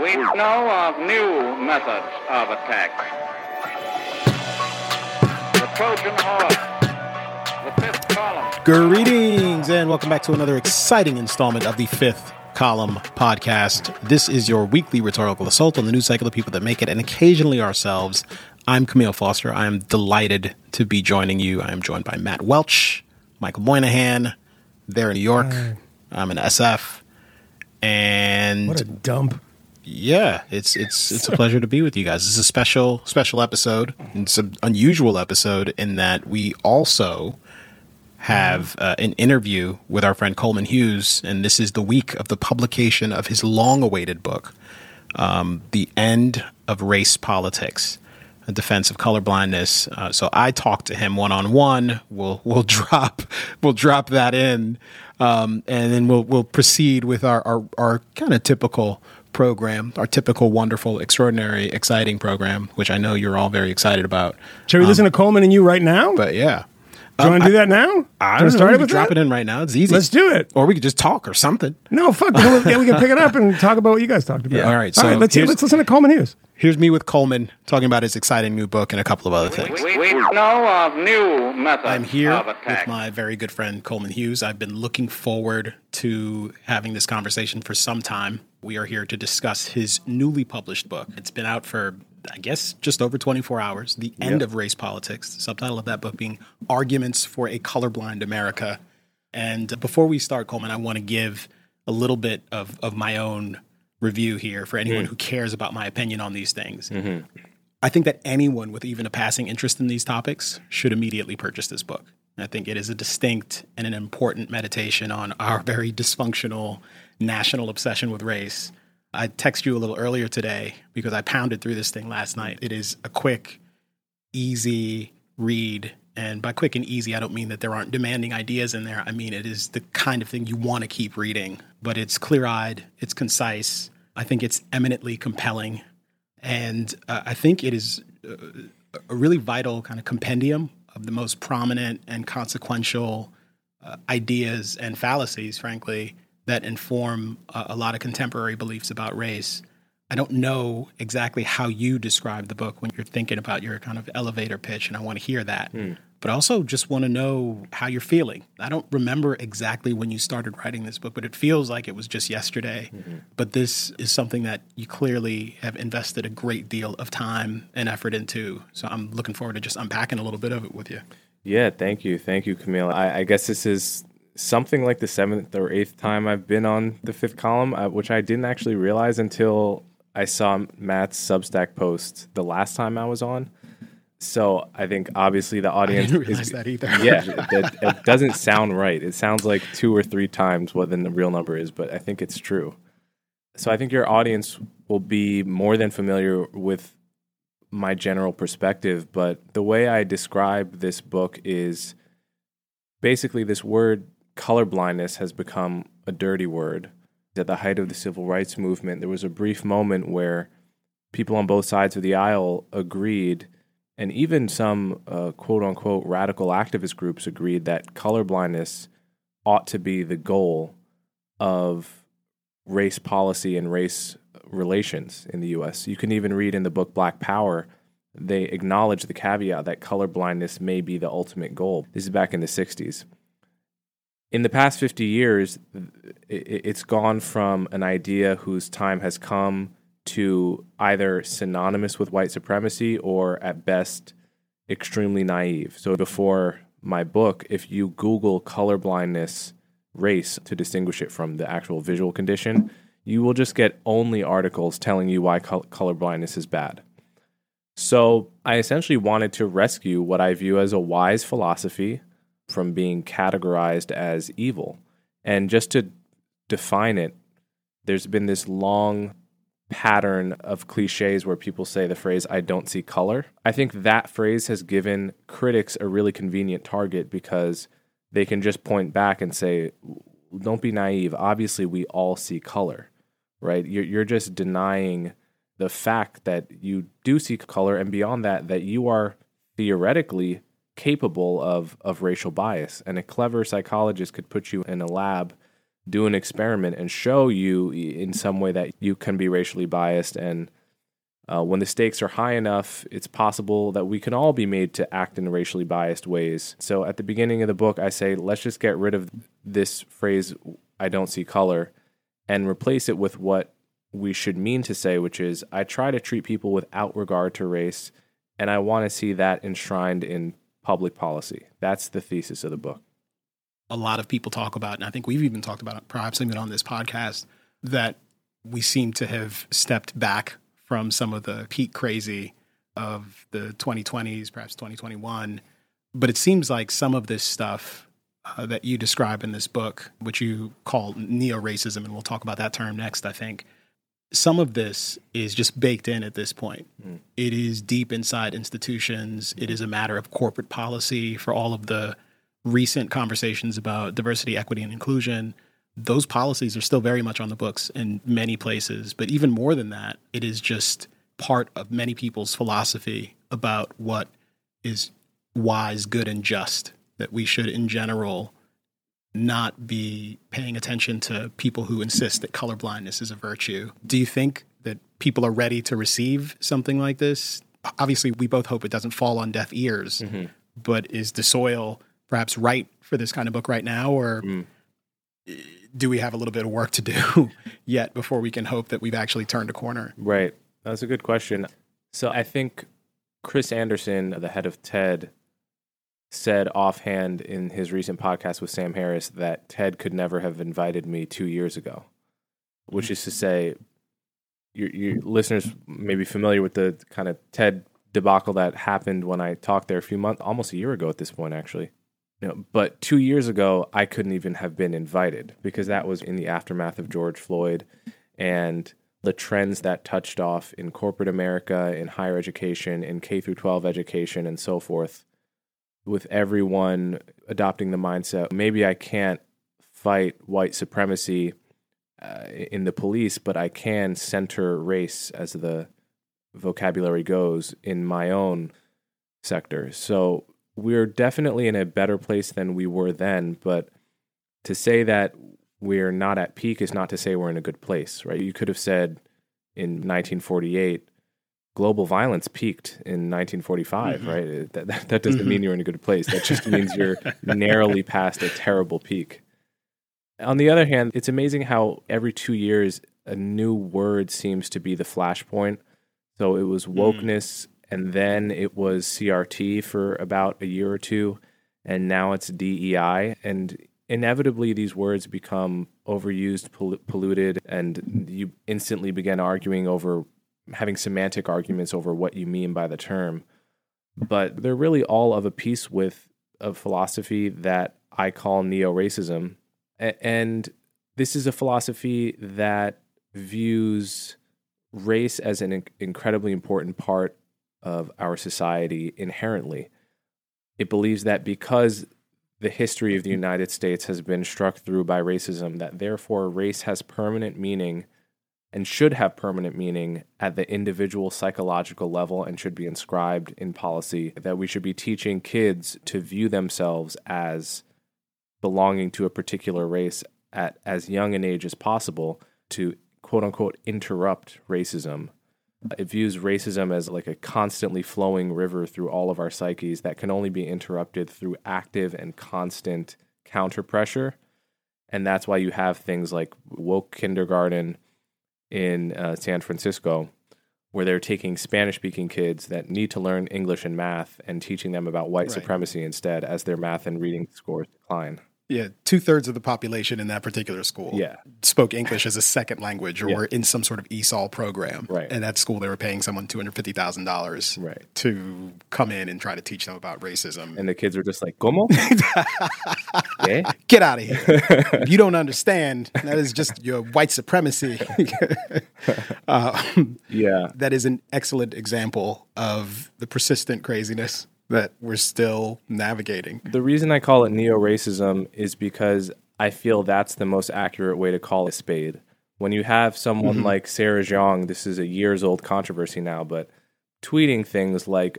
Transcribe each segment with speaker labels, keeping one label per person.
Speaker 1: We know of new methods of attack. The Trojan horse, the fifth column.
Speaker 2: Greetings and welcome back to another exciting installment of the fifth column podcast. This is your weekly rhetorical assault on the news cycle of people that make it and occasionally ourselves. I'm Kmele Foster. I am delighted to be joining you. I am joined by Matt Welch, Michael Moynihan. They're in New York. Mm. I'm in SF. And
Speaker 3: What a dump.
Speaker 2: Yeah, it's it's it's a pleasure to be with you guys. This is a special special episode. It's an unusual episode in that we also have uh, an interview with our friend Coleman Hughes, and this is the week of the publication of his long-awaited book, um, "The End of Race Politics: A Defense of Colorblindness." Uh, so I talked to him one-on-one. We'll we'll drop we'll drop that in, um, and then we'll we'll proceed with our our, our kind of typical program, our typical wonderful, extraordinary, exciting program, which I know you're all very excited about.
Speaker 3: Should we listen to Coleman and you right now?
Speaker 2: But yeah.
Speaker 3: do you want to um, do that now?
Speaker 2: I
Speaker 3: Do you
Speaker 2: don't
Speaker 3: wanna
Speaker 2: know.
Speaker 3: start
Speaker 2: we
Speaker 3: with
Speaker 2: drop
Speaker 3: that?
Speaker 2: it in right now. It's easy.
Speaker 3: Let's do it.
Speaker 2: Or we could just talk or something.
Speaker 3: No, fuck. Then we, can pick it up and talk about what you guys talked about.
Speaker 2: Yeah, all right, so
Speaker 3: let's,
Speaker 2: here's-
Speaker 3: let's listen to Coleman Hughes.
Speaker 2: Here's me with Coleman talking about his exciting new book and a couple of other things.
Speaker 1: We, we know of new methods
Speaker 2: I'm here
Speaker 1: of
Speaker 2: with
Speaker 1: attack.
Speaker 2: my very good friend Coleman Hughes. I've been looking forward to having this conversation for some time. We are here to discuss his newly published book. It's been out for, I guess, just over 24 hours. The End of Race Politics. The subtitle of that book being Arguments for a Colorblind America. And uh, before we start, Coleman, I want to give a little bit of, of my own review here for anyone hmm. who cares about my opinion on these things. Mm-hmm. I think that anyone with even a passing interest in these topics should immediately purchase this book. I think it is a distinct and an important meditation on our very dysfunctional national obsession with race. I texted you a little earlier today because I pounded through this thing last night. It is a quick, easy read. And by quick and easy, I don't mean that there aren't demanding ideas in there. I mean, it is the kind of thing you want to keep reading, but it's clear eyed, it's concise. I think it's eminently compelling. And uh, I think it is uh, a really vital kind of compendium of the most prominent and consequential uh, ideas and fallacies, frankly, that inform uh, a lot of contemporary beliefs about race. I don't know exactly how you describe the book when you're thinking about your kind of elevator pitch, and I want to hear that. But I also just want to know how you're feeling. I don't remember exactly when you started writing this book, but it feels like it was just yesterday. But this is something that you clearly have invested a great deal of time and effort into. So I'm looking forward to just unpacking a little bit of it with you.
Speaker 4: Yeah, thank you. Thank you, Kmele. I, I guess this is something like the seventh or eighth time I've been on the fifth column, uh, which I didn't actually realize until I saw Matt's Substack post the last time I was on. So I think obviously the audience
Speaker 2: didn't realize
Speaker 4: is.
Speaker 2: that either.
Speaker 4: Yeah, that, it doesn't sound right. It sounds like two or three times what then the real number is, but I think it's true. So I think your audience will be more than familiar with my general perspective, but the way I describe this book is basically this word colorblindness has become a dirty word. At the height of the civil rights movement, there was a brief moment where people on both sides of the aisle agreed, and even some uh, quote unquote radical activist groups agreed that colorblindness ought to be the goal of race policy and race relations in the US. You can even read in the book Black Power, they acknowledge the caveat that colorblindness may be the ultimate goal. This is back in the 60s. In the past 50 years, it's gone from an idea whose time has come to either synonymous with white supremacy or at best extremely naive. So before my book, if you Google colorblindness race to distinguish it from the actual visual condition, you will just get only articles telling you why col- colorblindness is bad. So I essentially wanted to rescue what I view as a wise philosophy from being categorized as evil. And just to define it, there's been this long pattern of cliches where people say the phrase, I don't see color. I think that phrase has given critics a really convenient target because they can just point back and say, don't be naive. Obviously, we all see color, right? You're, you're just denying the fact that you do see color, and beyond that, that you are theoretically capable of, of racial bias. And a clever psychologist could put you in a lab do an experiment and show you in some way that you can be racially biased and uh, when the stakes are high enough, it's possible that we can all be made to act in racially biased ways. So at the beginning of the book, I say, let's just get rid of this phrase, I don't see color, and replace it with what we should mean to say, which is, I try to treat people without regard to race, and I want to see that enshrined in public policy. That's the thesis of the book.
Speaker 2: A lot of people talk about, and I think we've even talked about it, perhaps even on this podcast, that we seem to have stepped back from some of the peak crazy of the 2020s, perhaps 2021. But it seems like some of this stuff uh, that you describe in this book, which you call neo racism, and we'll talk about that term next, I think. Some of this is just baked in at this point. Mm. It is deep inside institutions. It is a matter of corporate policy for all of the recent conversations about diversity, equity, and inclusion those policies are still very much on the books in many places. But even more than that, it is just part of many people's philosophy about what is wise, good, and just. That we should, in general, not be paying attention to people who insist that colorblindness is a virtue. Do you think that people are ready to receive something like this? Obviously, we both hope it doesn't fall on deaf ears, mm-hmm. but is the soil perhaps right for this kind of book right now, or mm do we have a little bit of work to do yet before we can hope that we've actually turned a corner?
Speaker 4: Right. That's a good question. So I think Chris Anderson, the head of TED, said offhand in his recent podcast with Sam Harris that TED could never have invited me two years ago, which is to mm-hmm. say, your, your listeners may be familiar with the kind of TED debacle that happened when I talked there a few months, almost a year ago at this point, actually. You know, but two years ago, I couldn't even have been invited because that was in the aftermath of George Floyd and the trends that touched off in corporate America, in higher education, in K through 12 education, and so forth, with everyone adopting the mindset maybe I can't fight white supremacy uh, in the police, but I can center race as the vocabulary goes in my own sector. So we're definitely in a better place than we were then, but to say that we're not at peak is not to say we're in a good place, right? You could have said in 1948 global violence peaked in 1945, mm-hmm. right? That, that, that doesn't mm-hmm. mean you're in a good place. That just means you're narrowly past a terrible peak. On the other hand, it's amazing how every two years a new word seems to be the flashpoint. So it was mm. wokeness and then it was CRT for about a year or two, and now it's DEI. And inevitably, these words become overused, pol- polluted, and you instantly begin arguing over having semantic arguments over what you mean by the term. But they're really all of a piece with a philosophy that I call neo racism. And this is a philosophy that views race as an incredibly important part of our society inherently. It believes that because the history of the United States has been struck through by racism, that therefore race has permanent meaning and should have permanent meaning at the individual psychological level and should be inscribed in policy. That we should be teaching kids to view themselves as belonging to a particular race at as young an age as possible to quote unquote interrupt racism it views racism as like a constantly flowing river through all of our psyches that can only be interrupted through active and constant counter pressure. And that's why you have things like woke kindergarten in uh, San Francisco, where they're taking Spanish speaking kids that need to learn English and math and teaching them about white right. supremacy instead as their math and reading scores decline.
Speaker 2: Yeah, two thirds of the population in that particular school
Speaker 4: yeah.
Speaker 2: spoke English as a second language or yeah. were in some sort of ESOL program.
Speaker 4: Right.
Speaker 2: And that school, they were paying someone $250,000
Speaker 4: right.
Speaker 2: to come in and try to teach them about racism.
Speaker 4: And the kids were just like, ¿Cómo?
Speaker 2: yeah? Get out of here. you don't understand. That is just your white supremacy. uh,
Speaker 4: yeah.
Speaker 2: That is an excellent example of the persistent craziness that we're still navigating.
Speaker 4: The reason I call it neo racism is because I feel that's the most accurate way to call a spade. When you have someone mm-hmm. like Sarah Jeong, this is a years old controversy now, but tweeting things like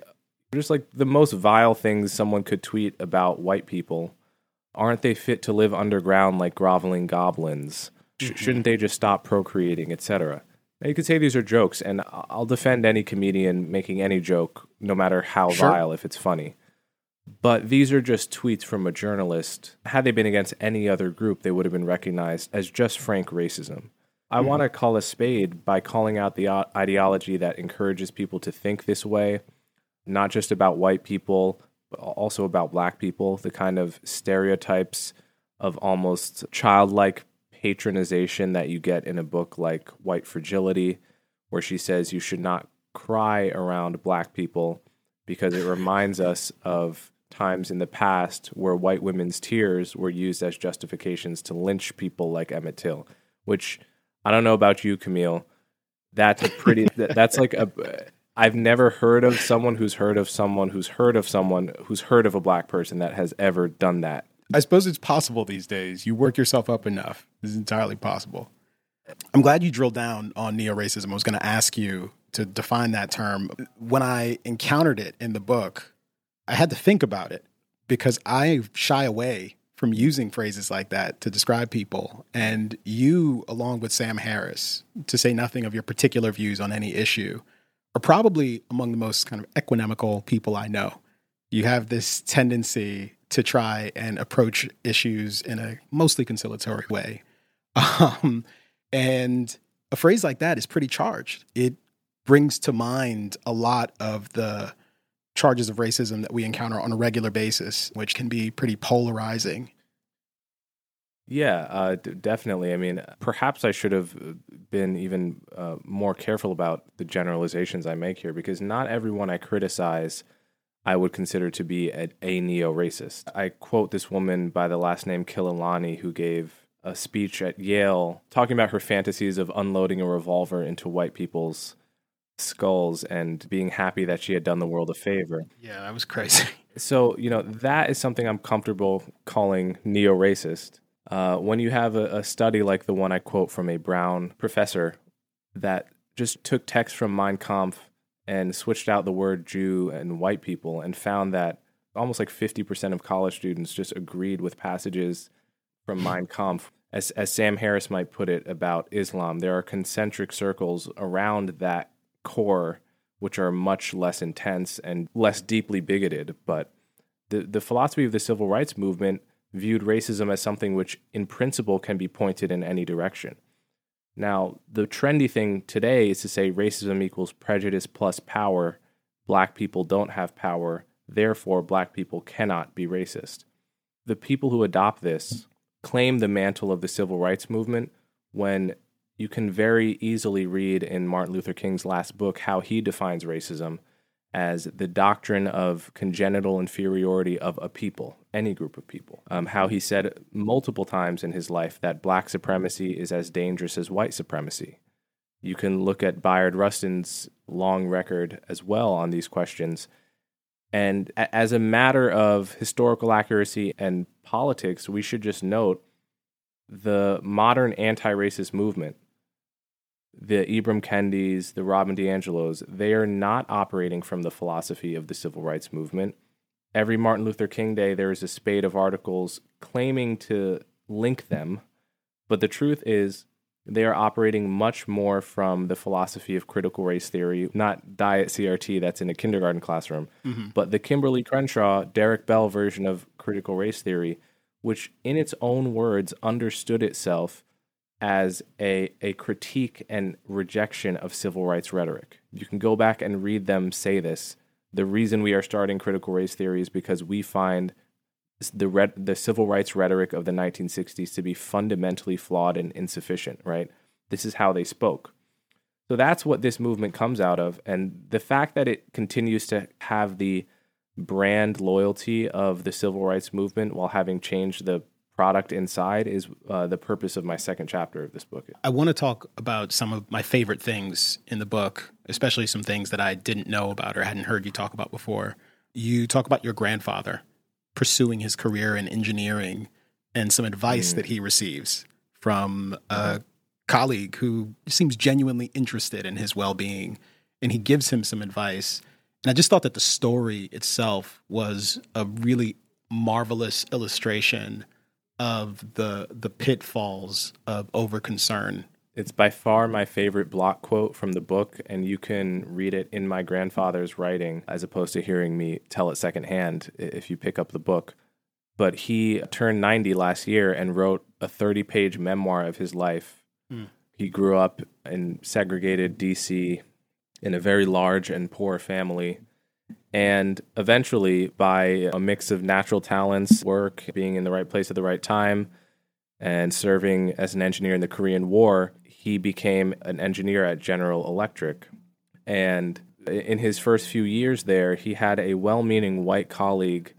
Speaker 4: just like the most vile things someone could tweet about white people Aren't they fit to live underground like groveling goblins? Sh- Shouldn't they just stop procreating, etc.? Now, you could say these are jokes, and I'll defend any comedian making any joke, no matter how
Speaker 2: Sure.
Speaker 4: vile, if it's funny. But these are just tweets from a journalist. Had they been against any other group, they would have been recognized as just frank racism. I hmm. want to call a spade by calling out the ideology that encourages people to think this way, not just about white people, but also about black people, the kind of stereotypes of almost childlike patronization that you get in a book like White Fragility, where she says you should not cry around black people because it reminds us of times in the past where white women's tears were used as justifications to lynch people like Emmett Till, which I don't know about you, Kmele. That's a pretty, that- that's like a, I've never heard of someone who's heard of someone who's heard of someone who's heard of a black person that has ever done that.
Speaker 2: I suppose it's possible these days. You work yourself up enough. It's entirely possible. I'm glad you drilled down on neo racism. I was going to ask you to define that term. When I encountered it in the book, I had to think about it because I shy away from using phrases like that to describe people. And you, along with Sam Harris, to say nothing of your particular views on any issue, are probably among the most kind of equanimical people I know. You have this tendency to try and approach issues in a mostly conciliatory way. Um, and a phrase like that is pretty charged. It brings to mind a lot of the charges of racism that we encounter on a regular basis, which can be pretty polarizing.
Speaker 4: Yeah, uh, d- definitely. I mean, perhaps I should have uh, been even uh, more careful about the generalizations I make here because not everyone I criticize I would consider to be a, a neo racist. I quote this woman by the last name Khilanani who gave a speech at Yale talking about her fantasies of unloading a revolver into white people's skulls and being happy that she had done the world a favor.
Speaker 2: Yeah, that was crazy.
Speaker 4: So, you know, that is something I'm comfortable calling neo racist. Uh, when you have a, a study like the one I quote from a Brown professor that just took text from Mein Kampf and switched out the word Jew and white people and found that almost like 50% of college students just agreed with passages from Mein Kampf. As, as Sam Harris might put it about Islam, there are concentric circles around that core which are much less intense and less deeply bigoted. But the, the philosophy of the civil rights movement viewed racism as something which, in principle, can be pointed in any direction. Now, the trendy thing today is to say racism equals prejudice plus power. Black people don't have power, therefore, black people cannot be racist. The people who adopt this claim the mantle of the civil rights movement when you can very easily read in Martin Luther King's last book how he defines racism as the doctrine of congenital inferiority of a people, any group of people. Um, how he said multiple times in his life that black supremacy is as dangerous as white supremacy. You can look at Bayard Rustin's long record as well on these questions. And as a matter of historical accuracy and politics, we should just note the modern anti racist movement the Ibram Kendis, the Robin DiAngelos, they are not operating from the philosophy of the civil rights movement. Every Martin Luther King Day, there is a spate of articles claiming to link them, but the truth is they are operating much more from the philosophy of critical race theory, not diet CRT that's in a kindergarten classroom, mm-hmm. but the Kimberlé Crenshaw, Derek Bell version of critical race theory, which in its own words understood itself as a, a critique and rejection of civil rights rhetoric. You can go back and read them say this. The reason we are starting critical race theory is because we find the red, the civil rights rhetoric of the 1960s to be fundamentally flawed and insufficient, right? This is how they spoke. So that's what this movement comes out of. And the fact that it continues to have the brand loyalty of the civil rights movement while having changed the product inside is uh, the purpose of my second chapter of this book.
Speaker 2: I want to talk about some of my favorite things in the book, especially some things that I didn't know about or hadn't heard you talk about before. You talk about your grandfather pursuing his career in engineering and some advice that he receives from a colleague who seems genuinely interested in his well being. And he gives him some advice. And I just thought that the story itself was a really marvelous illustration of the the pitfalls of over concern.
Speaker 4: It's by far my favorite block quote from the book, and you can read it in my grandfather's writing as opposed to hearing me tell it secondhand if you pick up the book. But he turned 90 last year and wrote a 30 page memoir of his life.
Speaker 2: Hmm.
Speaker 4: He grew up in segregated DC in a very large and poor family. And eventually, by a mix of natural talents, work, being in the right place at the right time, and serving as an engineer in the Korean War, he became an engineer at General Electric. And in his first few years there, he had a well meaning white colleague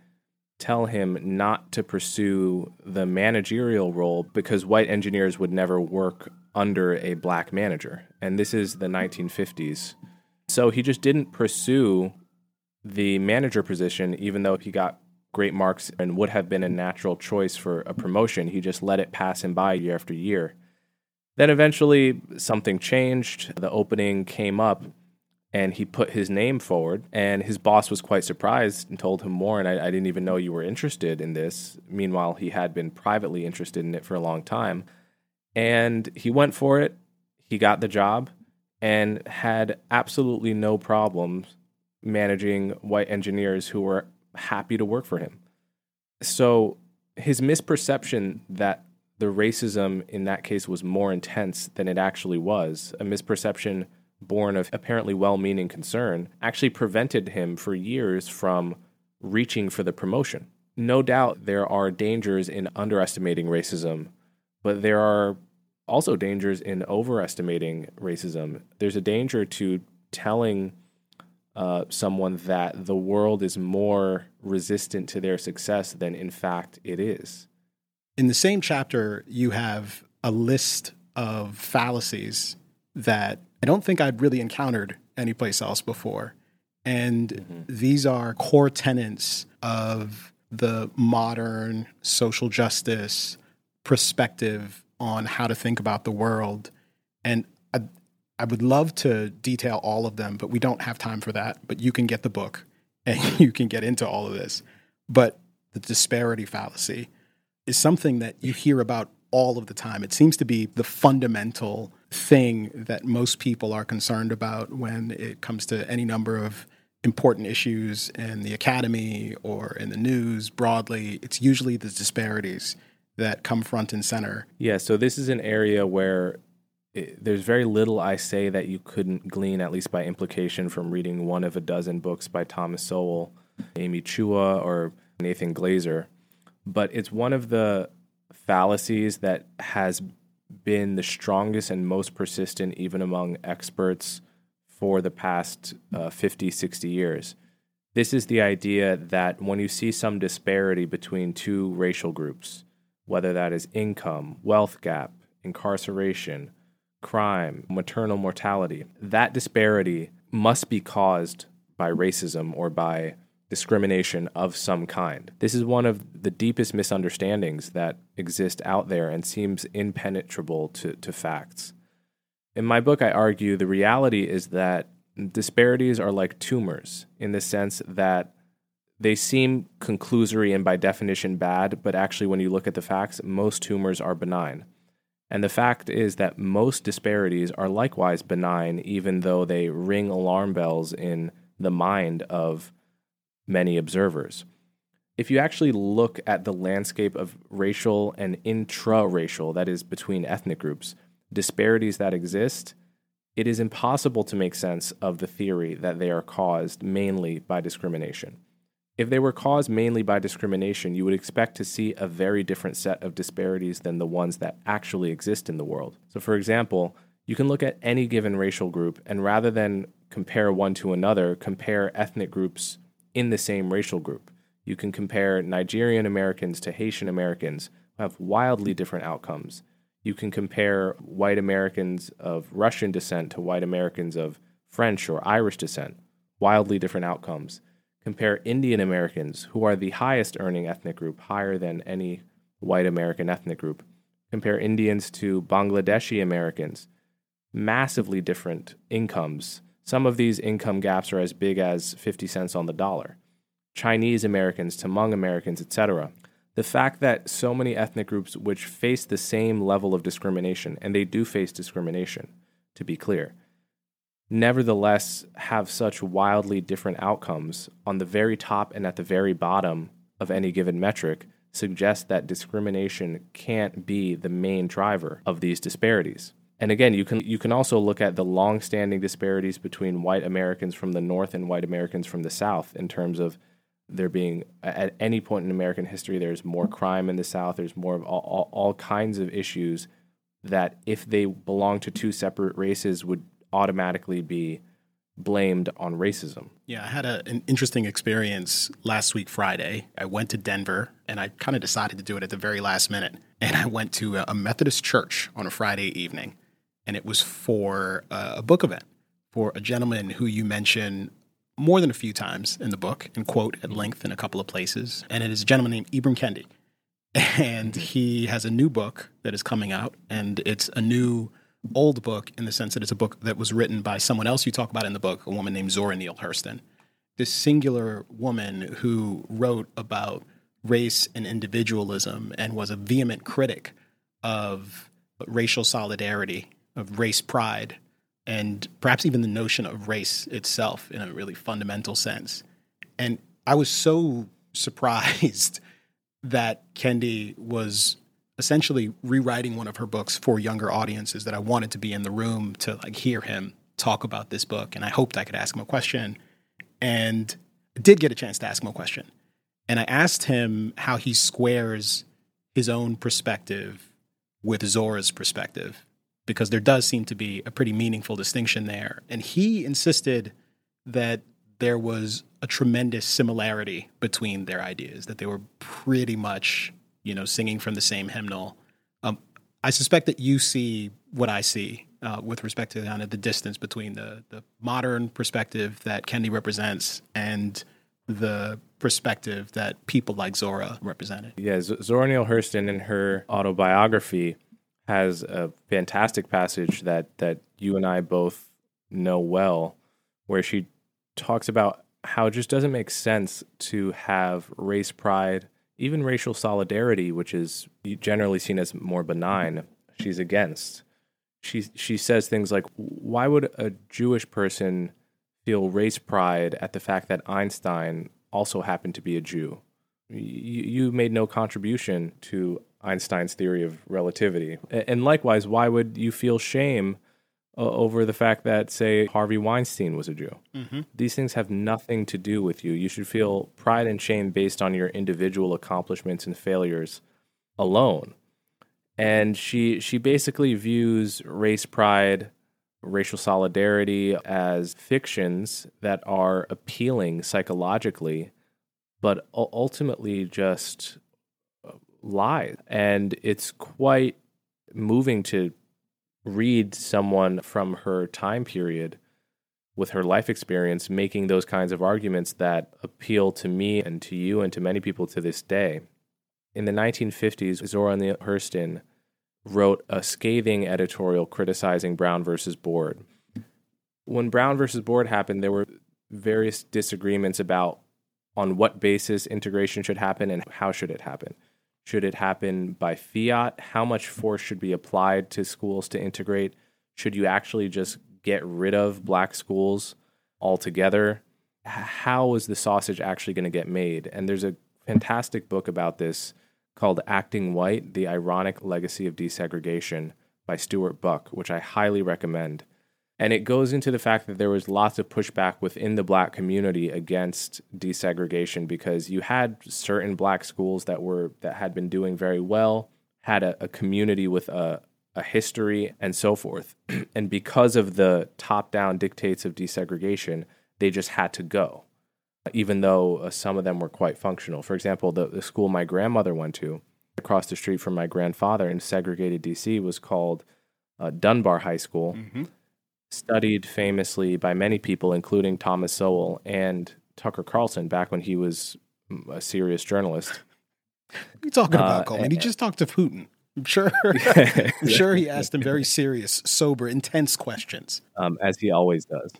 Speaker 4: tell him not to pursue the managerial role because white engineers would never work under a black manager. And this is the 1950s. So he just didn't pursue the manager position, even though he got great marks and would have been a natural choice for a promotion. He just let it pass him by year after year. Then eventually something changed. The opening came up and he put his name forward. And his boss was quite surprised and told him, Warren, I, I didn't even know you were interested in this. Meanwhile, he had been privately interested in it for a long time. And he went for it. He got the job and had absolutely no problems managing white engineers who were happy to work for him. So his misperception that the racism in that case was more intense than it actually was, a misperception born of apparently well meaning concern, actually prevented him for years from reaching for the promotion. No doubt there are dangers in underestimating racism, but there are also dangers in overestimating racism. There's a danger to telling uh, someone that the world is more resistant to their success than in fact it is.
Speaker 2: In the same chapter, you have a list of fallacies that I don't think I'd really encountered anyplace else before. And these are core tenets of the modern social justice perspective on how to think about the world. And I, would love to detail all of them, but we don't have time for that. But you can get the book and you can get into all of this. But the disparity fallacy is something that you hear about all of the time. It seems to be the fundamental thing that most people are concerned about when it comes to any number of important issues in the academy or in the news broadly. It's usually the disparities that come front and center.
Speaker 4: Yeah, so this is an area where there's very little I say that you couldn't glean, at least by implication, from reading one of a dozen books by Thomas Sowell, Amy Chua, or Nathan Glazer. But it's one of the fallacies that has been the strongest and most persistent, even among experts, for the past uh, 50, 60 years. This is the idea that when you see some disparity between two racial groups, whether that is income, wealth gap, incarceration, crime, maternal mortality, that disparity must be caused by racism or by discrimination of some kind. This is one of the deepest misunderstandings that exist out there and seems impenetrable to, to facts. In my book, I argue the reality is that disparities are like tumors in the sense that they seem conclusory and by definition bad, but actually, when you look at the facts, most tumors are benign. And the fact is that most disparities are likewise benign, even though they ring alarm bells in the mind of many observers. If you actually look at the landscape of racial and intra racial, that is, between ethnic groups, disparities that exist, it is impossible to make sense of the theory that they are caused mainly by discrimination. If they were caused mainly by discrimination, you would expect to see a very different set of disparities than the ones that actually exist in the world. So, for example, you can look at any given racial group and rather than compare one to another, compare ethnic groups in the same racial group. You can compare Nigerian Americans to Haitian Americans who have wildly different outcomes. You can compare white Americans of Russian descent to white Americans of French or Irish descent, wildly different outcomes. Compare Indian Americans, who are the highest earning ethnic group, higher than any white American ethnic group. Compare Indians to Bangladeshi Americans, massively different incomes. Some of these income gaps are as big as 50 cents on the dollar. Chinese Americans to Hmong Americans, etc. The fact that so many ethnic groups which face the same level of discrimination, and they do face discrimination, to be clear, nevertheless have such wildly different outcomes on the very top and at the very bottom of any given metric suggests that discrimination can't be the main driver of these disparities. And again, you can you can also look at the long-standing disparities between white Americans from the north and white Americans from the south in terms of there being at any point in American history there's more crime in the south, there's more of all, all, all kinds of issues that if they belong to two separate races would automatically be blamed on racism.
Speaker 2: Yeah, I had a, an interesting experience last week, Friday. I went to Denver and I kind of decided to do it at the very last minute. And I went to a, Methodist church on a Friday evening, and it was for a book event for a gentleman who you mention more than a few times in the book and quote at length in a couple of places. And it is a gentleman named Ibram Kendi. And he has a new book that is coming out, and it's a new old book in the sense that it's a book that was written by someone else you talk about in the book, a woman named Zora Neale Hurston. This singular woman who wrote about race and individualism and was a vehement critic of racial solidarity, of race pride, and perhaps even the notion of race itself in a really fundamental sense. And I was so surprised that Kendi was essentially rewriting one of her books for younger audiences that I wanted to be in the room to like hear him talk about this book and I hoped I could ask him a question and did get a chance to ask him a question. And I asked him how he squares his own perspective with Zora's perspective because there does seem to be a pretty meaningful distinction there. And he insisted that there was a tremendous similarity between their ideas, that they were pretty much you know, singing from the same hymnal. Um, I suspect that you see what I see uh, with respect to kind of the distance between the the modern perspective that Kendi represents and the perspective that people like Zora represented.
Speaker 4: Yeah, Z- Zora Neale Hurston in her autobiography has a fantastic passage that that you and I both know well, where she talks about how it just doesn't make sense to have race pride even racial solidarity, which is generally seen as more benign, she's against. She she says things like, "Why would a Jewish person feel race pride at the fact that Einstein also happened to be a Jew? You, you made no contribution to Einstein's theory of relativity, and likewise, why would you feel shame?" Uh, over the fact that, say, Harvey Weinstein was a Jew. Mm-hmm. These things have nothing to do with you. You should feel pride and shame based on your individual accomplishments and failures alone. And she she basically views race pride, racial solidarity as fictions that are appealing psychologically, but ultimately just lies. And it's quite moving to read someone from her time period with her life experience making those kinds of arguments that appeal to me and to you and to many people to this day. In the 1950s, Zora Neale Hurston wrote a scathing editorial criticizing Brown versus Board. When Brown versus Board happened, there were various disagreements about on what basis integration should happen and how should it happen. Should it happen by fiat? How much force should be applied to schools to integrate? Should you actually just get rid of black schools altogether? How is the sausage actually going to get made? And there's a fantastic book about this called Acting White The Ironic Legacy of Desegregation by Stuart Buck, which I highly recommend. And it goes into the fact that there was lots of pushback within the black community against desegregation because you had certain black schools that were that had been doing very well, had a, a community with a, a history and so forth. and because of the top-down dictates of desegregation, they just had to go, even though uh, some of them were quite functional. For example, the, the school my grandmother went to across the street from my grandfather in segregated DC was called uh, Dunbar High School. Mm-hmm studied famously by many people, including Thomas Sowell and Tucker Carlson, back when he was a serious journalist.
Speaker 2: What are you talking about, uh, Coleman? He just talked to Putin. I'm sure. I'm sure he asked him very serious, sober, intense questions,
Speaker 4: um, as he always does.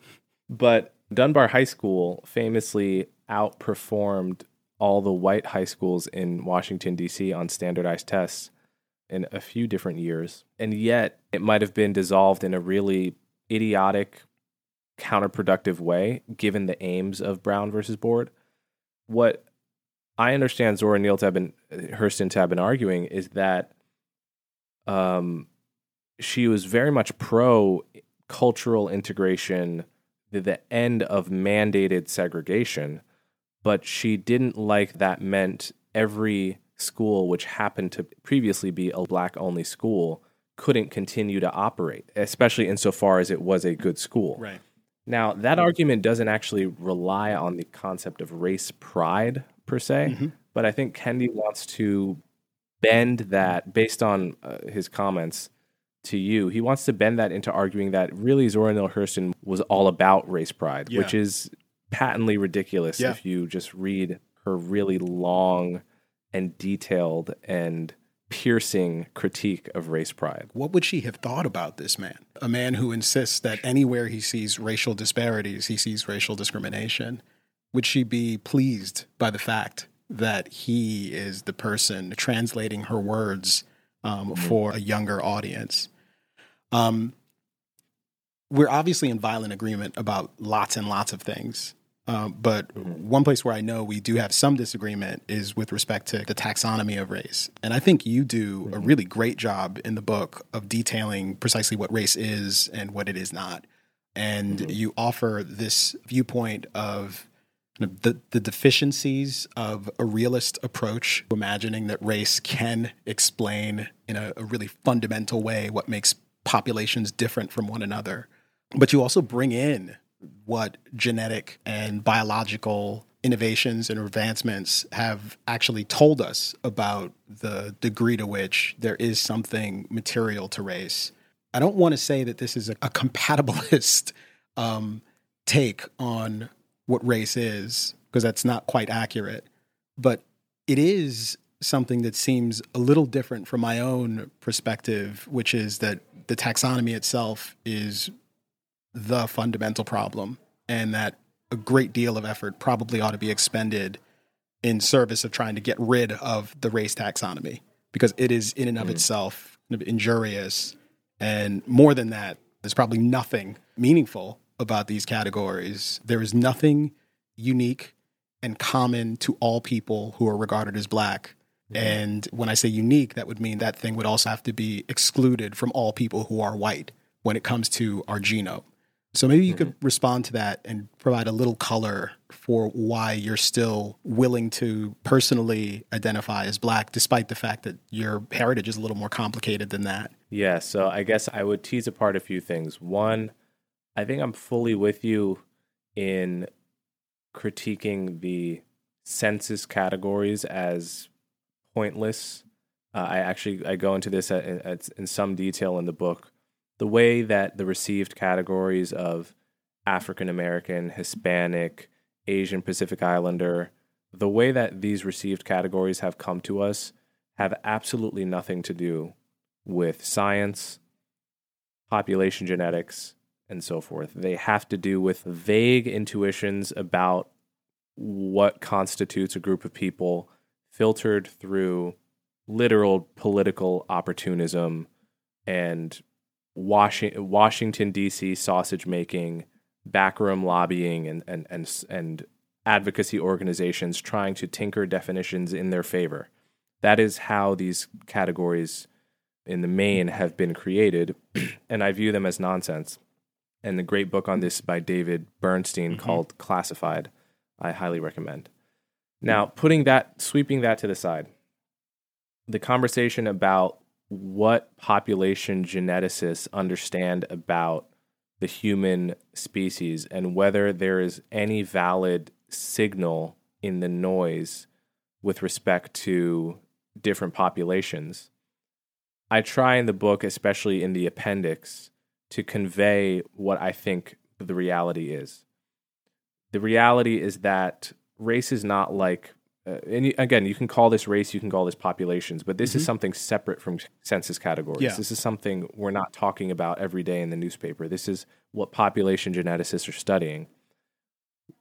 Speaker 4: But Dunbar High School famously outperformed all the white high schools in Washington, D.C. on standardized tests in a few different years. And yet, it might have been dissolved in a really idiotic, counterproductive way, given the aims of Brown versus Board. What I understand Zora Neale to have been, Hurston to have been arguing is that um, she was very much pro cultural integration, the, the end of mandated segregation, but she didn't like that meant every school, which happened to previously be a black only school, couldn't continue to operate, especially insofar as it was a good school.
Speaker 2: Right.
Speaker 4: Now, that argument doesn't actually rely on the concept of race pride per se, but I think Kendi wants to bend that based on uh, his comments to you. He wants to bend that into arguing that really Zora Neale Hurston was all about race pride,
Speaker 2: Yeah.
Speaker 4: which is patently ridiculous
Speaker 2: Yeah.
Speaker 4: if you just read her really long and detailed and piercing critique of race pride.
Speaker 2: What would she have thought about this man? A man who insists that anywhere he sees racial disparities, he sees racial discrimination. Would she be pleased by the fact that he is the person translating her words um, for a younger audience? Um, we're obviously in violent agreement about lots and lots of things. Um, but mm-hmm. one place where I know we do have some disagreement is with respect to the taxonomy of race. And I think you do a mm-hmm. really great job in the book of detailing precisely what race is and what it is not. And mm-hmm. you offer this viewpoint of the, the deficiencies of a realist approach to imagining that race can explain in a, a really fundamental way what makes populations different from one another. But you also bring in what genetic and biological innovations and advancements have actually told us about the degree to which there is something material to race. I don't want to say that this is a, a compatibilist um, take on what race is, because that's not quite accurate. But it is something that seems a little different from my own perspective, which is that the taxonomy itself is the fundamental problem, and that a great deal of effort probably ought to be expended in service of trying to get rid of the race taxonomy because it is in and of hmm. itself injurious. And more than that, there's probably nothing meaningful about these categories. There is nothing unique and common to all people who are regarded as black. And when I say unique, that would mean that thing would also have to be excluded from all people who are white when it comes to our genome. So maybe you could respond to that and provide a little color for why you're still willing to personally identify as black, despite the fact that your heritage is a little more complicated than that.
Speaker 4: Yeah, so I guess I would tease apart a few things. One, I think I'm fully with you in critiquing the census categories as pointless. Uh, I actually I go into this at, at, in some detail in the book. The way that the received categories of African American, Hispanic, Asian Pacific Islander, the way that these received categories have come to us have absolutely nothing to do with science, population genetics, and so forth. They have to do with vague intuitions about what constitutes a group of people filtered through literal political opportunism and Washington, Washington D.C. sausage making, backroom lobbying, and, and, and, and advocacy organizations trying to tinker definitions in their favor. That is how these categories in the main have been created, and I view them as nonsense. And the great book on this by David Bernstein mm-hmm. called Classified, I highly recommend. Now, putting that, sweeping that to the side, the conversation about what population geneticists understand about the human species and whether there is any valid signal in the noise with respect to different populations. I try in the book, especially in the appendix, to convey what I think the reality is. The reality is that race is not like, uh, and you- again, you can call this race, you can call this populations, but this is something separate from census categories.
Speaker 2: Yeah.
Speaker 4: This is something we're not talking about every day in the newspaper. This is what population geneticists are studying.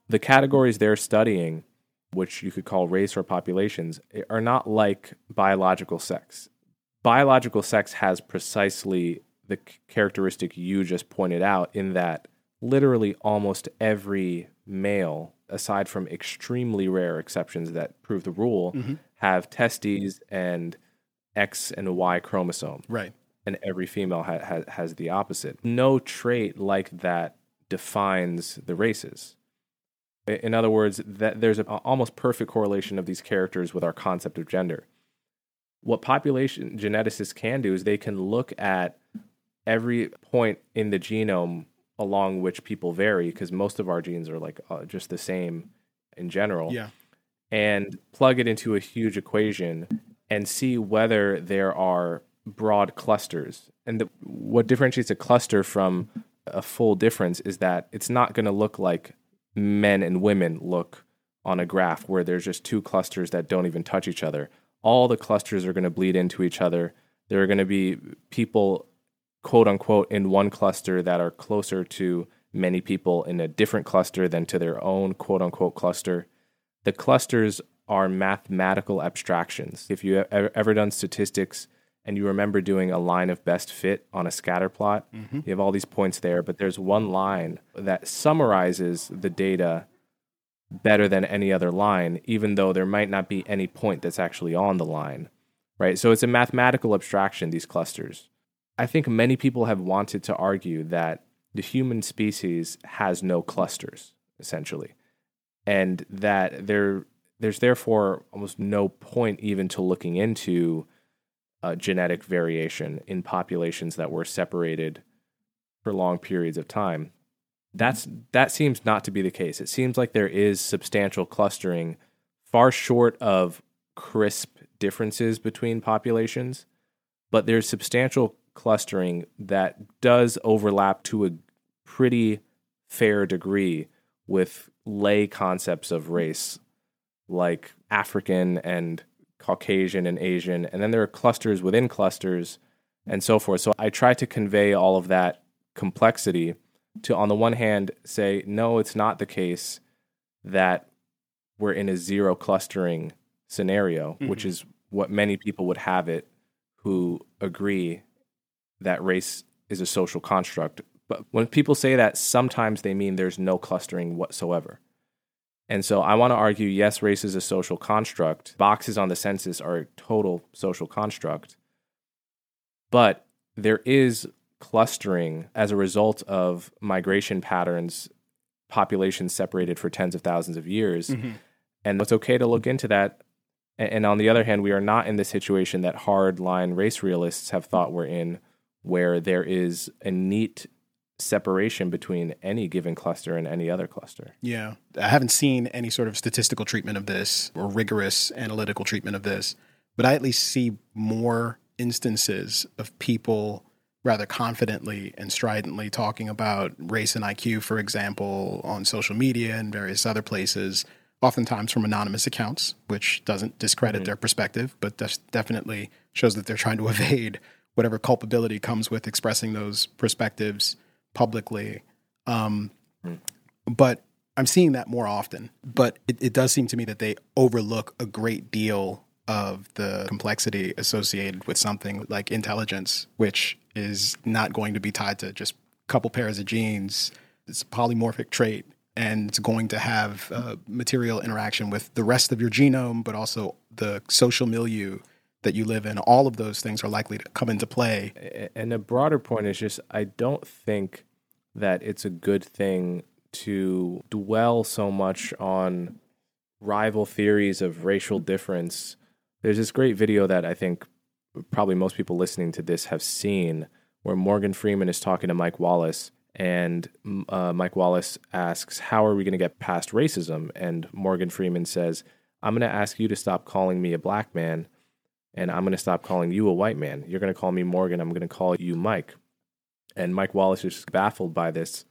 Speaker 4: the categories they're studying, which you could call race or populations, are not like biological sex. Biological sex has precisely the characteristic you just pointed out, in that literally almost every male, aside from extremely rare exceptions that prove the rule, mm-hmm. have testes and X and Y chromosome
Speaker 2: Right.
Speaker 4: and every female ha- ha- has the opposite. No trait like that defines the races. In other words, that there's an almost perfect correlation of these characters with our concept of gender. What population geneticists can do is they can look at every point in the genome along which people vary, because most of our genes are like uh, just the same in general
Speaker 2: Yeah.
Speaker 4: and plug it into a huge equation and see whether there are broad clusters. And the, what differentiates a cluster from a full difference is that it's not going to look like men and women look on a graph where there's just two clusters that don't even touch each other. All the clusters are going to bleed into each other. There are going to be people, quote unquote, in one cluster that are closer to many people in a different cluster than to their own quote unquote cluster the clusters are mathematical abstractions. If you have ever, ever done statistics and you remember doing a line of best fit on a scatter plot, mm-hmm. you have all these points there, but there's one line that summarizes the data better than any other line, even though there might not be any point that's actually on the line, right? So it's a mathematical abstraction, these clusters. I think many people have wanted to argue that the human species has no clusters, essentially and that there there's therefore almost no point even to looking into uh, genetic variation in populations that were separated for long periods of time. That's that seems not to be the case. It seems like there is substantial clustering, far short of crisp differences between populations, but there's substantial clustering that does overlap to a pretty fair degree with lay concepts of race like African and Caucasian and Asian. And then there are clusters within clusters and so forth. So I try to convey all of that complexity to, on the one hand, say, no, it's not the case that we're in a zero clustering scenario, which mm-hmm. is what many people would have it who agree that race is a social construct. But when people say that, sometimes they mean there's no clustering whatsoever. And so I want to argue yes, race is a social construct. Boxes on the census are a total social construct. But there is clustering as a result of migration patterns, populations separated for tens of thousands of years. Mm-hmm. And it's okay to look into that. And on the other hand, we are not in the situation that hard line race realists have thought we're in, where there is a neat separation between any given cluster and any other cluster.
Speaker 2: Yeah. I haven't seen any sort of statistical treatment of this or rigorous analytical treatment of this, but I at least see more instances of people rather confidently and stridently talking about race and IQ, for example, on social media and various other places, oftentimes from anonymous accounts, which doesn't discredit mm-hmm. their perspective, but des- definitely shows that they're trying to evade whatever culpability comes with expressing those perspectives publicly. Um, but I'm seeing that more often. But it, it does seem to me that they overlook a great deal of the complexity associated with something like intelligence, which is not going to be tied to just a couple pairs of genes. It's a polymorphic trait, and it's going to have uh, material interaction with the rest of your genome, but also the social milieu that you live in. All of those things are likely to come into play.
Speaker 4: And a broader point is just I don't think that it's a good thing to dwell so much on rival theories of racial difference. There's this great video that I think probably most people listening to this have seen where Morgan Freeman is talking to Mike Wallace and uh, Mike Wallace asks, How are we going to get past racism? And Morgan Freeman says, I'm going to ask you to stop calling me a black man and I'm going to stop calling you a white man. You're going to call me Morgan. I'm going to call you Mike. And Mike Wallace is just baffled by this.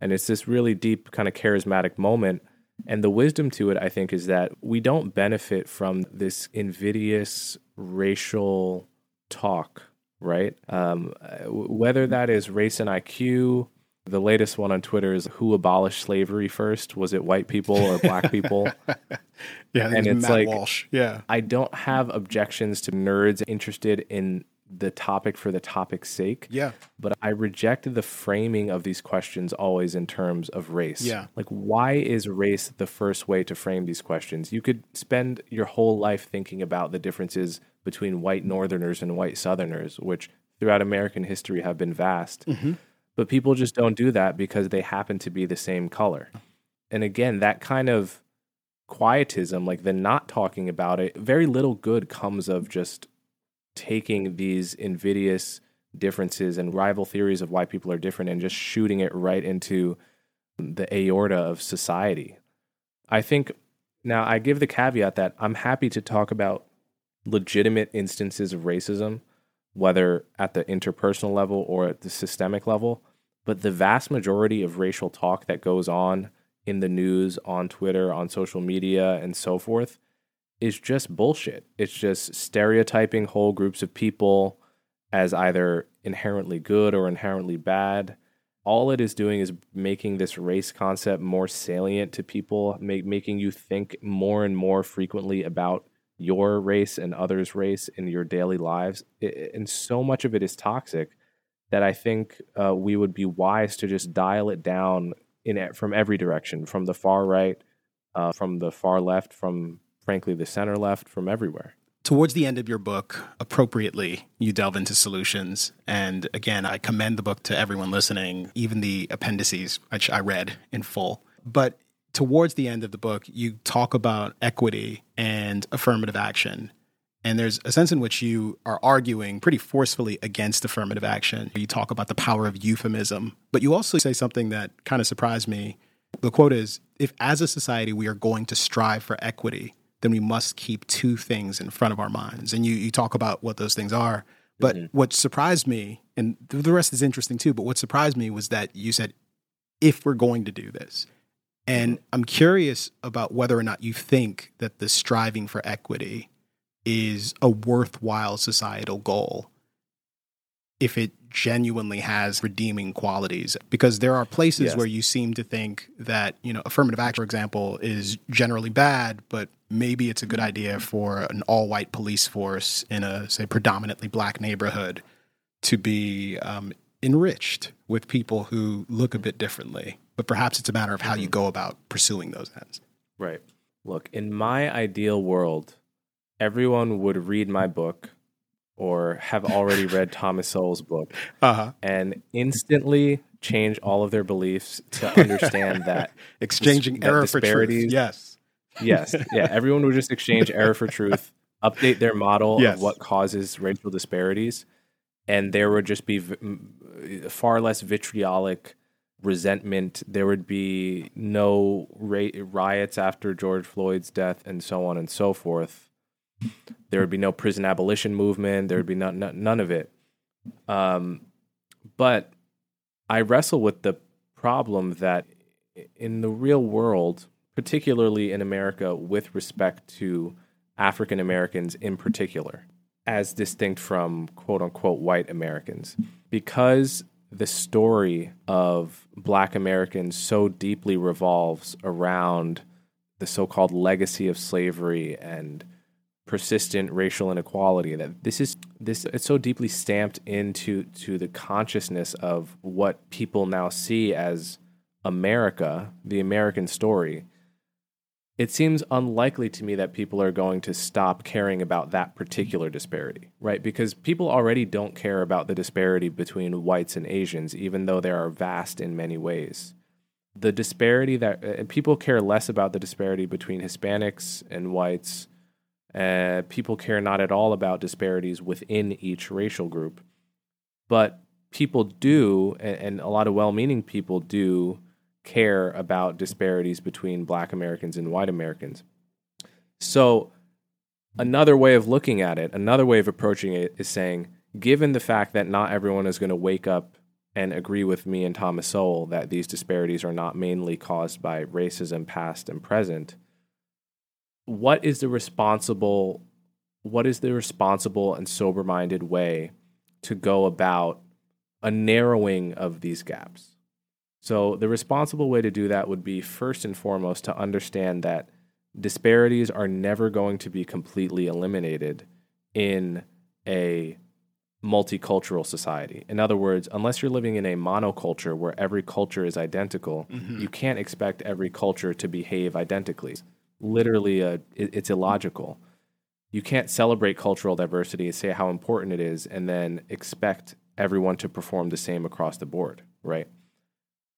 Speaker 4: And it's this really deep, kind of charismatic moment. And the wisdom to it, I think, is that we don't benefit from this invidious racial talk, right? Um, uh, whether that is race and IQ, The latest one on Twitter is who abolished slavery first? Was it white people or black people?
Speaker 2: Yeah,
Speaker 4: And it's
Speaker 2: Matt
Speaker 4: like-
Speaker 2: Walsh. Yeah.
Speaker 4: I don't have objections to nerds interested in the topic for the topic's sake.
Speaker 2: Yeah.
Speaker 4: But I reject the framing of these questions always in terms of race.
Speaker 2: Yeah.
Speaker 4: Like, why is race the first way to frame these questions? You could spend your whole life thinking about the differences between white Northerners and white Southerners, which throughout American history have been vast. Mm-hmm. But people just don't do that because they happen to be the same color. And again, that kind of quietism, like the not talking about it, very little good comes of just taking these invidious differences and rival theories of why people are different and just shooting it right into the aorta of society. I think now I give the caveat that I'm happy to talk about legitimate instances of racism, whether at the interpersonal level or at the systemic level. But the vast majority of racial talk that goes on in the news, on Twitter, on social media, and so forth is just bullshit. It's just stereotyping whole groups of people as either inherently good or inherently bad. All it is doing is making this race concept more salient to people, make, making you think more and more frequently about your race and others' race in your daily lives. I- and so much of it is toxic that I think uh, we would be wise to just dial it down in from every direction, from the far right, uh, from the far left, from frankly the center left, from everywhere.
Speaker 2: Towards the end of your book, appropriately, you delve into solutions. And again, I commend the book to everyone listening, even the appendices, which I read in full. But towards the end of the book, you talk about equity and affirmative action. And there's a sense in which you are arguing pretty forcefully against affirmative action. You talk about the power of euphemism, but you also say something that kind of surprised me. The quote is If as a society we are going to strive for equity, then we must keep two things in front of our minds. And you, you talk about what those things are. But mm-hmm. what surprised me, and the rest is interesting too, but what surprised me was that you said, if we're going to do this. And I'm curious about whether or not you think that the striving for equity is a worthwhile societal goal if it genuinely has redeeming qualities because there are places
Speaker 4: Yes.
Speaker 2: where you seem to think that you know affirmative action for example is generally bad but maybe it's a good idea for an all-white police force in a say predominantly black neighborhood to be um, enriched with people who look a bit differently but perhaps it's a matter of how you go about pursuing those ends.
Speaker 4: Right. Look, in my ideal world, everyone would read my book or have already read Thomas Sowell's book
Speaker 2: uh-huh.
Speaker 4: and instantly change all of their beliefs to understand that
Speaker 2: exchanging
Speaker 4: that
Speaker 2: error for truth. yes.
Speaker 4: Yes, yeah, everyone would just exchange error for truth, update their model
Speaker 2: Yes.
Speaker 4: of what causes racial disparities, and there would just be v- far less vitriolic resentment. There would be no ra- riots after George Floyd's death, and so on and so forth. There would be no prison abolition movement. There would be none, none of it. Um, but I wrestle with the problem that in the real world, particularly in America, with respect to African Americans in particular, as distinct from quote unquote white Americans, because the story of black Americans so deeply revolves around the so called legacy of slavery and persistent racial inequality that this is this it's so deeply stamped into to the consciousness of what people now see as America, the American story. It seems unlikely to me that people are going to stop caring about that particular disparity, right? Because people already don't care about the disparity between whites and Asians, even though they are vast in many ways. The disparity that uh, people care less about the disparity between Hispanics and whites uh, people care not at all about disparities within each racial group, but people do, and, and a lot of well-meaning people do care about disparities between Black Americans and white Americans. So, another way of looking at it, another way of approaching it, is saying, given the fact that not everyone is going to wake up and agree with me and Thomas Sowell that these disparities are not mainly caused by racism past and present what is the responsible what is the responsible and sober-minded way to go about a narrowing of these gaps So, the responsible way to do that would be first and foremost to understand that disparities are never going to be completely eliminated in a multicultural society. In other words, unless you're living in a monoculture where every culture is identical, you can't expect every culture to behave identically. Literally, uh, it, it's illogical. You can't celebrate cultural diversity and say how important it is and then expect everyone to perform the same across the board, right?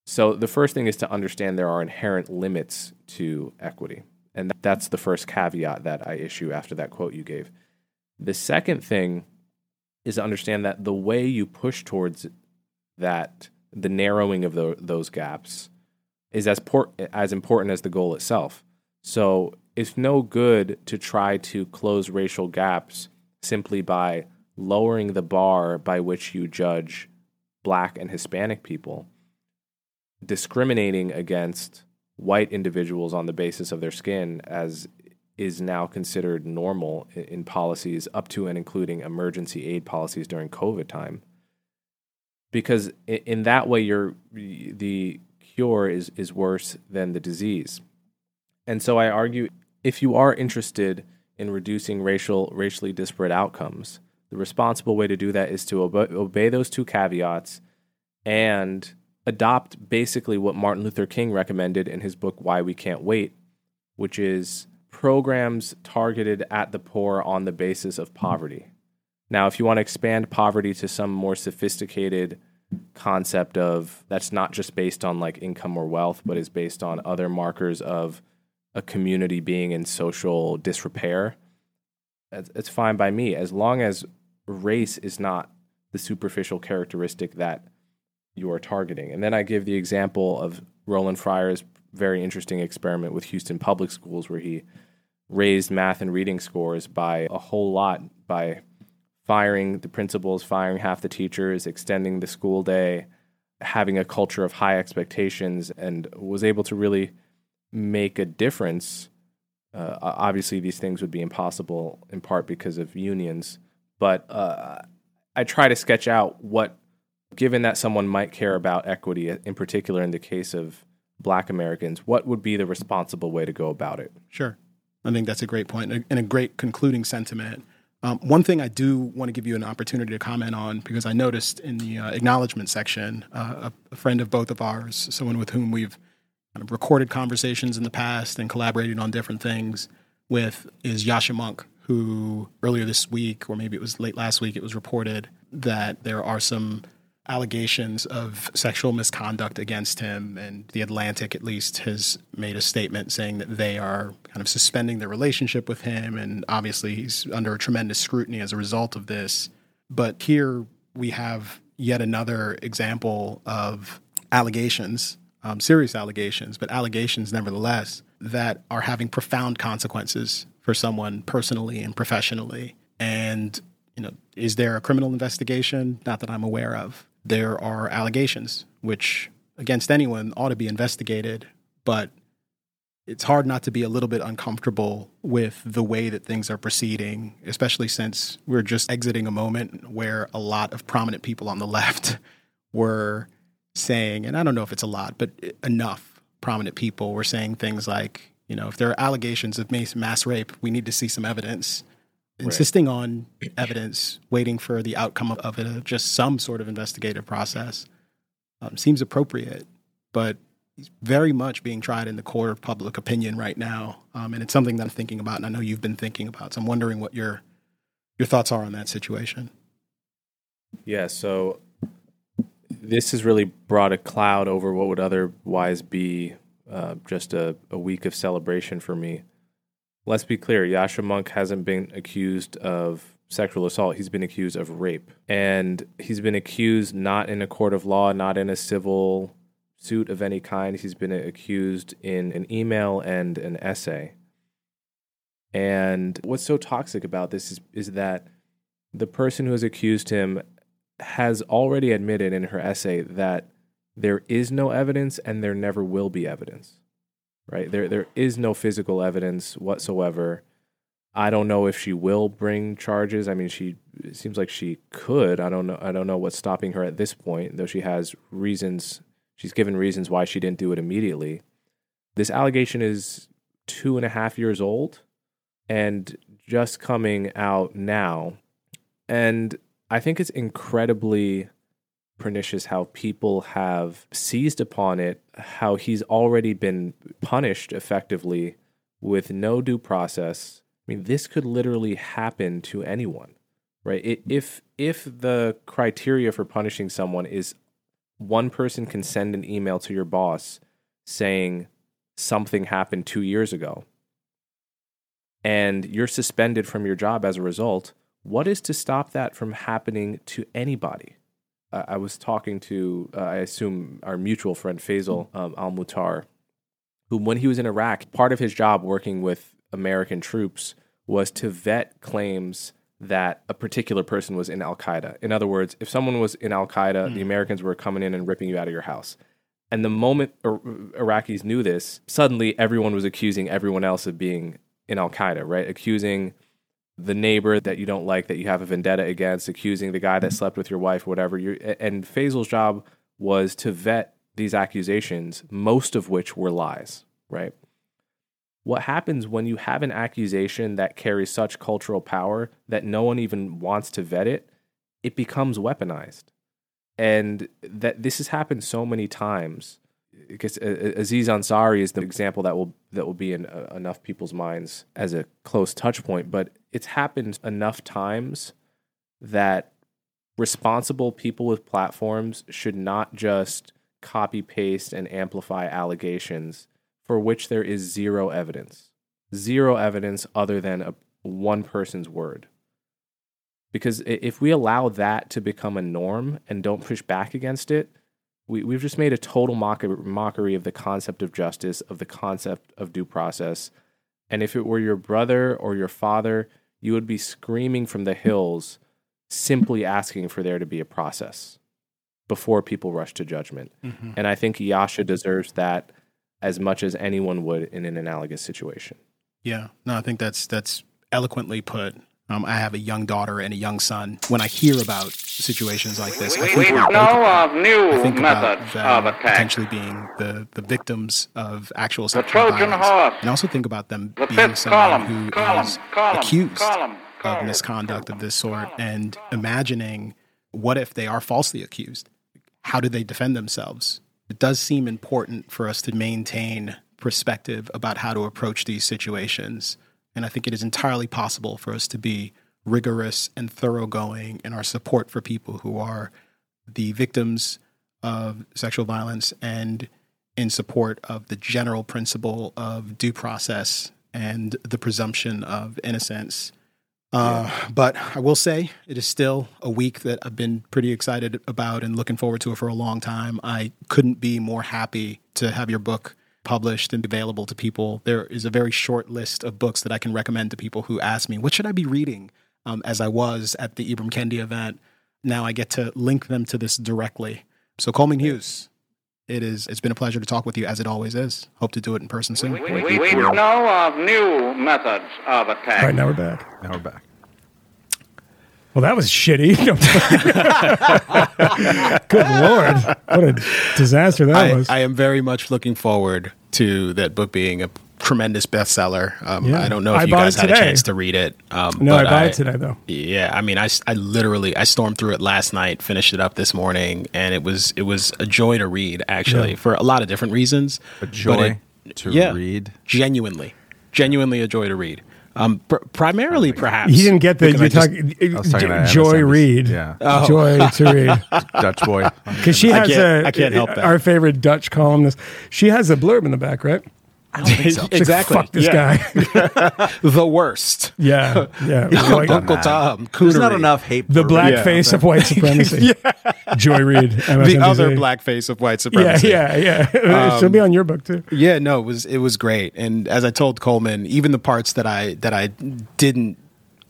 Speaker 4: So, the first thing is to understand there are inherent limits to equity. And that's the first caveat that I issue after that quote you gave. The second thing is to understand that the way you push towards that, the narrowing of tho- those gaps, is as, por- as important as the goal itself. So it's no good to try to close racial gaps simply by lowering the bar by which you judge black and Hispanic people, discriminating against white individuals on the basis of their skin as is now considered normal in, policies up to and including emergency aid policies during COVID time. Because in, that way, you're, the cure is, is worse than the disease. And so I argue if you are interested in reducing racial, racially disparate outcomes, the responsible way to do that is to obey those two caveats and adopt basically what Martin Luther King recommended in his book, Why We Can't Wait, which is programs targeted at the poor on the basis of poverty. Now, if you want to expand poverty to some more sophisticated concept of that's not just based on like income or wealth, but is based on other markers of a community being in social disrepair, it's, fine by me as long as race is not the superficial characteristic that you are targeting. And then I give the example of Roland Fryer's very interesting experiment with Houston Public Schools, where he raised math and reading scores by a whole lot by firing the principals, firing half the teachers, extending the school day, having a culture of high expectations, and was able to really make a difference. Uh, obviously, these things would be impossible in part because of unions, but uh, I try to sketch out what, given that someone might care about equity, in particular in the case of black Americans, what would be the responsible way to go about it?
Speaker 2: Sure. I think that's a great point and a great concluding sentiment. Um, one thing I do want to give you an opportunity to comment on because I noticed in the uh, acknowledgement section, uh, a, a, friend of both of ours, someone with whom we've kind of recorded conversations in the past and collaborated on different things with, is Yascha Mounk, who earlier this week, or maybe it was late last week, it was reported that there are some allegations of sexual misconduct against him. And The Atlantic, at least, has made a statement saying that they are kind of suspending their relationship with him. And obviously, he's under a tremendous scrutiny as a result of this. But here we have yet another example of allegations, um, serious allegations, but allegations nevertheless, that are having profound consequences for someone personally and professionally. And you know, is there a criminal investigation? Not that I'm aware of there are allegations which against anyone ought to be investigated, but it's hard not to be a little bit uncomfortable with the way that things are proceeding, especially since we're just exiting a moment where a lot of prominent people on the left were saying, and I don't know if it's a lot, but enough prominent people were saying things like, you know, if there are allegations of mass rape, we need to see some evidence insisting on evidence, waiting for the outcome of it, just some sort of investigative process, um, seems appropriate. But he's very much being tried in the court of public opinion right now, um, and it's something that I'm thinking about, and I know you've been thinking about. So I'm wondering what your your thoughts are on that situation.
Speaker 4: Yeah. So this has really brought a cloud over what would otherwise be uh, just a, a week of celebration for me let's be clear Yascha Mounk hasn't been accused of sexual assault. He's been accused of rape. And he's been accused not in a court of law, not in a civil suit of any kind. He's been accused in an email and an essay. And what's so toxic about this is, is that the person who has accused him has already admitted in her essay that there is no evidence and there never will be evidence right? There there is no physical evidence whatsoever. I don't know if she will bring charges. I mean, she seems like she could. I don't know. I don't know what's stopping her at this point, though she has reasons She's given reasons why she didn't do it immediately. This allegation is two and a half years old and just coming out now. And I think it's incredibly pernicious how people have seized upon it, how he's already been punished effectively with no due process. I mean, this could literally happen to anyone, right? If if the criteria for punishing someone is one person can send an email to your boss saying something happened two years ago, and you're suspended from your job as a result, what is to stop that from happening to anybody? Uh, I was talking to, uh, I assume, our mutual friend Faisal um, Al Mutar, who, when he was in Iraq, part of his job working with American troops was to vet claims that a particular person was in Al Qaeda. In other words, if someone was in Al Qaeda, the Americans were coming in and ripping you out of your house. And the moment Ir- Iraqis knew this, suddenly everyone was accusing everyone else of being in Al Qaeda, right? Accusing the neighbor that you don't like that you have a vendetta against, accusing the guy that slept with your wife, whatever. you and Faisal's job was to vet these accusations, most of which were lies, right? What happens when you have an accusation that carries such cultural power that no one even wants to vet it? It becomes weaponized. And that this has happened so many times. Because Aziz Ansari is the example that will that will be in uh, enough people's minds as a close touch point, but it's happened enough times that responsible people with platforms should not just copy paste and amplify allegations for which there is zero evidence. Zero evidence other than a, one person's word. Because if we allow that to become a norm and don't push back against it, we, we've just made a total mock- mockery of the concept of justice, of the concept of due process. And if it were your brother or your father, you would be screaming from the hills, simply asking for there to be a process before people rush to judgment. Mm-hmm. And I think Yascha deserves that as much as anyone would in an analogous situation.
Speaker 2: Yeah, no, I think that's that's eloquently put. Um, I have a young daughter and a young son. When I hear about situations like this, I
Speaker 1: We,
Speaker 2: think
Speaker 1: we know
Speaker 2: of
Speaker 1: of
Speaker 2: them. I
Speaker 1: new methods of attack.
Speaker 2: potentially being the, the victims of actual sexual
Speaker 1: Trojan
Speaker 2: violence,
Speaker 1: horse.
Speaker 2: and also think about them
Speaker 1: The
Speaker 2: being someone
Speaker 1: column,
Speaker 2: who
Speaker 1: column,
Speaker 2: is
Speaker 1: column,
Speaker 2: accused
Speaker 1: column,
Speaker 2: of misconduct of this sort, and imagining what if they are falsely accused? How do they defend themselves? It does seem important for us to maintain perspective about how to approach these situations. And I think it is entirely possible for us to be rigorous and thoroughgoing in our support for people who are the victims of sexual violence and in support of the general principle of due process and the presumption of innocence. Uh, But I will say it is still a week that I've been pretty excited about and looking forward to it for a long time. I couldn't be more happy to have your book published and available to people. There is a very short list of books that I can recommend to people who ask me, what should I be reading? Um, as I was at the Ibram Kendi event. Now I get to link them to this directly. So Coleman Hughes, it is it's been a pleasure to talk with you as it always is. Hope to do it in person soon.
Speaker 1: We, we, we know of new methods of attack.
Speaker 3: All right, now we're back.
Speaker 5: Now we're back.
Speaker 3: Well, that was shitty. Good lord, what a disaster that
Speaker 2: I,
Speaker 3: was.
Speaker 2: I am very much looking forward to that book being a tremendous bestseller. Um,
Speaker 3: Yeah.
Speaker 2: I don't know if
Speaker 3: I
Speaker 2: you guys had a chance to read it. Um,
Speaker 3: no, I
Speaker 2: but
Speaker 3: bought it today though.
Speaker 2: Yeah, I mean, I literally I stormed through it last night, finished it up this morning, and it was it was a joy to read actually
Speaker 3: Yeah.
Speaker 2: for a lot of different reasons.
Speaker 5: A joy
Speaker 2: it-
Speaker 5: to
Speaker 2: yeah,
Speaker 5: read.
Speaker 2: genuinely, genuinely a joy to read. Um, pr- primarily, perhaps
Speaker 3: he didn't get the you're
Speaker 2: just-
Speaker 3: talking,
Speaker 5: I talking
Speaker 3: Joy
Speaker 5: MSNBC.
Speaker 3: Read.
Speaker 5: Yeah.
Speaker 3: Joy to read.
Speaker 5: Dutch boy.
Speaker 3: Because she
Speaker 2: I
Speaker 3: has
Speaker 2: can't-
Speaker 3: a
Speaker 2: I can't help that.
Speaker 3: our favorite Dutch columnist. She has a blurb in the back, right? She's like,
Speaker 2: exactly.
Speaker 3: Fuck this
Speaker 2: yeah.
Speaker 3: guy.
Speaker 2: the worst.
Speaker 3: yeah, yeah. Like,
Speaker 2: Uncle Tom,
Speaker 5: There's not enough hate.
Speaker 3: the black
Speaker 2: Yeah.
Speaker 3: face of white supremacy. Joy Reid.
Speaker 2: the other black face of white
Speaker 3: Yeah,
Speaker 2: supremacy.
Speaker 3: yeah, yeah. She'll be on your book too.
Speaker 2: Yeah, no, it was it was great. And as I told Coleman, even the parts that I that I didn't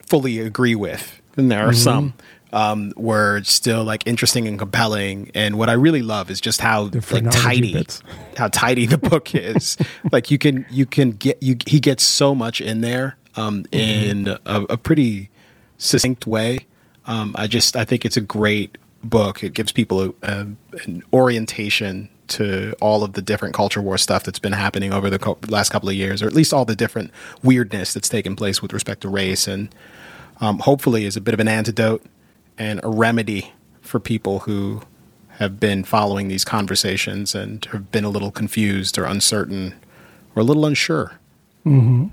Speaker 2: fully agree with, and there are
Speaker 3: Mm-hmm.
Speaker 2: some, um, were still like interesting and compelling. And what I really love is just how like tidy,
Speaker 3: bits.
Speaker 2: how tidy the book is. like you can you can get you he gets so much in there um,
Speaker 3: Mm-hmm.
Speaker 2: in a, a pretty succinct way. Um, I just I think it's a great book. It gives people a, a, an orientation to all of the different culture war stuff that's been happening over the co- last couple of years, or at least all the different weirdness that's taken place with respect to race, and um, hopefully is a bit of an antidote and a remedy for people who have been following these conversations and have been a little confused or uncertain or a little unsure. Mm-hmm.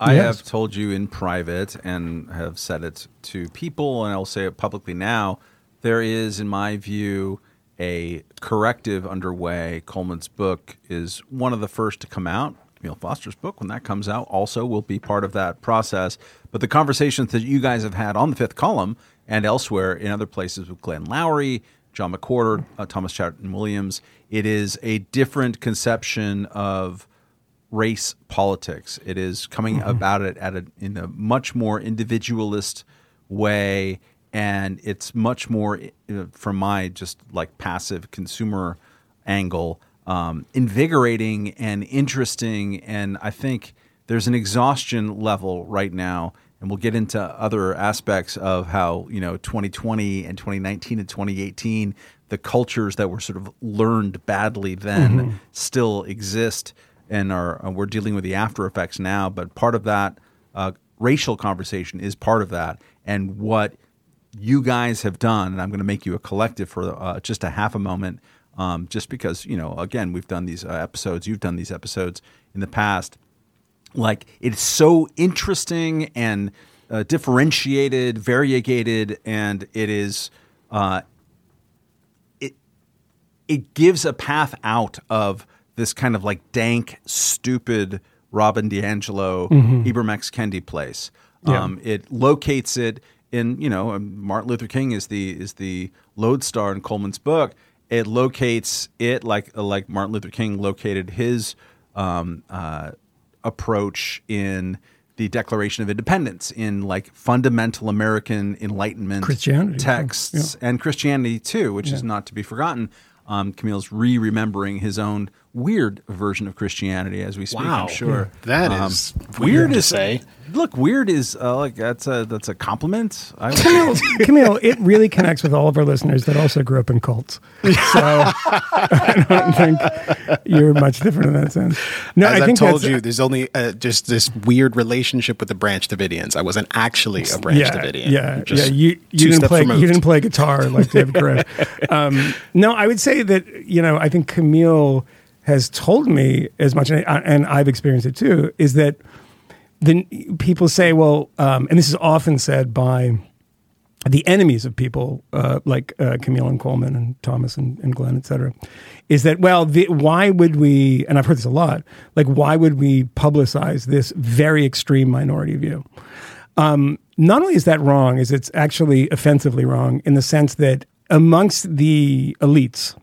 Speaker 5: I
Speaker 3: Yes.
Speaker 5: have told you in private and have said it to people, and I'll say it publicly now. There is, in my view, a corrective underway. Coleman's book is one of the first to come out. Neil Foster's book, when that comes out, also will be part of that process. But the conversations that you guys have had on the fifth column and elsewhere in other places with Glenn Loury, John McWhorter, uh, Thomas Chatterton Williams, it is a different conception of race politics. It is coming about it at a, in a much more individualist way, and it's much more, uh, from my just like passive consumer angle, um, invigorating and interesting. And I think there's an exhaustion level right now. And we'll get into other aspects of how, you know, 2020 and 2019 and 2018, the cultures that were sort of learned badly then still exist and are uh, we're dealing with the after effects now. But part of that uh, racial conversation is part of that, and what you guys have done. And I'm going to make you a collective for uh, just a half a moment, um, just because you know, again, we've done these uh, episodes. You've done these episodes in the past. Like it's so interesting and uh, differentiated, variegated, and it is. Uh, it gives a path out of this kind of like dank, stupid Robin DiAngelo, Ibram X. Kendi place. Um, it locates it in you know um, Martin Luther King is the is the lodestar in Coleman's book. It locates it like like Martin Luther King located his um, uh, approach in the Declaration of Independence in like fundamental American Enlightenment
Speaker 3: Christianity,
Speaker 5: texts. And Christianity too, which is not to be forgotten. Um, Kmele's re-remembering his own weird version of Christianity as we speak.
Speaker 2: Wow.
Speaker 5: I'm sure
Speaker 2: That
Speaker 5: Um,
Speaker 2: is weird to
Speaker 5: is
Speaker 2: say.
Speaker 5: Look, weird is uh, like that's a that's a compliment. I,
Speaker 3: Kmele, Kmele, it really connects with all of our listeners that also grew up in cults. So I don't think you're much different in that sense. No,
Speaker 2: As
Speaker 3: I
Speaker 2: I've told you, there's only uh, just this weird relationship with the Branch Davidians. I wasn't actually a Branch
Speaker 3: yeah,
Speaker 2: Davidian.
Speaker 3: Yeah,
Speaker 2: Just
Speaker 3: yeah. You, you didn't play.
Speaker 2: removed.
Speaker 3: You didn't play guitar like David Koresh. um, no, I would say that you know I think Kmele has told me as much, and, I've experienced it too. Is that the people say, well, um, and this is often said by the enemies of people uh, like uh, Kmele and Coleman and Thomas and, and Glenn, et cetera, is that, well, the, why would we, and I've heard this a lot, like, why would we publicize this very extreme minority view? Um, not only is that wrong, is it's actually offensively wrong in the sense that amongst the elites,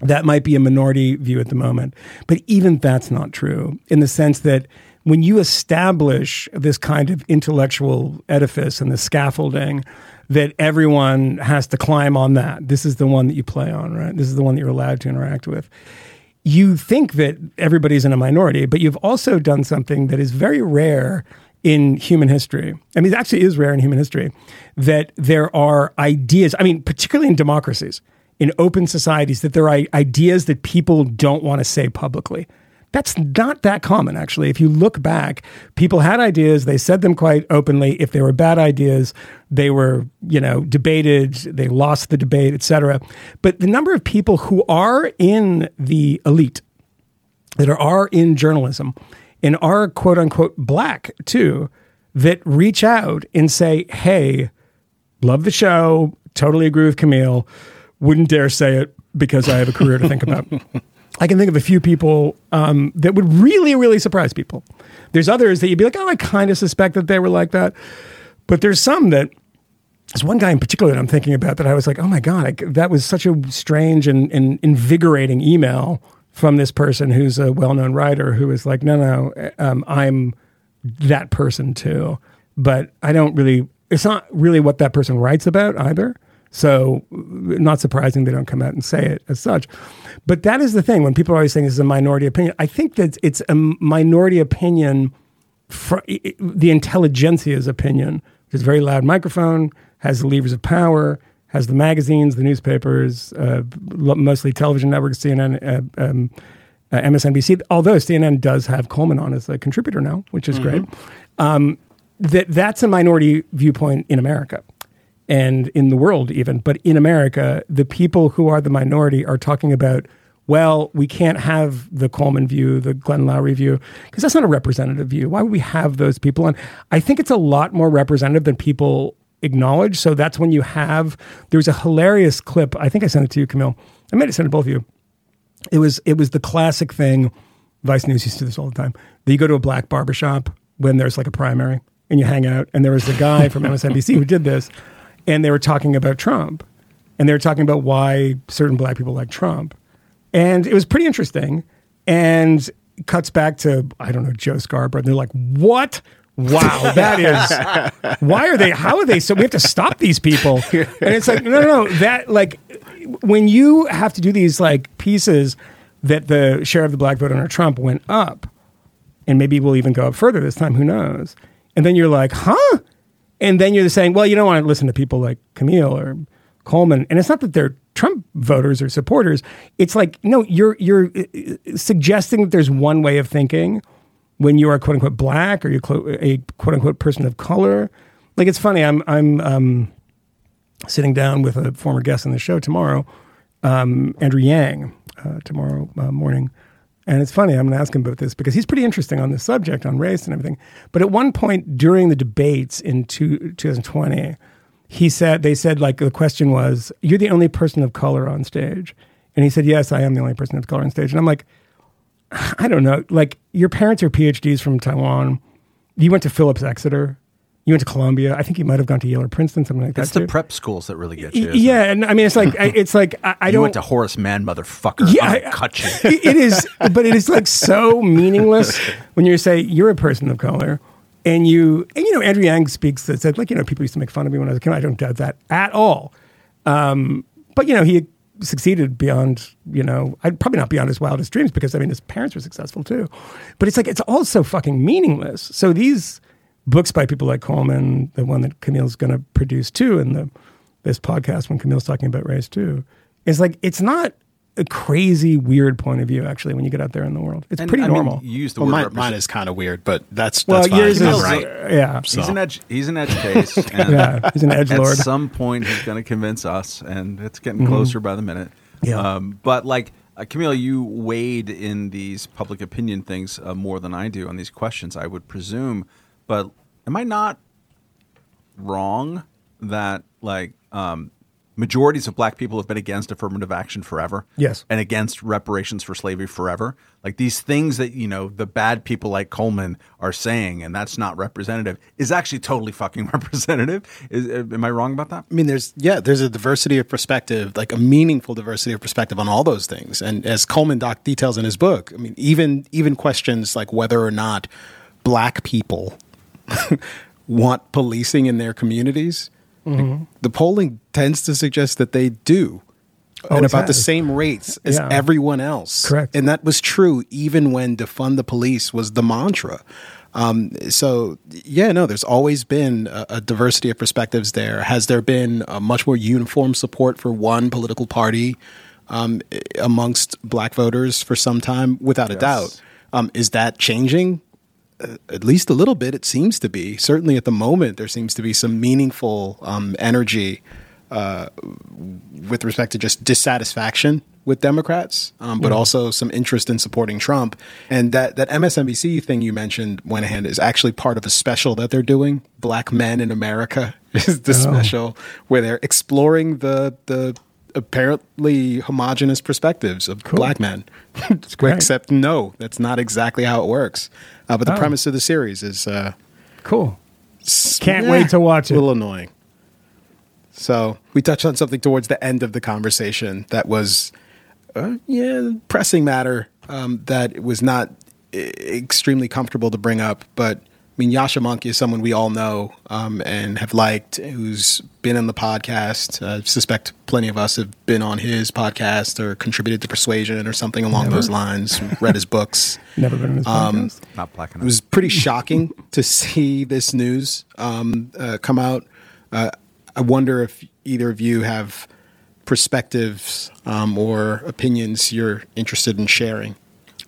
Speaker 3: that might be a minority view at the moment. But even that's not true in the sense that when you establish this kind of intellectual edifice and the scaffolding, that everyone has to climb on that. This is the one that you play on, right? This is the one that you're allowed to interact with. You think that everybody's in a minority, but you've also done something that is very rare in human history. I mean, it actually is rare in human history that there are ideas, I mean, particularly in democracies, in open societies, that there are ideas that people don't want to say publicly. That's not that common, actually. If you look back, people had ideas, they said them quite openly. If they were bad ideas, they were, you know, debated, they lost the debate, etc. But the number of people who are in the elite, that are, are in journalism, and are quote unquote black too, that reach out and say, hey, love the show, totally agree with Kmele, wouldn't dare say it because I have a career to think about. I can think of a few people um, that would really, really surprise people. There's others that you'd be like, oh, I kind of suspect that they were like that. But there's some that, there's one guy in particular that I'm thinking about that I was like, oh my God, I, that was such a strange and, and invigorating email from this person who's a well known writer who is like, no, no, um, I'm that person too. But I don't really, it's not really what that person writes about either. So, not surprising they don't come out and say it as such. But that is the thing when people are always saying this is a minority opinion. I think that it's a minority opinion, the intelligentsia's opinion, which is a very loud microphone, has the levers of power, has the magazines, the newspapers, uh, mostly television networks, CNN, uh, um, uh, MSNBC. Although CNN does have Coleman on as a contributor now, which is great. Um, that that's a minority viewpoint in America and in the world even. But in America, the people who are the minority are talking about. Well, we can't have the Coleman view, the Glenn Loury view, because that's not a representative view. Why would we have those people? And I think it's a lot more representative than people acknowledge. So that's when you have. There was a hilarious clip. I think I sent it to you, Kmele. I might have sent it to both of you it was it was the classic thing. Vice News used to do this all the time. That you go to a black barbershop when there's like a primary and you hang out. And there was a guy from MSNBC who did this, and they were talking about Trump, and they were talking about why certain black people like Trump, and it was pretty interesting. And cuts back to I don't know Joe Scarborough, and they're like, "What? Wow, that is why are they? How are they? So we have to stop these people." And it's like, no, no, no. That like when you have to do these like pieces that the share of the black vote under Trump went up, and maybe we'll even go up further this time. Who knows? And then you're like, huh? And then you're saying, well, you don't want to listen to people like Kmele or Coleman. And it's not that they're Trump voters or supporters. It's like, no, you're you're uh, suggesting that there's one way of thinking when you are quote unquote black or you're a quote unquote person of color. Like it's funny. I'm I'm um, sitting down with a former guest on the show tomorrow, um, Andrew Yang, uh, tomorrow uh, morning. And it's funny, I'm going to ask him about this because he's pretty interesting on this subject, on race and everything. But at one point during the debates in two, 2020, he said, they said, like, the question was, You're the only person of color on stage. And he said, Yes, I am the only person of color on stage. And I'm like, I don't know. Like, your parents are PhDs from Taiwan. You went to Phillips Exeter. You went to Columbia. I think you might have gone to Yale or Princeton, something like that.
Speaker 5: It's the
Speaker 3: too.
Speaker 5: prep schools that really get you.
Speaker 3: Yeah,
Speaker 5: it?
Speaker 3: and I mean, it's like I, it's like I, I
Speaker 5: You
Speaker 3: don't.
Speaker 5: went to Horace Mann, motherfucker.
Speaker 3: Yeah,
Speaker 5: gonna cut you.
Speaker 3: it is, but it is like so meaningless when you say you're a person of color, and you and you know Andrew Yang speaks that said like you know people used to make fun of me when I was a kid. I don't doubt that at all. Um, but you know he succeeded beyond you know I'd probably not beyond his wildest dreams because I mean his parents were successful too. But it's like it's all so fucking meaningless. So these books by people like Coleman, the one that Kmele's going to produce too, and the this podcast when Kmele's talking about race too, is like it's not a crazy weird point of view actually when you get out there in the world. It's
Speaker 5: And,
Speaker 3: pretty
Speaker 5: I mean,
Speaker 3: normal.
Speaker 5: you use the
Speaker 2: Well,
Speaker 5: word
Speaker 2: mine,
Speaker 5: represent-
Speaker 2: mine is kind of weird, but that's
Speaker 3: well,
Speaker 2: that's fine.
Speaker 3: yours is
Speaker 2: I'm right.
Speaker 3: yeah,
Speaker 2: So-
Speaker 5: He's an edge. He's an edge case. And
Speaker 3: yeah. He's an edge lord.
Speaker 5: At some point, he's going to convince us, and it's getting closer by the minute.
Speaker 3: Yeah.
Speaker 5: Um, but like uh, Kmele, you wade in these public opinion things uh, more than I do on these questions. I would presume, but am I not wrong that like um, majorities of black people have been against affirmative action forever?
Speaker 3: Yes.
Speaker 5: and against reparations for slavery forever. Like these things that you know the bad people like Coleman are saying, and that's not representative, is actually totally fucking representative. Is, uh, am I wrong about that?
Speaker 2: I mean, there's yeah, there's a diversity of perspective, like a meaningful diversity of perspective on all those things. And as Coleman Doc details in his book, I mean, even even questions like whether or not black people want policing in their communities, the polling tends to suggest that they do. and
Speaker 3: Always
Speaker 2: about the same rates as
Speaker 3: Yeah.
Speaker 2: everyone else.
Speaker 3: Correct.
Speaker 2: And that was true even when defund the police was the mantra. Um, so yeah, no, there's always been a, a diversity of perspectives there. Has there been a much more uniform support for one political party um, amongst black voters for some time? Without a doubt. Um, is that changing? Uh, at least a little bit, it seems to be. Certainly at the moment, there seems to be some meaningful um, energy uh, with respect to just dissatisfaction with Democrats, um, but also some interest in supporting Trump. And that, that MSNBC thing you mentioned, Moynihan, is actually part of a special that they're doing. Black Men in America is the special where they're exploring the the apparently homogenous perspectives of black men. Except no, that's not exactly how it works. Uh, but the
Speaker 3: Oh.
Speaker 2: premise of the series is uh,
Speaker 3: cool. Can't
Speaker 2: yeah,
Speaker 3: wait to watch it.
Speaker 2: A little annoying. So we touched on something towards the end of the conversation that was, uh, yeah, pressing matter um, that was not extremely comfortable to bring up. But mean, Yascha Mounk is someone we all know um, and have liked, who's been on the podcast. Uh, suspect plenty of us have been on his podcast or contributed to Persuasion or something along those lines. Read his books.
Speaker 3: Never been in his
Speaker 2: Um,
Speaker 3: podcast.
Speaker 5: Not black enough.
Speaker 2: It was pretty shocking to see this news um, uh, come out. Uh, I wonder if either of you have perspectives um, or opinions you're interested in sharing.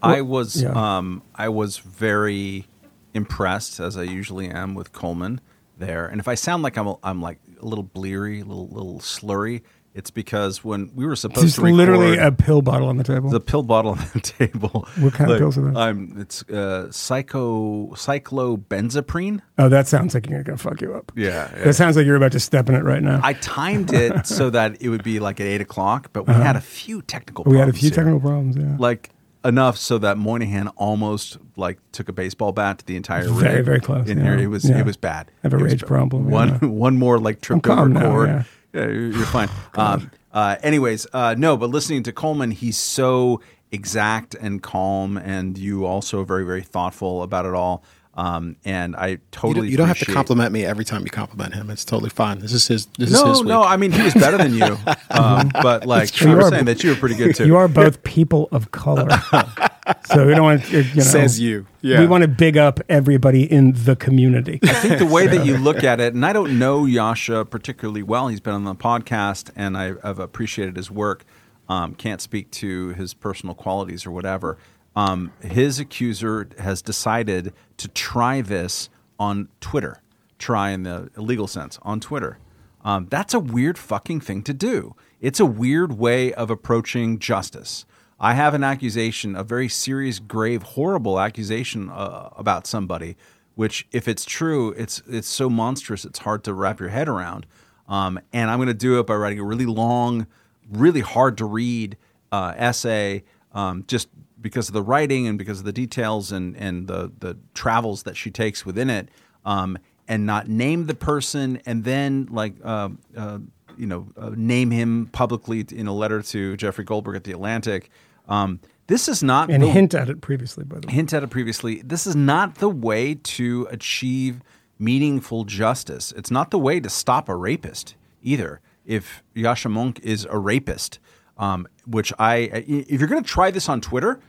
Speaker 5: I was
Speaker 3: yeah.
Speaker 5: um, I was very impressed, as I usually am, with Coleman there. And if I sound like I'm a, I'm like a little bleary, a little little slurry, it's because when we were supposed
Speaker 3: Just
Speaker 5: to record
Speaker 3: literally a pill bottle on the table.
Speaker 5: the pill bottle on the table.
Speaker 3: What kind of pills are those?
Speaker 5: I'm it's uh, psycho cyclobenzaprine.
Speaker 3: oh, that sounds like you're going to fuck you up.
Speaker 5: Yeah,
Speaker 3: That sounds like you're about to step in it right now.
Speaker 5: I timed it so that it would be like at eight o'clock, but we had a few technical.
Speaker 3: Uh-huh. we had a few
Speaker 5: here.
Speaker 3: technical problems. Yeah.
Speaker 5: like enough so that Moynihan almost like took a baseball bat to the entire
Speaker 3: Very,
Speaker 5: rig
Speaker 3: very close,
Speaker 5: in
Speaker 3: yeah.
Speaker 5: here. It was
Speaker 3: Yeah.
Speaker 5: it was bad.
Speaker 3: I have a
Speaker 5: It
Speaker 3: rage problem,
Speaker 5: One
Speaker 3: yeah.
Speaker 5: one more like tripped
Speaker 3: I'm
Speaker 5: over
Speaker 3: now,
Speaker 5: cord.
Speaker 3: yeah.
Speaker 5: You're fine. um, uh, anyways, uh, no, but listening to Coleman, he's so exact and calm, and you also very very thoughtful about it all. Um, and I
Speaker 2: You
Speaker 5: totally
Speaker 2: don't, you don't have to compliment me every time you compliment him. It's totally fine. This is his. This is
Speaker 5: No,
Speaker 2: his week.
Speaker 5: no, I mean he was better than you, um, but like
Speaker 3: You
Speaker 5: was
Speaker 3: are-
Speaker 5: saying that you were pretty good too.
Speaker 3: You are both people of color. so we don't want to, you know.
Speaker 2: Says you. Yeah.
Speaker 3: We want to big up everybody in the community.
Speaker 5: I think the way that you look at it, and I don't know Yascha particularly well. He's been on the podcast, and I, I've appreciated his work. Um, can't speak to his personal qualities or whatever. Um, his accuser has decided to try this on Twitter. Try in the legal sense on Twitter. Um, that's a weird fucking thing to do. It's a weird way of approaching justice. I have an accusation, a very serious, grave, horrible accusation uh, about somebody, which, if it's true, it's it's so monstrous it's hard to wrap your head around. Um, and I'm going to do it by writing a really long, really hard to read uh, essay, um, just because of the writing and because of the details and and the the travels that she takes within it, um, and not name the person, and then like. Uh, uh, you know, uh, name him publicly in a letter to Jeffrey Goldberg at the Atlantic. Um, this is not
Speaker 3: and
Speaker 5: the,
Speaker 3: hint at it previously, by the way.
Speaker 5: hint at it previously. This is not the way to achieve meaningful justice. It's not the way to stop a rapist either. If Yascha Mounk is a rapist, um, which I, if you're going to try this on Twitter,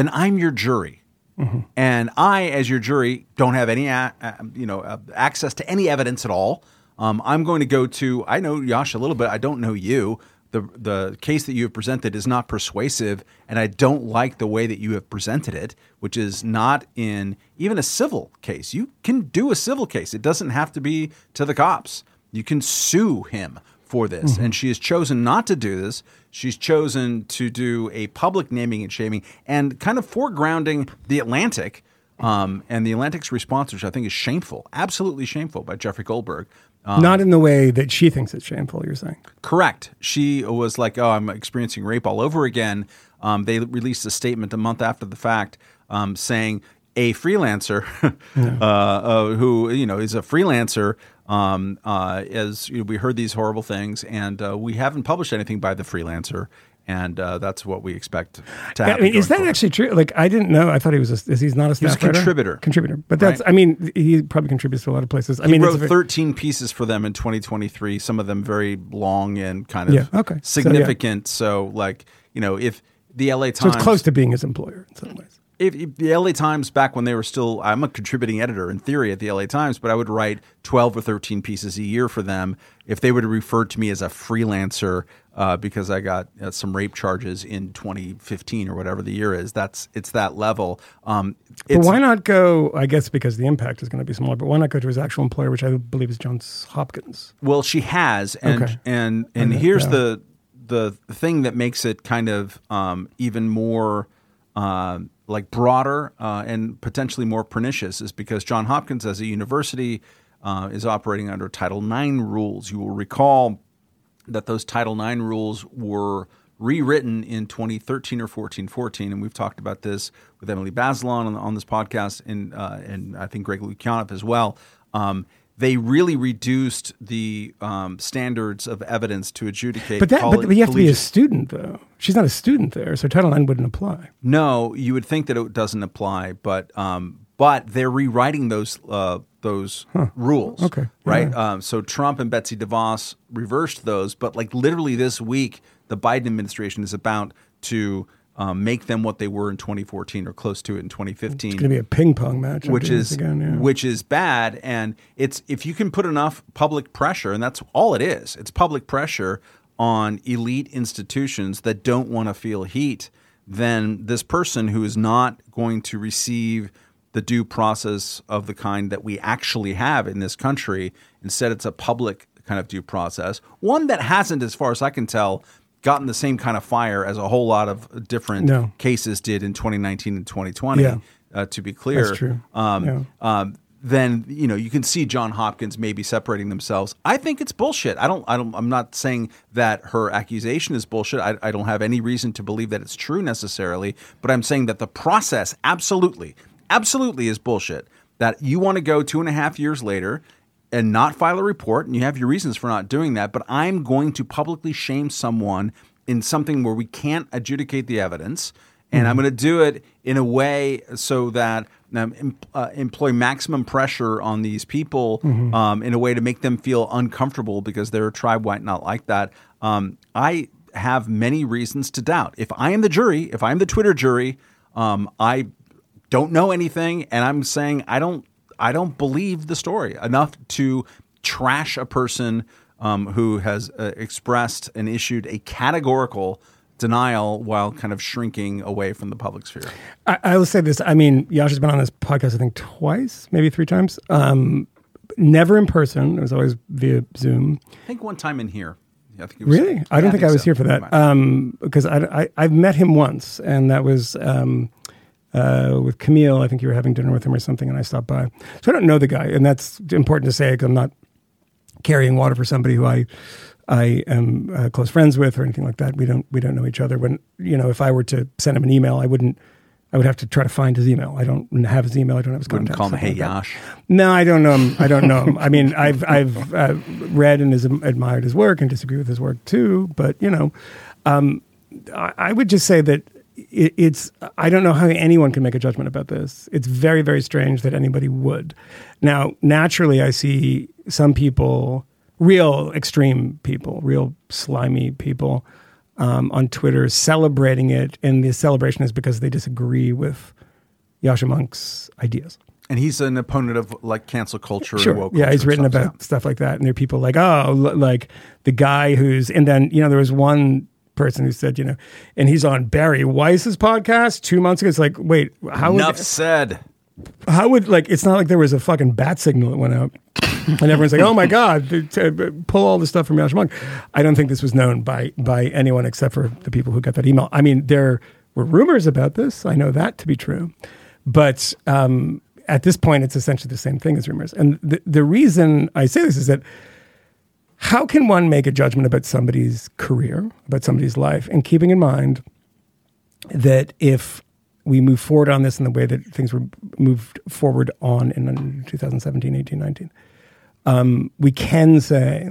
Speaker 5: then I'm your jury. And I, as your jury, don't have any, a- a- you know, uh, access to any evidence at all. Um, I'm going to go to. I know Yash a little bit. I don't know you. The the case that you have presented is not persuasive, and I don't like the way that you have presented it, which is not in even a civil case. You can do a civil case. It doesn't have to be to the cops. You can sue him for this, and she has chosen not to do this. She's chosen to do a public naming and shaming and kind of foregrounding the Atlantic um, and the Atlantic's response, which I think is shameful, absolutely shameful, by Jeffrey Goldberg. Um,
Speaker 3: Not in the way that she thinks it's shameful, you're saying.
Speaker 5: Correct. She was like, "Oh, I'm experiencing rape all over again." Um, they released a statement a month after the fact um, saying a freelancer uh, uh, who you know is a freelancer. Um, uh, as you know, we heard these horrible things, and uh, we haven't published anything by the freelancer, and uh, that's what we expect to
Speaker 3: I
Speaker 5: happen.
Speaker 3: mean, is that
Speaker 5: forward.
Speaker 3: actually true? Like, I didn't know. I thought he was. A, is he's not a staff
Speaker 5: was a
Speaker 3: writer?
Speaker 5: contributor.
Speaker 3: Contributor, but that's.
Speaker 5: Right.
Speaker 3: I mean, he probably contributes to a lot of places. I
Speaker 5: He
Speaker 3: mean,
Speaker 5: wrote
Speaker 3: very-
Speaker 5: 13 pieces for them in 2023. Some of them very long and kind of
Speaker 3: Yeah, okay. So, yeah.
Speaker 5: significant. So, like you know, if the LA Times,
Speaker 3: so it's close to being his employer in some ways.
Speaker 5: If, if the LA Times back when they were still, I'm a contributing editor in theory at the LA Times, but I would write 12 or 13 pieces a year for them. If they would have referred to me as a freelancer uh, because I got uh, some rape charges in 2015 or whatever the year is, that's it's that level. Um,
Speaker 3: But why not go? I guess because the impact is going to be smaller. But why not go to his actual employer, which I believe is Johns Hopkins?
Speaker 5: Well, she has, and
Speaker 3: Okay.
Speaker 5: and and here's
Speaker 3: yeah.
Speaker 5: the the thing that makes it kind of um, even more uh, like broader uh, and potentially more pernicious is because John Hopkins, as a university, uh, is operating under Title IX rules. You will recall that those Title IX rules were rewritten in 2013 or 14, 14, and we've talked about this with Emily Bazelon on, on this podcast, and uh, and I think Greg Lukianoff as well. Um, they really reduced the um, standards of evidence to adjudicate.
Speaker 3: But that,
Speaker 5: colle-
Speaker 3: but you have to be a student though. She's not a student there, so Title IX wouldn't apply.
Speaker 5: No, you would think that it doesn't apply, but um, but they're rewriting those uh, those rules.
Speaker 3: Okay,
Speaker 5: right.
Speaker 3: yeah.
Speaker 5: Um, so Trump and Betsy DeVos reversed those, but like literally this week, the Biden administration is about to um, make them what they were in 2014 or close to it in 2015
Speaker 3: It's going to be a ping pong match.
Speaker 5: Which is
Speaker 3: again, yeah.
Speaker 5: which is bad and it's if you can put enough public pressure and that's all it is it's public pressure on elite institutions that don't want to feel heat then this person who is not going to receive the due process of the kind that we actually have in this country instead it's a public kind of due process one that hasn't as far as I can tell gotten the same kind of fire as a whole lot of different
Speaker 3: No.
Speaker 5: cases did in 2019 and 2020
Speaker 3: Yeah.
Speaker 5: uh, to be clear
Speaker 3: That's true.
Speaker 5: um,
Speaker 3: Yeah.
Speaker 5: um, then you know you can see John Hopkins maybe separating themselves. I think it's bullshit. I don't. I don't. I'm not saying that her accusation is bullshit. I, I don't have any reason to believe that it's true necessarily. But I'm saying that the process absolutely, absolutely is bullshit. That you want to go two and a half years later and not file a report, and you have your reasons for not doing that. But I'm going to publicly shame someone in something where we can't adjudicate the evidence and I'm going to do it in a way so that um, uh, employ maximum pressure on these people um, in a way to make them feel uncomfortable because their tribe might not like that. Um, I have many reasons to doubt. If I am the jury, if I'm the Twitter jury, um, I don't know anything, and I'm saying I don't, I don't believe the story enough to trash a person um, who has uh, expressed and issued a categorical denial while kind of shrinking away from the public sphere.
Speaker 3: I, I will say this. I mean, Yash has been on this podcast, I think, twice, maybe three times. Um, never in person. It was always via Zoom.
Speaker 5: I think one time in here. I think was,
Speaker 3: Really? I don't
Speaker 5: Yeah,
Speaker 3: think, I was
Speaker 5: so.
Speaker 3: here for that.
Speaker 5: Might-
Speaker 3: Um, because I, I, I've met him once, and that was um, uh, with Kmele. I think you were having dinner with him or something, and I stopped by. So I don't know the guy, and that's important to say because I'm not carrying water for somebody who I I am uh, close friends with or anything like that. We don't we don't know each other. When you know, if I were to send him an email, I wouldn't. I would have to try to find his email. I don't have his email. I don't have his
Speaker 5: Wouldn't
Speaker 3: contact.
Speaker 5: call him Hey
Speaker 3: like.
Speaker 5: Yash.
Speaker 3: No, I don't know him. I don't know him. I mean, I've I've uh, read and has admired his work and disagree with his work too. But you know, um, I, I would just say that it, it's. I don't know how anyone can make a judgment about this. It's very very strange that anybody would. Now, naturally, I see some people, real extreme people, real slimy people. Um, on Twitter, celebrating it, and the celebration is because they disagree with Yascha Mounk's ideas.
Speaker 5: And he's an opponent of like cancel culture.
Speaker 3: Sure.
Speaker 5: woke
Speaker 3: Yeah, he's written about stuff like that, and there are people like, oh, like the guy who's, and then you know, there was one person who said, you know, and he's on Bari Weiss's podcast two months ago. It's like, wait, how would,
Speaker 5: Enough said.
Speaker 3: how would like? It's not like there was a fucking bat signal that went out, and everyone's like, oh my god, t- t- pull all the stuff from Yash Mounk. I don't think this was known by by anyone except for the people who got that email. I mean, there were rumors about this. I know that to be true, but um, at this point, it's essentially the same thing as rumors. And the the reason I say this is that how can one make a judgment about somebody's career, about somebody's life, and keeping in mind that if we move forward on this in the way that things were moved forward on in 2017, 18, 19, um, we can say,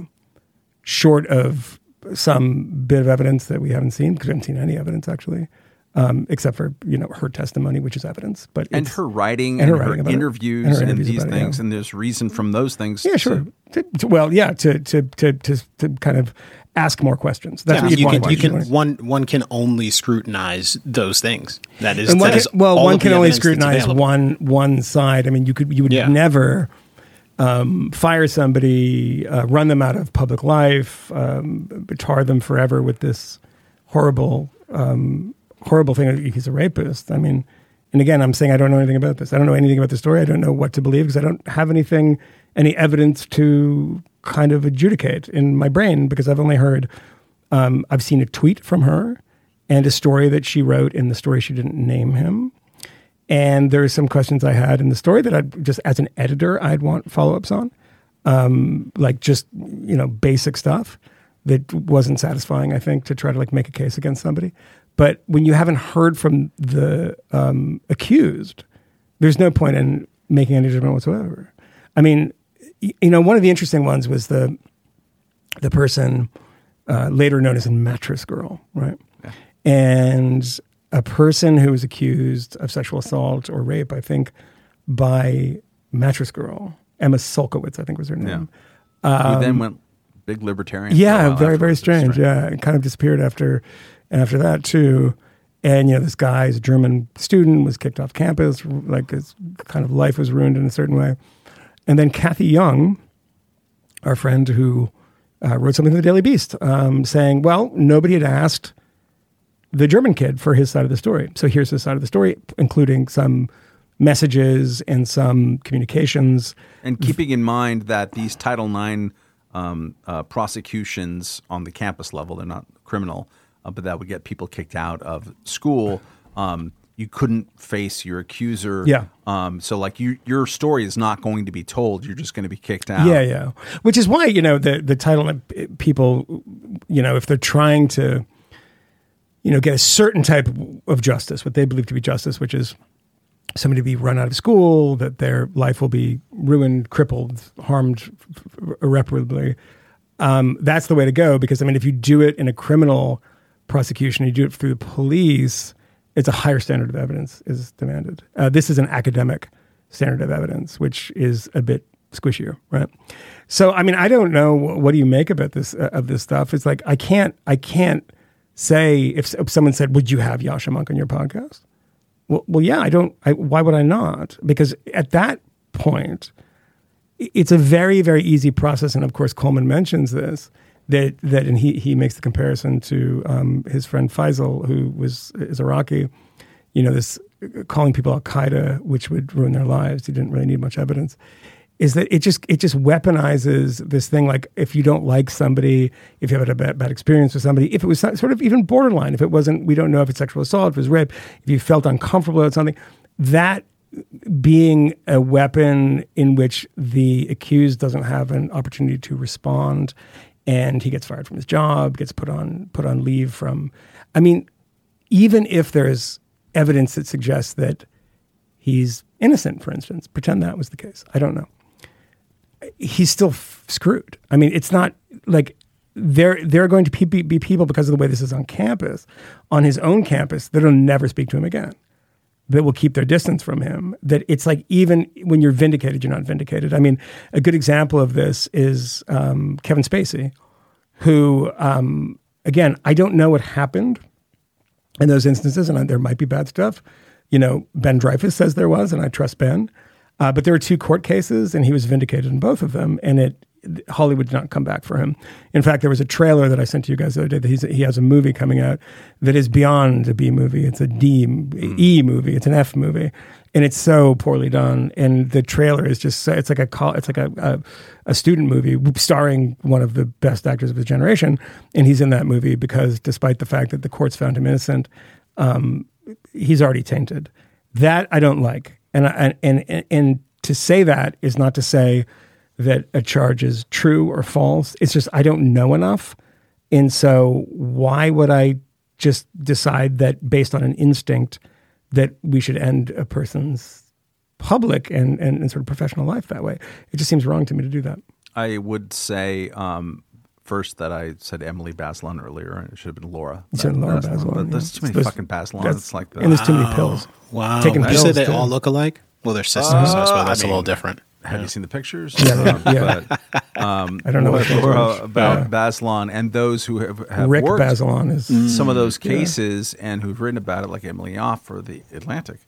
Speaker 3: short of some bit of evidence that we haven't seen, because we haven't seen any evidence actually, um, except for you know her testimony, which is evidence. But
Speaker 5: And her writing
Speaker 3: and
Speaker 5: and,
Speaker 3: her
Speaker 5: her,
Speaker 3: writing about it.
Speaker 5: interviews
Speaker 3: And
Speaker 5: and,
Speaker 3: her interviews
Speaker 5: these
Speaker 3: about it,
Speaker 5: things.
Speaker 3: yeah.
Speaker 5: And there's reason from those things.
Speaker 3: yeah, sure. To, to- well, yeah, to to to to, to kind of ask more questions. That's
Speaker 2: Yeah,
Speaker 3: what
Speaker 2: you
Speaker 3: want.
Speaker 2: can, you can one one can only scrutinize those things. That is,
Speaker 3: and one
Speaker 2: that
Speaker 3: can,
Speaker 2: is
Speaker 3: well,
Speaker 2: all
Speaker 3: one can only scrutinize one one side. I mean, you could you would
Speaker 2: Yeah.
Speaker 3: never um, fire somebody, uh, run them out of public life, um, tar them forever with this horrible um, horrible thing. He's a rapist. I mean, and again, I'm saying I don't know anything about this. I don't know anything about the story. I don't know what to believe because I don't have anything, any evidence to kind of adjudicate in my brain because I've only heard um, I've seen a tweet from her and a story that she wrote in the story she didn't name him. And there are some questions I had in the story that I'd just as an editor I'd want follow ups on, um, like just you know basic stuff that wasn't satisfying. I think to try to like make a case against somebody. But when you haven't heard from the um, accused, there's no point in making any judgment whatsoever. I mean, you know, one of the interesting ones was the the person uh, later known as a mattress girl, right? And a person who was accused of sexual assault or rape, I think, by mattress girl Emma Sulkowicz, I think was her name.
Speaker 5: Who then went big libertarian.
Speaker 3: Yeah, very very.
Speaker 5: It's
Speaker 3: strange. Yeah, kind of disappeared after after that too. And you know, this guy a German student, was kicked off campus, like his kind of life was ruined in a certain way. And then Cathy Young, our friend who uh, wrote something for the Daily Beast, um, saying, "Well, nobody had asked the German kid for his side of the story. So here's his side of the story, including some messages and some communications.
Speaker 5: And keeping in mind that these Title IX um, uh, prosecutions on the campus level, they're not criminal, uh, but that would get people kicked out of school. Um, you couldn't face your accuser.
Speaker 3: Yeah.
Speaker 5: Um, so, like, you, your story is not going to be told. You're just going to be kicked out.
Speaker 3: Yeah, yeah. Which is why you know the the title people, you know, if they're trying to, you know, get a certain type of justice, what they believe to be justice, which is somebody to be run out of school, that their life will be ruined, crippled, harmed irreparably. Um, that's the way to go because I mean, if you do it in a criminal prosecution, you do it through the police, it's a higher standard of evidence is demanded. Uh, this is an academic standard of evidence, which is a bit squishier, right? So, I mean, I don't know what do you make about this uh, of this stuff. It's like I can't, I can't say if, if someone said, "Would you have Yascha Mounk on your podcast?" Well, well, yeah, I don't. I, why would I not? Because at that point, it's a very, very easy process. And of course, Coleman mentions this that that, and he he makes the comparison to um, his friend Faisal, who was is Iraqi. You know, this calling people Al Qaeda, which would ruin their lives. He didn't really need much evidence. Is that it? Just it just weaponizes this thing. Like if you don't like somebody, if you have a bad, bad experience with somebody, if it was sort of even borderline, if it wasn't, we don't know if it's sexual assault, if it was rape, if you felt uncomfortable with something, that being a weapon in which the accused doesn't have an opportunity to respond and he gets fired from his job gets put on put on leave from i mean even if there's evidence that suggests that he's innocent for instance pretend that was the case. I don't know. He's still f- screwed. I mean it's not like there there are going to be, be people because of the way this is on campus on his own campus that'll never speak to him again that will keep their distance from him. That it's like even when you're vindicated, you're not vindicated. I mean, a good example of this is um, Kevin Spacey, who, um, again, I don't know what happened in those instances, and there might be bad stuff. You know, Ben Dreyfuss says there was, and I trust Ben. Uh, but there were two court cases, and he was vindicated in both of them, and it Hollywood did not come back for him. In fact, there was a trailer that I sent to you guys the other day that he's, he has a movie coming out that is beyond a B movie. It's a D E movie. It's an F movie, and it's so poorly done. And the trailer is just so, it's like a call, it's like a, a a student movie starring one of the best actors of his generation, and he's in that movie because despite the fact that the courts found him innocent, um, he's already tainted. That I don't like, and I, and and and to say that is not to say that a charge is true or false. It's just I don't know enough. And so why would I just decide that based on an instinct that we should end a person's public and, and, and sort of professional life that way? It just seems wrong to me to do that.
Speaker 5: I would say um, first that I said Emily Bazelon earlier, and it should have been Laura.
Speaker 3: You said Laura
Speaker 5: Bazelon,
Speaker 3: Bazelon,
Speaker 5: but there's
Speaker 3: yeah.
Speaker 5: too many
Speaker 3: Those-
Speaker 5: fucking Bazelons.
Speaker 3: that's-
Speaker 5: It's like the,
Speaker 3: And there's too many pills.
Speaker 2: Wow.
Speaker 3: Taking
Speaker 2: you
Speaker 3: pills,
Speaker 2: said they
Speaker 3: too.
Speaker 2: all look alike? Well, they're sisters, so I suppose that's
Speaker 5: I
Speaker 2: a little different.
Speaker 5: Have you seen the pictures?
Speaker 3: Yeah,
Speaker 5: Um,
Speaker 3: yeah.
Speaker 5: But, um,
Speaker 3: I don't know what those
Speaker 5: Laura about
Speaker 3: Yeah.
Speaker 5: Bazelon and those who have, have
Speaker 3: Rick
Speaker 5: worked
Speaker 3: Bazelon is
Speaker 5: some of those cases and who've written about it, like Emily Yoffe for the Atlantic,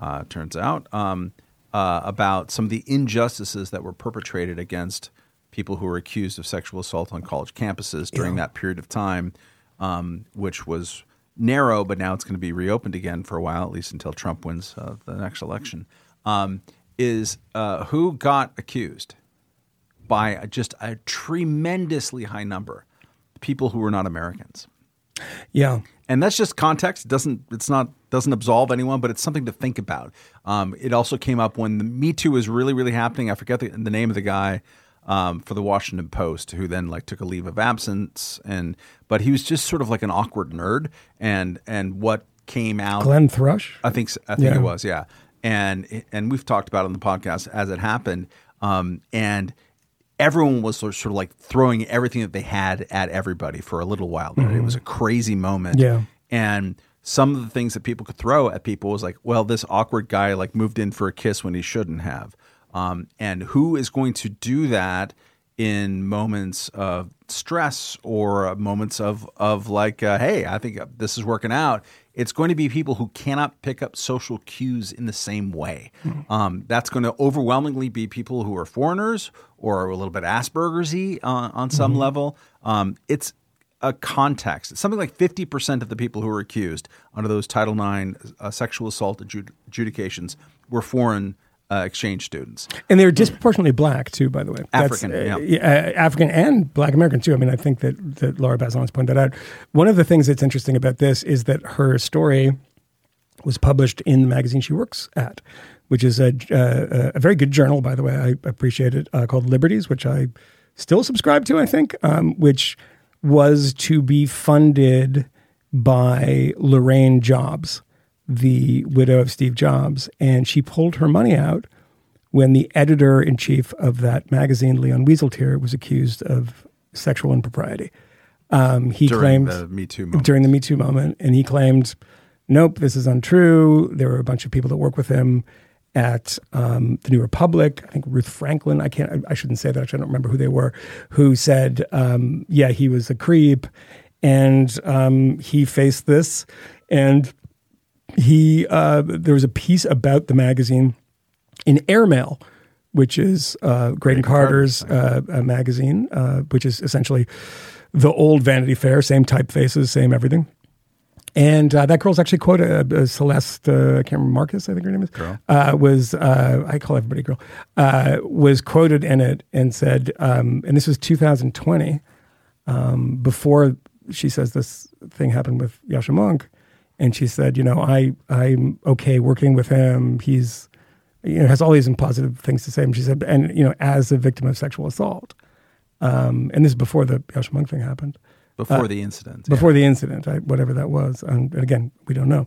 Speaker 5: uh, turns out, um, uh, about some of the injustices that were perpetrated against people who were accused of sexual assault on college campuses during that period of time, um, which was narrow, but now it's going to be reopened again for a while, at least until Trump wins uh, the next election. Um, is uh, who got accused by just a tremendously high number, people who were not Americans
Speaker 3: yeah.
Speaker 5: and that's just context. It doesn't it's not doesn't absolve anyone, but it's something to think about. Um, it also came up when the Me Too was really really happening. I forget the, the name of the guy um, for the Washington Post who then like took a leave of absence, and but he was just sort of like an awkward nerd, and and what came out
Speaker 3: Glenn Thrush.
Speaker 5: I think I think
Speaker 3: Yeah.
Speaker 5: it was, yeah. And and we've talked about it on the podcast as it happened. Um, and everyone was sort of, sort of like throwing everything that they had at everybody for a little while there. It was a crazy moment.
Speaker 3: Yeah.
Speaker 5: And some of the things that people could throw at people was like, well, this awkward guy like moved in for a kiss when he shouldn't have. Um, and who is going to do that in moments of stress or uh, moments of of like, uh, hey, I think this is working out. It's going to be people who cannot pick up social cues in the same way. Um, that's going to overwhelmingly be people who are foreigners or are a little bit Asperger's-y uh, on some level. Um, it's a context. Something like 50% of the people who were accused under those Title IX uh, sexual assault adjud- adjudications were foreign uh, exchange students.
Speaker 3: And they're disproportionately black too, by the way. That's,
Speaker 5: African,
Speaker 3: uh,
Speaker 5: yeah.
Speaker 3: uh, African and Black American too. I mean, I think that that Laura Bazelon's pointed that out. One of the things that's interesting about this is that her story was published in the magazine she works at, which is a uh, a very good journal, by the way. I appreciate it uh, called Liberties, which I still subscribe to. I think, um, which was to be funded by Laurene Jobs, the widow of Steve Jobs, and she pulled her money out when the editor in chief of that magazine, Leon Wieseltier, was accused of sexual impropriety. Um, he
Speaker 5: During
Speaker 3: claimed
Speaker 5: the Me Too moment.
Speaker 3: during the Me Too moment, and he claimed, "Nope, this is untrue." There were a bunch of people that work with him at um, the New Republic. I think Ruth Franklin. I can't. I, I shouldn't say that. Actually, I don't remember who they were. Who said, um, "Yeah, he was a creep," and um, he faced this, and he uh, there was a piece about the magazine in Airmail, which is uh, Graydon Carter's uh, magazine, uh, which is essentially the old Vanity Fair, same typefaces, same everything. And uh, that girl's actually quoted, uh, Celeste, uh, I can't remember, Marcus, I think her name is, uh, was, uh, I call everybody girl, uh, was quoted in it and said, um, and this was 2020, um, before she says this thing happened with Yascha Mounk. And she said, you know, I, I'm okay working with him. He's, you know, has all these positive things to say. And she said, and, you know, as a victim of sexual assault. Um, and this is before the Yascha Mounk thing happened
Speaker 5: before the incident.
Speaker 3: before the incident, I, whatever that was. Um, and again, we don't know.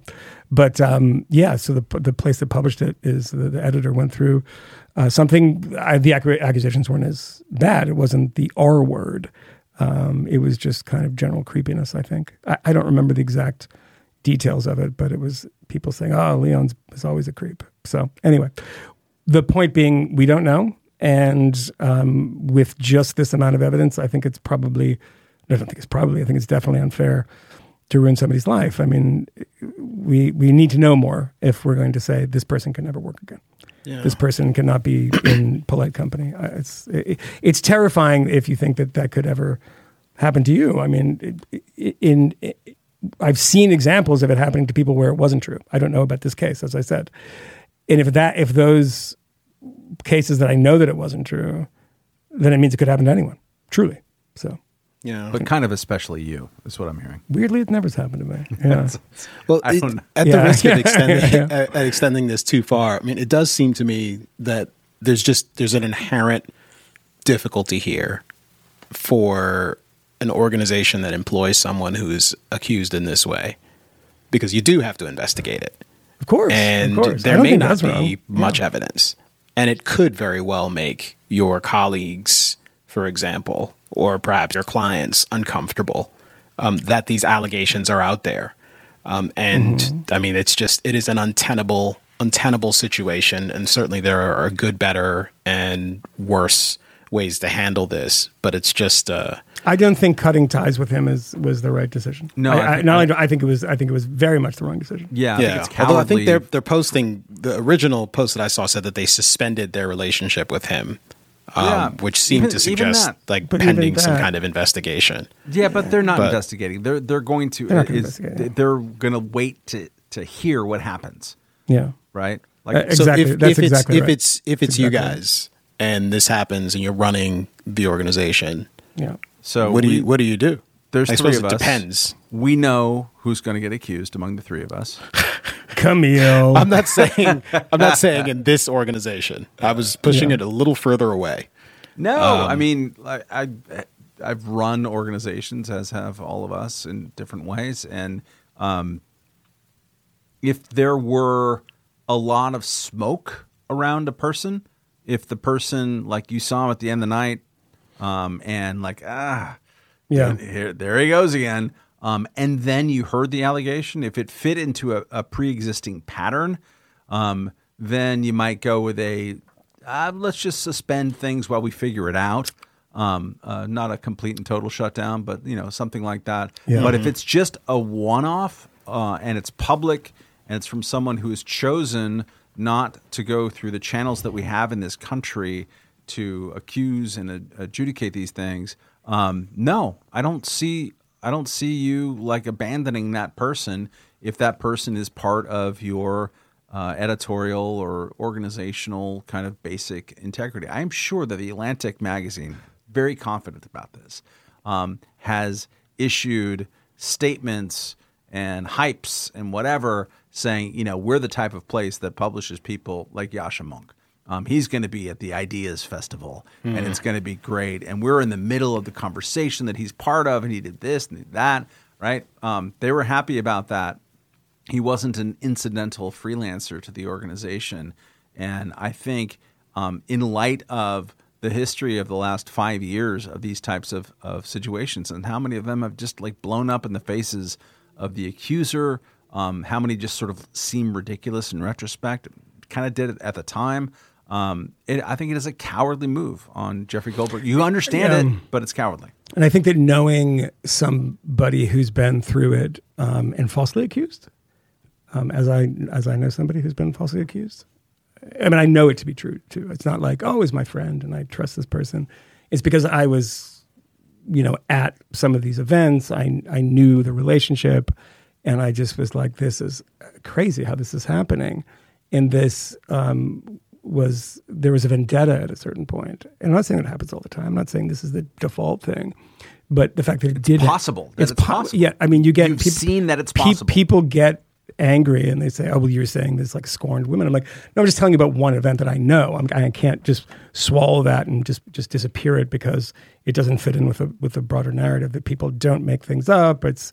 Speaker 3: But um, yeah, so the the place that published it is the, the editor went through uh, something. I, the accu- accusations weren't as bad. It wasn't the R word. Um, it was just kind of general creepiness. I think I, I don't remember the exact details of it, but it was people saying, "Oh, Leon's is always a creep." So anyway, the point being, we don't know. And um, with just this amount of evidence, I think it's probably, I don't think it's probably, I think it's definitely unfair to ruin somebody's life. I mean, we we need to know more if we're going to say this person can never work again. This person cannot be in polite company. It's it, it's terrifying if you think that that could ever happen to you. I mean, in, in I've seen examples of it happening to people where it wasn't true. I don't know about this case, as I said. And if that if those cases that I know that it wasn't true, then it means it could happen to anyone. Truly. So
Speaker 2: Yeah.
Speaker 5: but kind of especially you is what I'm hearing.
Speaker 3: weirdly, it never's happened to me. Yeah.
Speaker 2: Well, it- at
Speaker 3: Yeah.
Speaker 2: the risk of extending
Speaker 3: Yeah.
Speaker 2: at, at extending this too far, I mean, it does seem to me that there's just there's an inherent difficulty here for an organization that employs someone who's accused in this way, because you do have to investigate it,
Speaker 3: of course.
Speaker 2: and
Speaker 3: of course.
Speaker 2: There may not be
Speaker 3: wrong.
Speaker 2: much
Speaker 3: Yeah.
Speaker 2: evidence, and it could very well make your colleagues, for example, or perhaps your clients uncomfortable um, that these allegations are out there. Um, and
Speaker 3: Mm-hmm.
Speaker 2: I mean, it's just it is an untenable, untenable situation, and certainly there are good, better, and worse ways to handle this. But it's just uh,
Speaker 3: I don't think cutting ties with him is was the right decision.
Speaker 5: No,
Speaker 3: I,
Speaker 5: I
Speaker 3: I,
Speaker 5: think-
Speaker 3: not only do I think it was. I think it was very much the wrong decision.
Speaker 5: Yeah, I
Speaker 2: yeah.
Speaker 5: think it's
Speaker 2: Although I think they're they're posting the original post that I saw said that they suspended their relationship with him, um,
Speaker 5: Yeah.
Speaker 2: which seemed
Speaker 5: Even-
Speaker 2: to suggest like
Speaker 3: But
Speaker 2: pending some kind of investigation.
Speaker 5: Yeah, but they're not
Speaker 2: But-
Speaker 5: investigating. They're they're going to.
Speaker 3: They're
Speaker 5: is-
Speaker 3: yeah.
Speaker 5: They're going to wait to to hear what happens.
Speaker 3: Yeah.
Speaker 5: Right.
Speaker 3: Uh,
Speaker 5: Like
Speaker 3: Exactly.
Speaker 2: So if,
Speaker 3: That's
Speaker 2: if it's
Speaker 3: exactly
Speaker 2: if it's if it's
Speaker 3: That's
Speaker 2: you
Speaker 3: exactly right.
Speaker 2: guys and this happens and you're running the organization,
Speaker 3: Yeah.
Speaker 5: So.
Speaker 2: what do
Speaker 5: we-
Speaker 2: you what do you do?
Speaker 5: There's
Speaker 2: I
Speaker 5: three
Speaker 2: suppose
Speaker 5: of
Speaker 2: it
Speaker 5: us.
Speaker 2: depends.
Speaker 5: We know who's going to get accused among the three of us.
Speaker 3: Kmele.
Speaker 2: I'm not saying I'm not saying in this organization. I was pushing
Speaker 3: Yeah.
Speaker 2: it a little further away.
Speaker 5: No,
Speaker 2: Um,
Speaker 5: I mean, I, I I've run organizations, as have all of us, in different ways, and um, if there were a lot of smoke around a person, if the person like you saw him at the end of the night, um, and like ah,
Speaker 3: Yeah.
Speaker 5: here, there he goes again. Um, and then you heard the allegation. If it fit into a, a pre-existing pattern, um, then you might go with a uh, let's just suspend things while we figure it out. Um, uh, not a complete and total shutdown, but you know something like that.
Speaker 3: Yeah.
Speaker 5: But if it's just a one-off, uh, and it's public, and it's from someone who has chosen not to go through the channels that we have in this country to accuse and adjudicate these things. Um, no, I don't see. I don't see you like abandoning that person if that person is part of your uh, editorial or organizational kind of basic integrity. I am sure that the Atlantic magazine, very confident about this, um, has issued statements and hypes and whatever saying, you know, we're the type of place that publishes people like Yascha Mounk. Um, he's going to be at the Ideas Festival, and it's going to be great. And we're in the middle of the conversation that he's part of, and he did this and did that, right? Um, they were happy about that. He wasn't an incidental freelancer to the organization. And I think, um, in light of the history of the last five years of these types of, of situations and how many of them have just like blown up in the faces of the accuser, um, how many just sort of seem ridiculous in retrospect, kind of did it at the time. Um, it, I think it is a cowardly move on Jeffrey Goldberg. You understand
Speaker 3: Yeah.
Speaker 5: it, but it's cowardly.
Speaker 3: And I think that knowing somebody who's been through it um, and falsely accused, um, as I as I know somebody who's been falsely accused, I mean I know it to be true too. It's not like oh, he's my friend and I trust this person. It's because I was, you know, at some of these events. I I knew the relationship, and I just was like, this is crazy how this is happening, and this. Was there was a vendetta at a certain point. And I'm not saying it happens all the time. I'm not saying this is the default thing, but the fact that it did
Speaker 5: possible, that it's
Speaker 3: po-
Speaker 5: possible.
Speaker 3: Yeah, I mean, you get
Speaker 5: You've seen that it's
Speaker 3: pe-
Speaker 5: possible.
Speaker 3: people get angry and they say, "Oh, well, you're saying this like scorned women." I'm like, no, I'm just telling you about one event that I know. I'm, I can't just swallow that and just just disappear it because it doesn't fit in with a with a broader narrative that people don't make things up. It's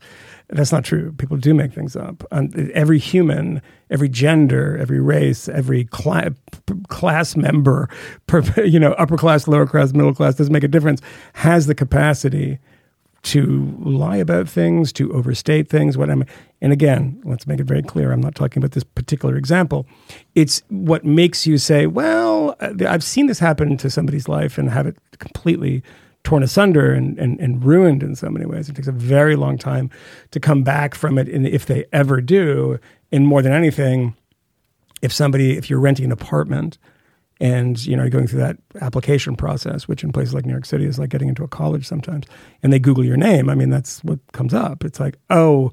Speaker 3: that's not true. People do make things up. And every human, every gender, every race, every p- class member, per, you know, upper class, lower class, middle class, doesn't make a difference. Has the capacity to lie about things, to overstate things. What I'm, and again, let's make it very clear. I'm not talking about this particular example. It's what makes you say, "Well, uh, I've seen this happen to somebody's life and have it completely torn asunder and, and, and ruined in so many ways. It takes a very long time to come back from it, and if they ever do, and more than anything, if somebody, if you're renting an apartment." And you know you're going through that application process which in places like new york city is like getting into a college sometimes and they google your name. I mean that's what comes up. It's like oh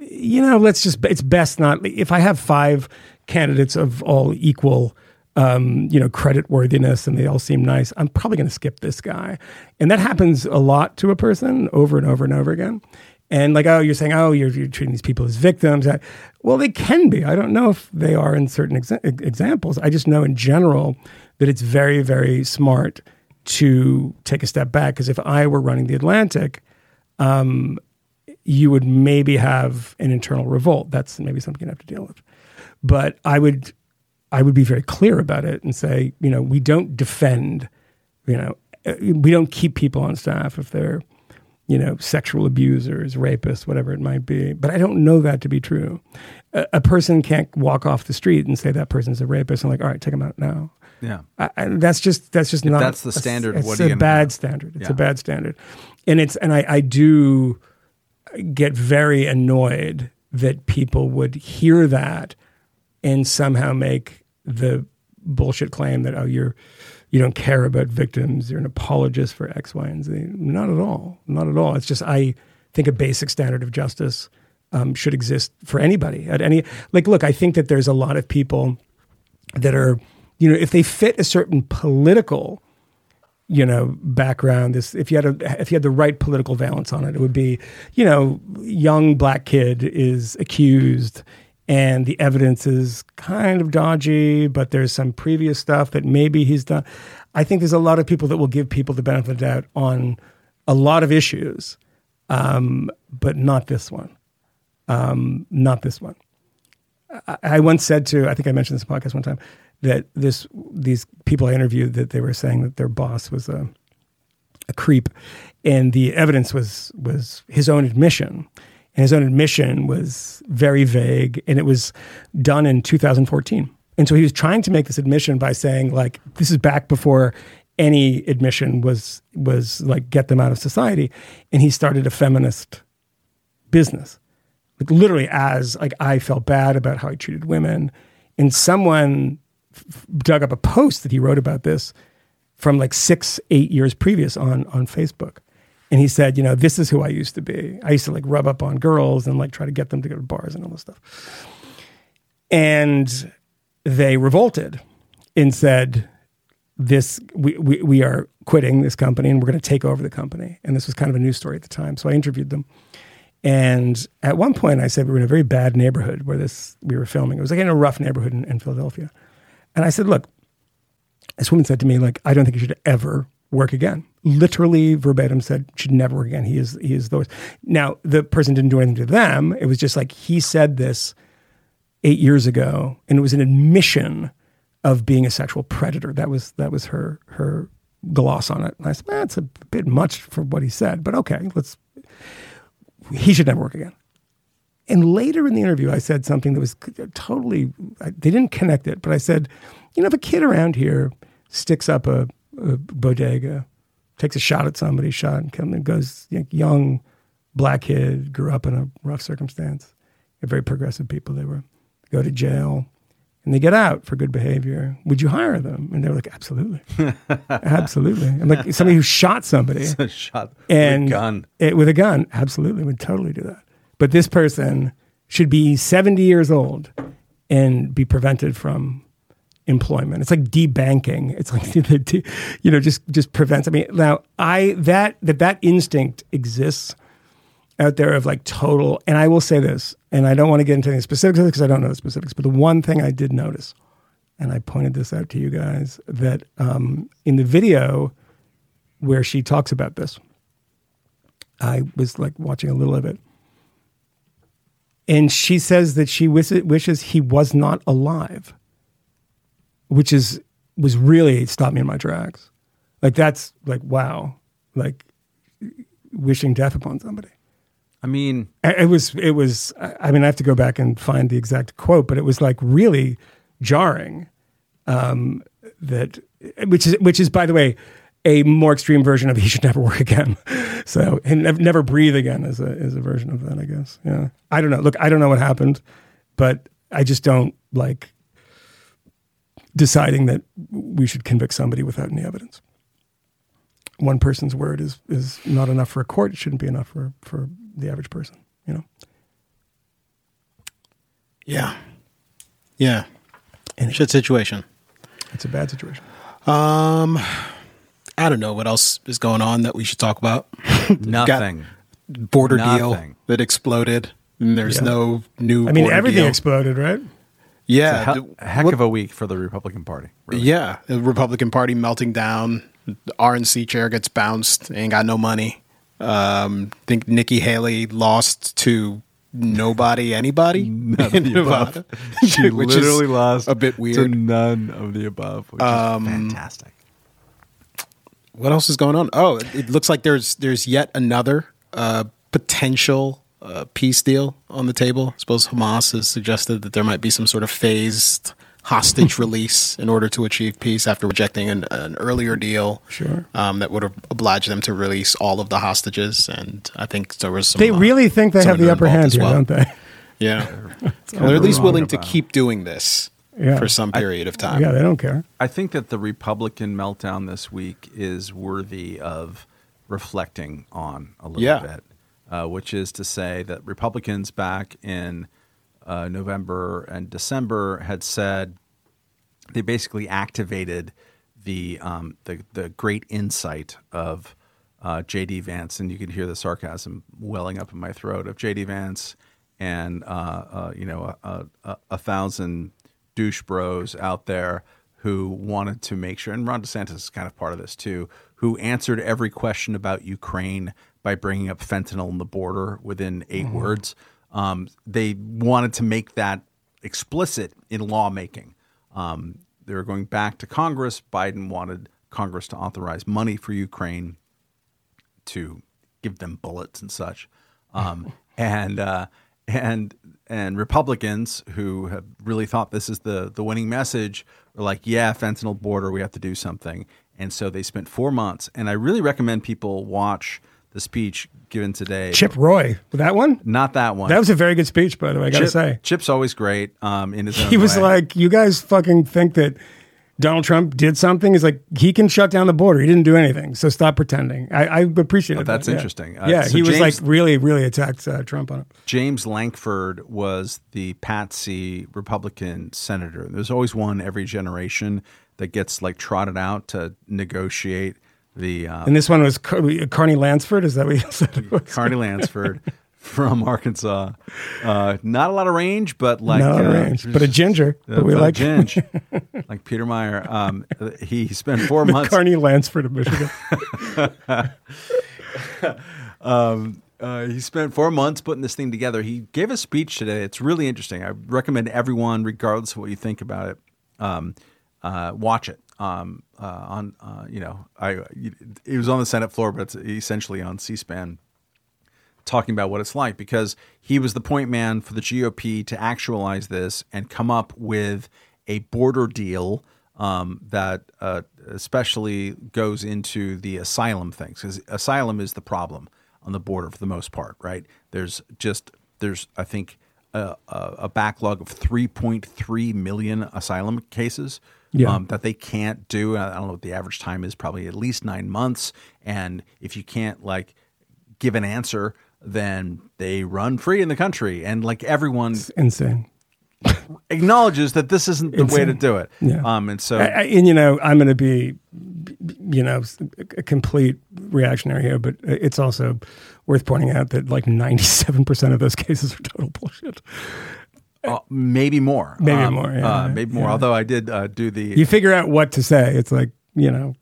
Speaker 3: you know let's just it's best not if i have five candidates of all equal um, you know credit worthiness and they all seem nice i'm probably going to skip this guy. And that happens a lot to a person over and over and over again and like oh you're saying oh you're, you're treating these people as victims. I- well they can be. I don't know if they are in certain exa- examples. I just know in general that it's very very smart to take a step back because if i were running the atlantic um, you would maybe have an internal revolt. That's maybe something you'd have to deal with. But i would i would be very clear about it and say you know we don't defend you know uh, we don't keep people on staff if they're you know, sexual abusers, rapists, whatever it might be. But I don't know that to be true. A, a person can't walk off the street and say that person's a rapist. I'm like, all right, take him out now.
Speaker 5: Yeah.
Speaker 3: I, I, that's just that's just not
Speaker 5: that's the standard,
Speaker 3: It's,
Speaker 5: what
Speaker 3: a
Speaker 5: you gonna
Speaker 3: bad standard. It's
Speaker 5: Yeah.
Speaker 3: a bad standard, and it's and I, I do get very annoyed that people would hear that and somehow make the bullshit claim that oh you're you don't care about victims you're an apologist for x y and z. Not at all. Not at all. It's just i think a basic standard of justice um, should exist for anybody at any like look i think that there's a lot of people that are you know if they fit a certain political you know background this if you had a if you had the right political valence on it it would be you know young black kid is accused and the evidence is kind of dodgy but there's some previous stuff that maybe he's done. I think there's a lot of people that will give people the benefit of the doubt on a lot of issues um, but not this one. Um, not this one. I- I once said to, I think I mentioned this podcast one time, that this these people I interviewed that they were saying that their boss was a a creep, and the evidence was was his own admission, and his own admission was very vague, and it was done in 2014, and so he was trying to make this admission by saying like this is back before any admission was was like get them out of society, and he started a feminist business. Like literally as like I felt bad about how I treated women, and someone f- dug up a post that he wrote about this from like six, eight years previous on on Facebook. And he said, you know, this is who I used to be. I used to like rub up on girls and like try to get them to go to bars and all this stuff. And they revolted and said, this we, we, we are quitting this company and we're going to take over the company. And this was kind of a news story at the time. So I interviewed them. And at one point I said we were in a very bad neighborhood where this we were filming. It was like in a rough neighborhood in, in Philadelphia. And I said, look, this woman said to me, like, I don't think you should ever work again. Literally verbatim said, should never work again. He is he is the worst. Now, the person didn't do anything to them. It was just like he said this eight years ago, and it was an admission of being a sexual predator. That was that was her her gloss on it. And I said, that's a bit much for what he said, but okay, let's he should never work again. And later in the interview, I said something that was totally, they didn't connect it, but I said, you know, if a kid around here sticks up a, a bodega, takes a shot at somebody, shot and comes and goes, you know, young black kid, grew up in a rough circumstance, They're very progressive people they were, go to jail, and they get out for good behavior. Would you hire them? And they were like, absolutely, absolutely. And like somebody who shot somebody
Speaker 5: Shot
Speaker 3: and
Speaker 5: with a gun.
Speaker 3: It, with a gun, absolutely, would totally do that. But this person should be 70 years old and be prevented from employment. It's like debanking. It's like the you know just just prevents. I mean, now I that that that instinct exists out there of like total. And I will say this, and I don't want to get into any specifics because I don't know the specifics. But the one thing I did notice, and I pointed this out to you guys, that um, in the video where she talks about this, I was like watching a little of it. And she says that she wishes he was not alive, which is was really stopped me in my tracks. Like that's like wow, like wishing death upon somebody.
Speaker 5: I mean,
Speaker 3: It was it was. I mean, I have to go back and find the exact quote, but it was like really jarring. Um, that which is which is by the way a more extreme version of he should never work again. So and nev- never breathe again is a is a version of that, I guess. Yeah, I don't know. Look, I don't know what happened, but I just don't like deciding that we should convict somebody without any evidence. One person's word is is not enough for a court. It shouldn't be enough for for the average person. You know.
Speaker 2: Yeah. Yeah.
Speaker 3: Anyway.
Speaker 2: Shit situation.
Speaker 3: It's a bad situation.
Speaker 2: Um, I don't know what else is going on that we should talk about.
Speaker 5: nothing.
Speaker 2: Border deal that exploded. And there's
Speaker 3: Yeah.
Speaker 2: no new.
Speaker 3: I mean, everything
Speaker 2: deal.
Speaker 3: exploded, right?
Speaker 2: Yeah,
Speaker 5: a he- heck
Speaker 2: what-
Speaker 5: of a week for the Republican Party. really.
Speaker 2: Yeah, the Republican Party melting down. The RNC chair gets bounced. Ain't got no money. Um, think Nikki Haley lost to nobody, anybody in
Speaker 5: the
Speaker 2: Nevada,
Speaker 5: She
Speaker 2: which
Speaker 5: literally lost
Speaker 2: a bit weird
Speaker 5: to
Speaker 2: weird.
Speaker 5: none of the above, which
Speaker 2: Um,
Speaker 5: is fantastic.
Speaker 2: What else is going on? Oh, it, it looks like there's there's yet another uh, potential uh, peace deal on the table. I suppose Hamas has suggested that there might be some sort of phased hostage release in order to achieve peace after rejecting an, an earlier deal.
Speaker 3: Sure.
Speaker 2: Um, that would have obliged them to release all of the hostages, and I think there was some.
Speaker 3: They
Speaker 2: uh,
Speaker 3: really think they have the upper hand
Speaker 2: as
Speaker 3: here,
Speaker 2: well.
Speaker 3: don't they?
Speaker 2: Yeah, well, they're at least willing to keep doing this
Speaker 3: Yeah.
Speaker 2: for some period of time.
Speaker 3: Yeah, they don't care.
Speaker 5: I think that the Republican meltdown this week is worthy of reflecting on a little
Speaker 2: Yeah.
Speaker 5: bit, uh, which is to say that Republicans back in uh, November and December had said they basically activated the um, the, the great insight of uh, J.D. Vance, and you can hear the sarcasm welling up in my throat of J.D. Vance and uh, uh, you know a, a, a thousand douche bros out there who wanted to make sure, and Ron DeSantis is kind of part of this too, who answered every question about Ukraine by bringing up fentanyl in the border within 8 words. Um, they wanted to make that explicit in lawmaking. Um, they were going back to Congress. Biden wanted Congress to authorize money for Ukraine to give them bullets and such. Um, and uh, and and Republicans who have really thought this is the the winning message are like, yeah, fentanyl border, we have to do something. And so they spent four months. And I really recommend people watch the speech given today.
Speaker 3: Chip Roy, that one.
Speaker 5: Not that one.
Speaker 3: That was a very good speech, by the way. I gotta
Speaker 5: Chip,
Speaker 3: say,
Speaker 5: Chip's always great. Um, in his own
Speaker 3: he was
Speaker 5: way.
Speaker 3: like, "You guys fucking think that Donald Trump did something?" He's like, "He can shut down the border. He didn't do anything. So stop pretending." I, I appreciate
Speaker 5: Oh,
Speaker 3: it.
Speaker 5: that's interesting. Uh,
Speaker 3: yeah,
Speaker 5: so
Speaker 3: he was
Speaker 5: James-
Speaker 3: like really, really attacked uh, Trump on it.
Speaker 5: James Lankford was the patsy Republican senator. There's always one every generation that gets like trotted out to negotiate the uh,
Speaker 3: And this one was Car- Carney Lansford. Is that what you said? It was?
Speaker 5: Carney Lansford from Arkansas. Uh, not a lot of range, but like
Speaker 3: Not
Speaker 5: uh,
Speaker 3: range, but a ginger.
Speaker 5: uh,
Speaker 3: but we
Speaker 5: but
Speaker 3: like
Speaker 5: ginge, like Peter Meijer. Um, he spent four months.
Speaker 3: Carney Lansford of Michigan.
Speaker 5: Uh, he spent four months putting this thing together. He gave a speech today. It's really interesting. I recommend everyone, regardless of what you think about it, um, uh, watch it. Um, uh, on uh, you know, I it was on the Senate floor, but it's essentially on C-SPAN, talking about what it's like because he was the point man for the GOP to actualize this and come up with a border deal um, that uh, especially goes into the asylum things because asylum is the problem on the border for the most part, right? There's just there's I think a, a backlog of 3.3 million asylum cases
Speaker 3: Yeah.
Speaker 5: um, that they can't do. I don't know what the average time is, probably at least nine months. And if you can't like give an answer, then they run free in the country. And like everyone
Speaker 3: Insane.
Speaker 5: acknowledges that this isn't the way to do it.
Speaker 3: Yeah.
Speaker 5: Um, and so
Speaker 3: I, I- and you know, I'm going to be, you know, a complete reactionary here, but it's also worth pointing out that like 97% of those cases are total bullshit.
Speaker 5: Uh, maybe more,
Speaker 3: Maybe
Speaker 5: Um,
Speaker 3: more, yeah,
Speaker 5: uh, maybe more.
Speaker 3: yeah.
Speaker 5: Although I did uh, do the
Speaker 3: You figure out what to say. It's like, you know,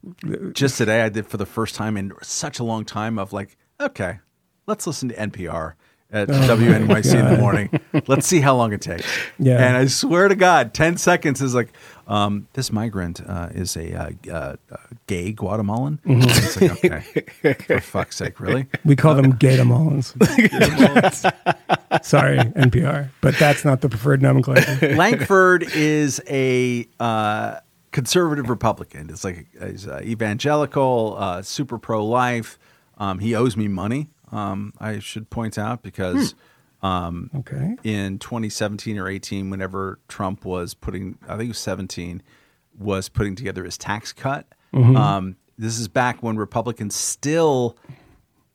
Speaker 5: just today. I did for the first time in such a long time of like, okay, let's listen to NPR at WNYC in the morning. Let's see how long it takes.
Speaker 3: Yeah.
Speaker 5: And I swear to God, 10 seconds is like, um, this migrant uh, is a uh, uh, uh, gay Guatemalan. It's like, okay, for fuck's sake, really?
Speaker 3: we call them Gata Mullins. Sorry, NPR, but that's not the preferred nomenclature.
Speaker 5: Lankford is a uh, conservative Republican. It's like he's uh, evangelical, uh, super pro life. Um, he owes me money. Um, I should point out because um,
Speaker 3: Okay.
Speaker 5: in 2017 or 18, whenever Trump was putting, I think it was 17, was putting together his tax cut. Um, this is back when Republicans still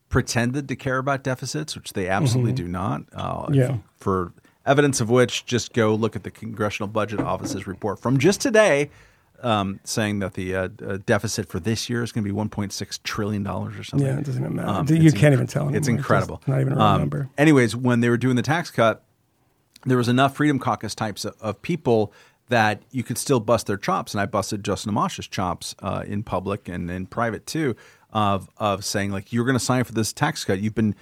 Speaker 5: pretended to care about deficits, which they absolutely do not. Uh,
Speaker 3: Yeah.
Speaker 5: For evidence of which, just go look at the Congressional Budget Office's report from just today, um, saying that the uh, uh, deficit for this year is going to be 1.6 trillion dollars or something.
Speaker 3: Yeah, it doesn't even matter.
Speaker 5: Um,
Speaker 3: you can't
Speaker 5: inc-
Speaker 3: even tell anymore.
Speaker 5: It's incredible.
Speaker 3: not even a
Speaker 5: Um,
Speaker 3: number.
Speaker 5: Anyways, when they were doing the tax cut, there was enough Freedom Caucus types of, of people that you could still bust their chops, and I busted Justin Amash's chops uh, in public and in private too, of of saying like you're going to sign for this tax cut. You've been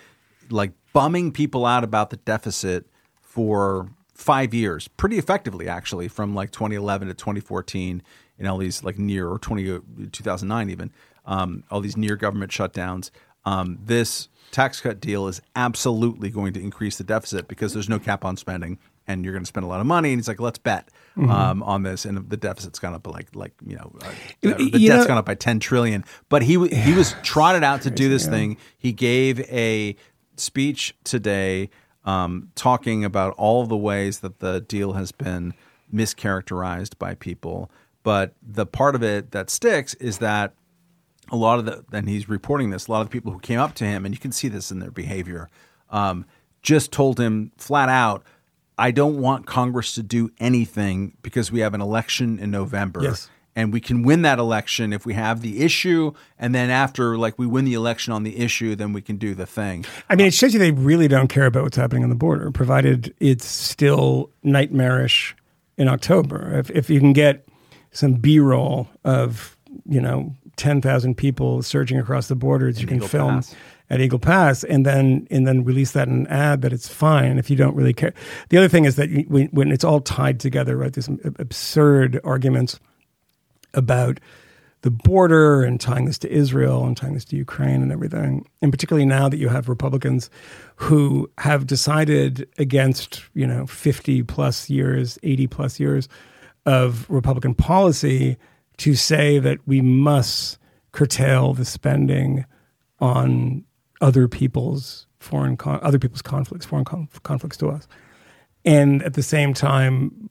Speaker 5: like bumming people out about the deficit for five years, pretty effectively actually, from like 2011 to 2014, in all these like near or 20, 2009 even, um, all these near government shutdowns. Um, this tax cut deal is absolutely going to increase the deficit because there's no cap on spending and you're going to spend a lot of money. And he's like, let's bet um, on this. And the deficit's gone up like, like you know, uh, the
Speaker 3: you
Speaker 5: debt's
Speaker 3: know-
Speaker 5: gone up by 10 trillion. But he, w- he was trotted out to do this thing. He gave a speech today um, talking about all the ways that the deal has been mischaracterized by people. But the part of it that sticks is that a lot of the, and he's reporting this, a lot of the people who came up to him, and you can see this in their behavior, um, just told him flat out, I don't want Congress to do anything because we have an election in November.
Speaker 3: Yes.
Speaker 5: And we can win that election if we have the issue. And then after, like, we win the election on the issue, then we can do the thing.
Speaker 3: I mean, it shows you they really don't care about what's happening on the border, provided it's still nightmarish in October. If, if you can get some B roll of, you know, 10,000 people surging across the borders, you can
Speaker 5: Eagle
Speaker 3: film
Speaker 5: Pass.
Speaker 3: at Eagle Pass and then and then release that in an ad that it's fine if you don't really care. The other thing is that you- when, when it's all tied together, right, there's some absurd arguments about the border and tying this to Israel and tying this to Ukraine and everything. And particularly now that you have Republicans who have decided against, you know, 50 plus years, 80 plus years of Republican policy to say that we must curtail the spending on other people's foreign con- other people's conflicts, foreign conf- conflicts to us, and at the same time,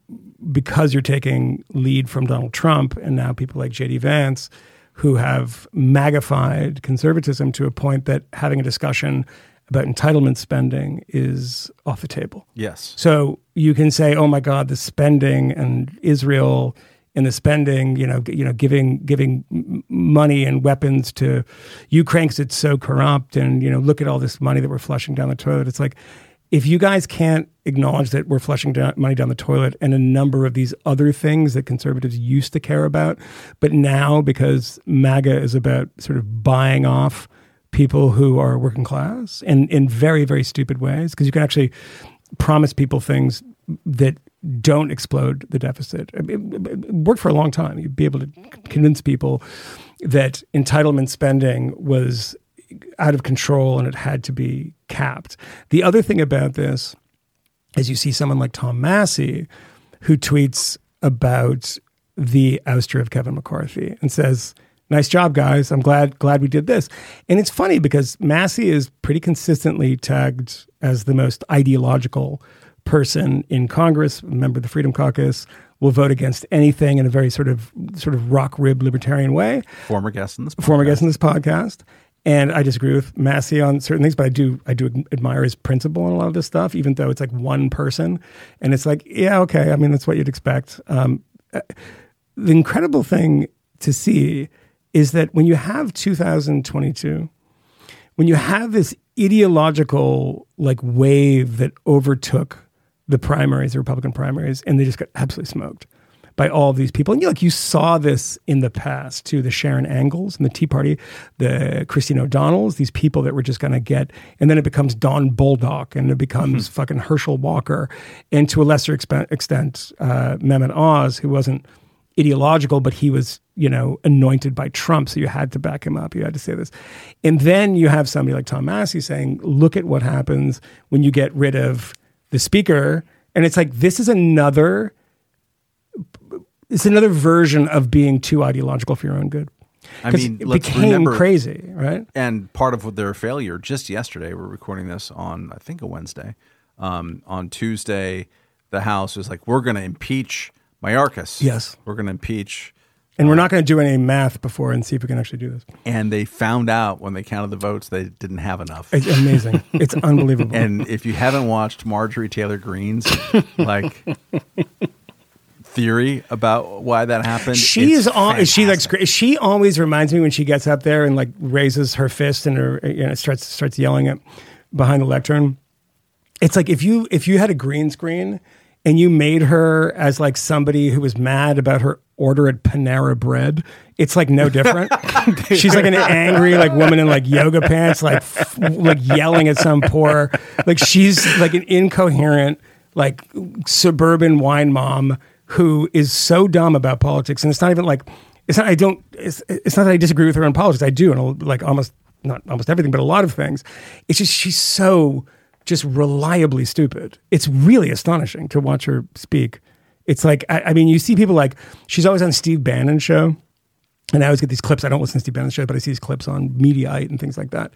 Speaker 3: because you're taking lead from Donald Trump and now people like JD Vance, who have magnified conservatism to a point that having a discussion about entitlement spending is off the table.
Speaker 5: Yes.
Speaker 3: So you can say, "Oh my God, the spending and Israel and the spending, you know, you know, giving giving money and weapons to Ukraine because it's so corrupt, and you know, look at all this money that we're flushing down the toilet." It's like if you guys can't acknowledge that we're flushing down, money down the toilet and a number of these other things that conservatives used to care about, but now because MAGA is about sort of buying off people who are working class and in very very stupid ways because you can actually promise people things that don't explode the deficit. It, it- worked for a long time. You'd be able to convince people that entitlement spending was out of control and it had to be capped. The other thing about this is you see someone like Tom Massie who tweets about the ouster of Kevin McCarthy and says, "Nice job, guys. I'm glad glad we did this." And it's funny because Massie is pretty consistently tagged as the most ideological person in Congress, a member of the Freedom Caucus, will vote against anything in a very sort of sort of rock rib libertarian way
Speaker 5: Former guest in this.
Speaker 3: former
Speaker 5: podcast.
Speaker 3: guest in this podcast. And I disagree with Massie on certain things, but I do I do admire his principle on a lot of this stuff, even though it's like one person. And it's like, yeah, okay. I mean, that's what you'd expect. Um, uh, the incredible thing to see is that when you have 2022, when you have this ideological like wave that overtook the primaries, the Republican primaries, and they just got absolutely smoked by all of these people. And you like you saw this in the past too, the Sharron Angles and the Tea Party, the Christine O'Donnells, these people that were just gonna get and then it becomes Don Bolduc and it becomes fucking Herschel Walker, and to a lesser extent, uh, Mehmet Oz, who wasn't ideological, but he was, you know, anointed by Trump. So you had to back him up. You had to say this. And then you have somebody like Tom Massie saying, look at what happens when you get rid of the speaker. And it's like, this is another, it's another version of being too ideological for your own good.
Speaker 5: I mean,
Speaker 3: it became
Speaker 5: remember-
Speaker 3: crazy, right?
Speaker 5: and part of their failure just yesterday we're recording this on i think a wednesday um, on tuesday the house was like we're going to impeach mayorkas
Speaker 3: Yes.
Speaker 5: we're going to impeach
Speaker 3: And we're not going to do any math before and see if we can actually do this.
Speaker 5: and they found out when they counted the votes they didn't have enough
Speaker 3: It's amazing. it's unbelievable.
Speaker 5: and if you haven't watched marjorie taylor greene's like theory about why that happened
Speaker 3: She is on. She like she always reminds me when she gets up there and like raises her fist and her you know starts starts yelling at behind the lectern. It's like if you if you had a green screen and you made her as like somebody who was mad about her order at Panera Bread. It's like no different. She's like an angry like woman in like yoga pants, like f- like yelling at some poor like she's like an incoherent like suburban wine mom who is so dumb about politics, and it's not even like it's not. I don't. It's, it's not that I disagree with her on politics. I do, and like almost not almost everything, but a lot of things. It's just she's so just reliably stupid. It's really astonishing to watch her speak. It's like I, I mean, you see people like she's always on Steve Bannon's show, and I always get these clips. I don't listen to Steve Bannon's show, but I see these clips on Mediaite and things like that.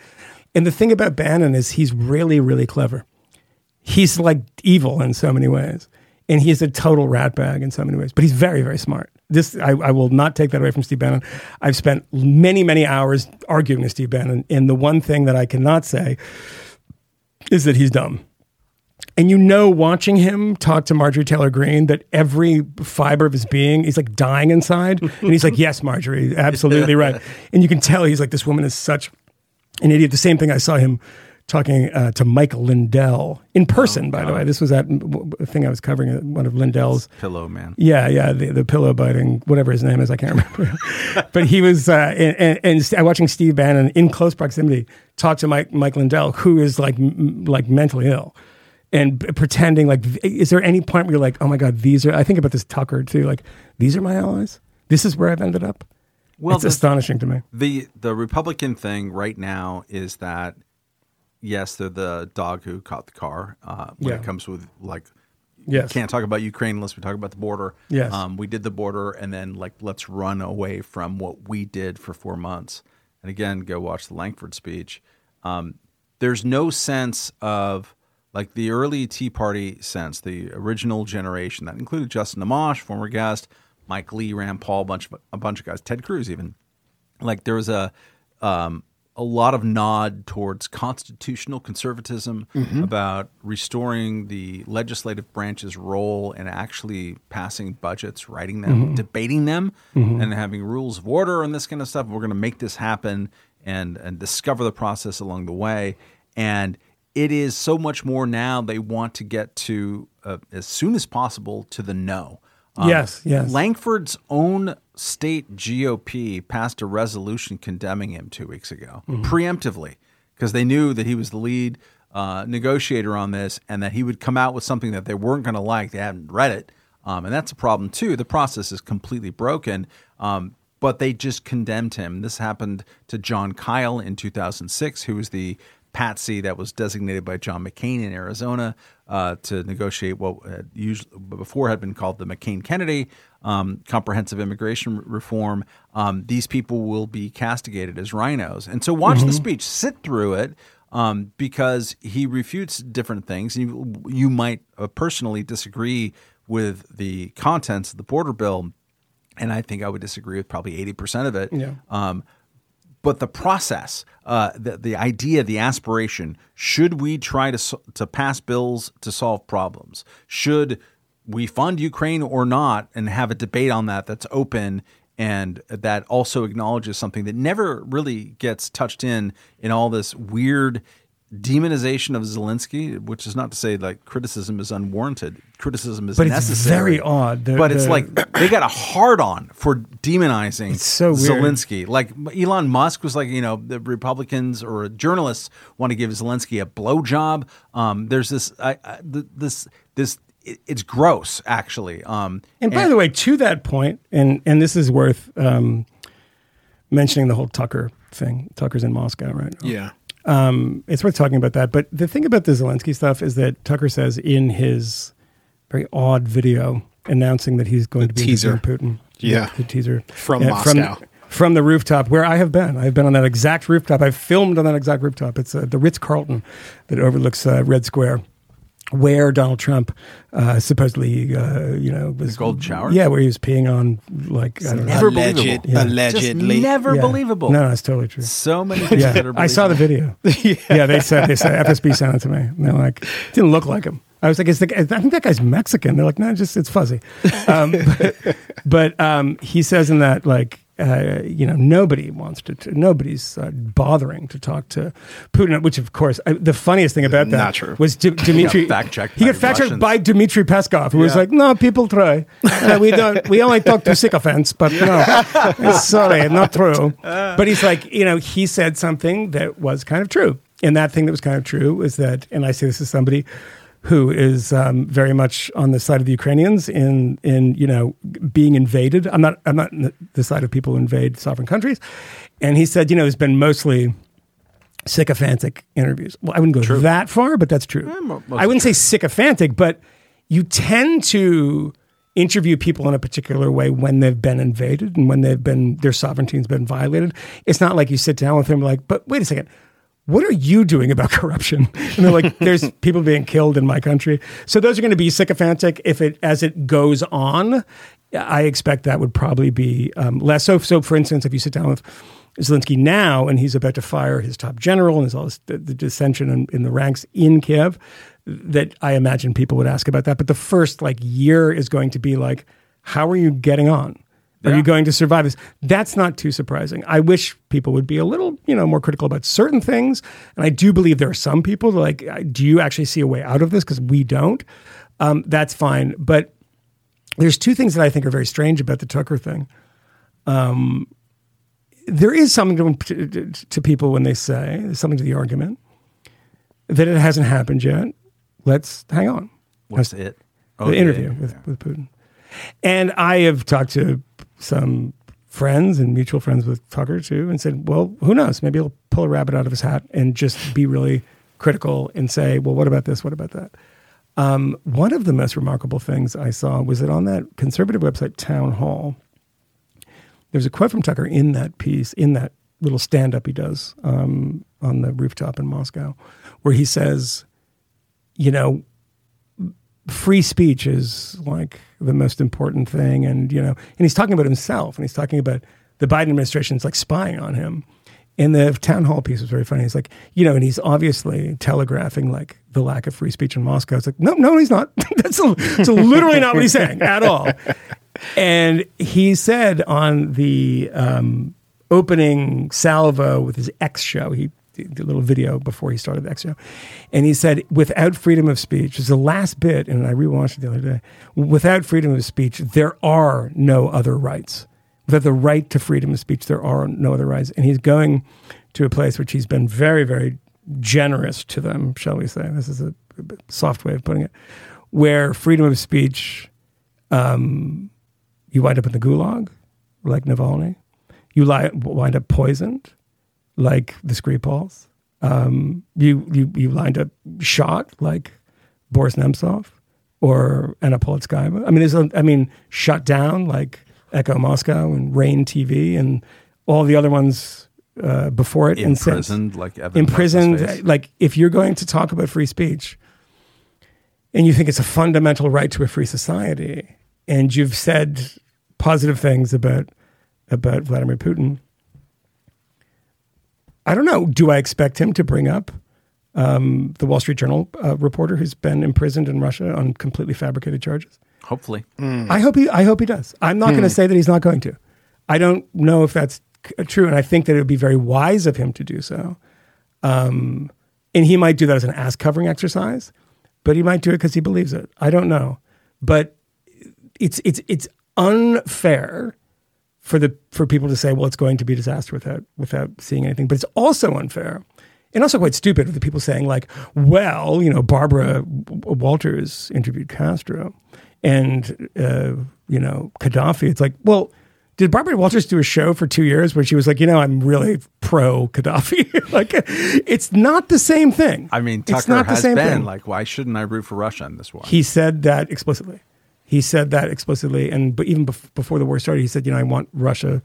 Speaker 3: And the thing about Bannon is he's really, really clever he's like evil in so many ways and he's a total ratbag in so many ways but he's very very smart this I, I will not take that away from steve bannon i've spent many many hours arguing with steve bannon and the one thing that i cannot say is that he's dumb. And you know watching him talk to marjorie taylor greene that every fiber of his being is like dying inside. And he's like yes marjorie absolutely right. And you can tell he's like this woman is such an idiot. The same thing I saw him talking uh, to Mike Lindell in person, by the way. This was that thing I was covering, uh, one of Lindell's.
Speaker 5: pillow man
Speaker 3: Yeah, yeah, the, the pillow biting, whatever his name is, I can't remember. but he was, uh, and, and, and watching Steve Bannon in close proximity talk to Mike, Mike Lindell, who is like, m- like mentally ill. And b- pretending like, is there any point where you're like, oh my God, these are, I think about this Tucker too, like, these are my allies? This is where I've ended up?
Speaker 5: Well,
Speaker 3: it's
Speaker 5: the-
Speaker 3: astonishing to me.
Speaker 5: The the Republican thing right now is that yes, they're the dog who caught the car. Uh, when
Speaker 3: Yeah.
Speaker 5: it comes with like,
Speaker 3: Yes.
Speaker 5: can't talk about Ukraine unless we talk about the border.
Speaker 3: Yes.
Speaker 5: um, we did the border, and then like let's run away from what we did for four months. And again, go watch the Lankford speech. um, there's no sense of like the early Tea Party sense, the original generation that included Justin Amash, former guest, Mike Lee, Rand Paul, a bunch of a bunch of guys, Ted Cruz even. Like there was a um, a lot of nod towards constitutional conservatism mm-hmm. about restoring the legislative branch's role in actually passing budgets, writing them, mm-hmm. debating them, mm-hmm. and having rules of order and this kind of stuff. We're going to make this happen and and discover the process along the way. And it is so much more now. They want to get to uh, as soon as possible to the no. Um,
Speaker 3: Yes, yes.
Speaker 5: Lankford's own state GOP passed a resolution condemning him two weeks ago,
Speaker 3: Mm-hmm.
Speaker 5: preemptively, because they knew that he was the lead uh, negotiator on this and that he would come out with something that they weren't going to like. They hadn't read it. Um, and that's a problem, too. The process is completely broken. Um, but they just condemned him. This happened to Jon Kyl in 2006, who was the patsy that was designated by John McCain in Arizona uh, to negotiate what had usually before had been called the McCain Kennedy um, comprehensive immigration reform. Um, these people will be castigated as rhinos, and so watch the speech, sit through it. Um, because he refutes different things. You, you might uh, personally disagree with the contents of the border bill, and I think I would disagree with probably eighty percent of it.
Speaker 3: Yeah.
Speaker 5: Um, but the process, uh, the the idea, the aspiration, should we try to to pass bills to solve problems? Should we fund Ukraine or not, and have a debate on that that's open and that also acknowledges something that never really gets touched in in all this weird demonization of Zelensky, which is not to say like criticism is unwarranted. Criticism is
Speaker 3: But it's very odd. The-
Speaker 5: but it's like they got a hard on for demonizing
Speaker 3: It's so weird.
Speaker 5: Zelensky. Like Elon Musk was like, you know, the Republicans or journalists want to give Zelensky a blowjob. Um, there's this, I, I, this, this. It, it's gross, actually. Um,
Speaker 3: And by the way, to that point, and and this is worth um, mentioning the whole Tucker thing. Tucker's in Moscow right now.
Speaker 2: Yeah.
Speaker 3: Um, it's worth talking about that. But the thing about the Zelensky stuff is that Tucker says in his very odd video announcing that he's going
Speaker 2: The
Speaker 3: to be
Speaker 2: teaser.
Speaker 3: Putin.
Speaker 2: Yeah.
Speaker 3: the teaser
Speaker 2: From
Speaker 3: Yeah,
Speaker 2: Moscow.
Speaker 3: From, from the rooftop where I have been. I've been on that exact rooftop. I've filmed on that exact rooftop. It's uh, the Ritz Carlton that overlooks uh, Red Square. Where Donald Trump uh, supposedly, uh, you know, was
Speaker 5: golden shower?
Speaker 3: Yeah, where he was peeing on like I don't know.
Speaker 5: never
Speaker 2: Alleged-
Speaker 5: believable.
Speaker 3: Yeah.
Speaker 2: Allegedly.
Speaker 5: Just never
Speaker 3: Yeah.
Speaker 5: believable.
Speaker 3: No, no, it's totally true.
Speaker 5: So many things that
Speaker 3: Yeah,
Speaker 5: are
Speaker 3: I saw the video. yeah. they said they said FSB sent it to me. And they're like, didn't look like him. I was like, is the, I think that guy's Mexican. They're like, no, just it's fuzzy. Um, but but um, he says in that like. Uh, you know, nobody wants to. to nobody's uh, bothering to talk to Putin. Which, of course, I, the funniest thing about that was D- Dmitry.
Speaker 5: fact-checked
Speaker 3: He got fact checked by Dmitry Peskov, who was like, "No, people try. Uh, we don't. We only talk to sycophants, but no, sorry, not true." But he's like, you know, he said something that was kind of true, and that thing that was kind of true was that, and I say this as somebody who is um, very much on the side of the Ukrainians in in you know being invaded. I'm not I'm not the side of people who invade sovereign countries, and he said, you know, there's been mostly sycophantic interviews. Well, I wouldn't go that far, but that's true.
Speaker 5: mo-
Speaker 3: I wouldn't say sycophantic, but you tend to interview people in a particular way when they've been invaded and when they've been their sovereignty has been violated. It's not like you sit down with them like, but wait a second. What are you doing about corruption? And they're like, there's people being killed in my country. So those are going to be sycophantic. If it as it goes on, I expect that would probably be um, less. So, so for instance, if you sit down with Zelensky now and he's about to fire his top general and there's all this, the, the dissension in, in the ranks in Kiev, that I imagine people would ask about that. But the first like year is going to be like, how are you getting on? Are you going to survive this? That's not too surprising. I wish people would be a little, you know, more critical about certain things. And I do believe there are some people that, like, do you actually see a way out of this? Because we don't. Um, that's fine. But there's two things that I think are very strange about the Tucker thing. Um, there is something to, to, to people when they say there's something to the argument that it hasn't happened yet. Let's hang on.
Speaker 5: What's it? Oh,
Speaker 3: the
Speaker 5: yeah,
Speaker 3: interview
Speaker 5: yeah,
Speaker 3: with, with Putin. And I have talked to some friends and mutual friends with Tucker too, and said, well, who knows? Maybe he'll pull a rabbit out of his hat and just be really critical and say, well, what about this? What about that? Um, one of the most remarkable things I saw was that on that conservative website, Town Hall, there's a quote from Tucker in that piece, in that little stand up he does um, on the rooftop in Moscow, where he says, you know, free speech is like the most important thing, and you know, and he's talking about himself, and he's talking about the Biden administration's like spying on him. And the town hall piece was very funny. He's like, you know, and he's obviously telegraphing like the lack of free speech in Moscow. It's like, no, no, he's not. that's, that's literally not what he's saying at all. And he said on the um, opening salvo with his X show, he did a little video before he started the X show, and he said, without freedom of speech, is the last bit, and I rewatched it the other day. Without freedom of speech, there are no other rights. Without the right to freedom of speech, there are no other rights. And he's going to a place which he's been very, very generous to them, shall we say? This is a soft way of putting it, where freedom of speech um, you wind up in the gulag, like Navalny. You li- wind up poisoned, like the Skripals. Um, you, you, you wind up shot, like Boris Nemtsov or Anna Politskaya. I mean, there's a, I mean, shut down, like Echo Moscow and Rain TV and all the other ones uh, before it.
Speaker 5: Imprisoned, like Evan
Speaker 3: imprisoned. Like, if you're going to talk about free speech and you think it's a fundamental right to a free society, and you've said positive things about about Vladimir Putin, I don't know. Do I expect him to bring up um, the Wall Street Journal uh, reporter who's been imprisoned in Russia on completely fabricated charges?
Speaker 5: Hopefully.
Speaker 3: I hope he. I hope he does. I'm not going to say that he's not going to. I don't know if that's c- true, and I think that it would be very wise of him to do so. Um, and he might do that as an ass covering exercise, but he might do it because he believes it. I don't know, but it's it's it's unfair for the for people to say, well, it's going to be a disaster without without seeing anything. But it's also unfair and also quite stupid for the people saying like, well, you know, Barbara Walters interviewed Castro, and uh, you know Gaddafi. It's like, well. Did Barbara Walters do a show for two years where she was like, you know, I'm really pro Gaddafi? like, it's not the same thing.
Speaker 5: I mean,
Speaker 3: it's
Speaker 5: Tucker
Speaker 3: not the
Speaker 5: has
Speaker 3: same
Speaker 5: been
Speaker 3: thing.
Speaker 5: like, why shouldn't I root for Russia in this war?
Speaker 3: He said that explicitly. He said that explicitly, and but even bef- before the war started, he said, "You know, I want Russia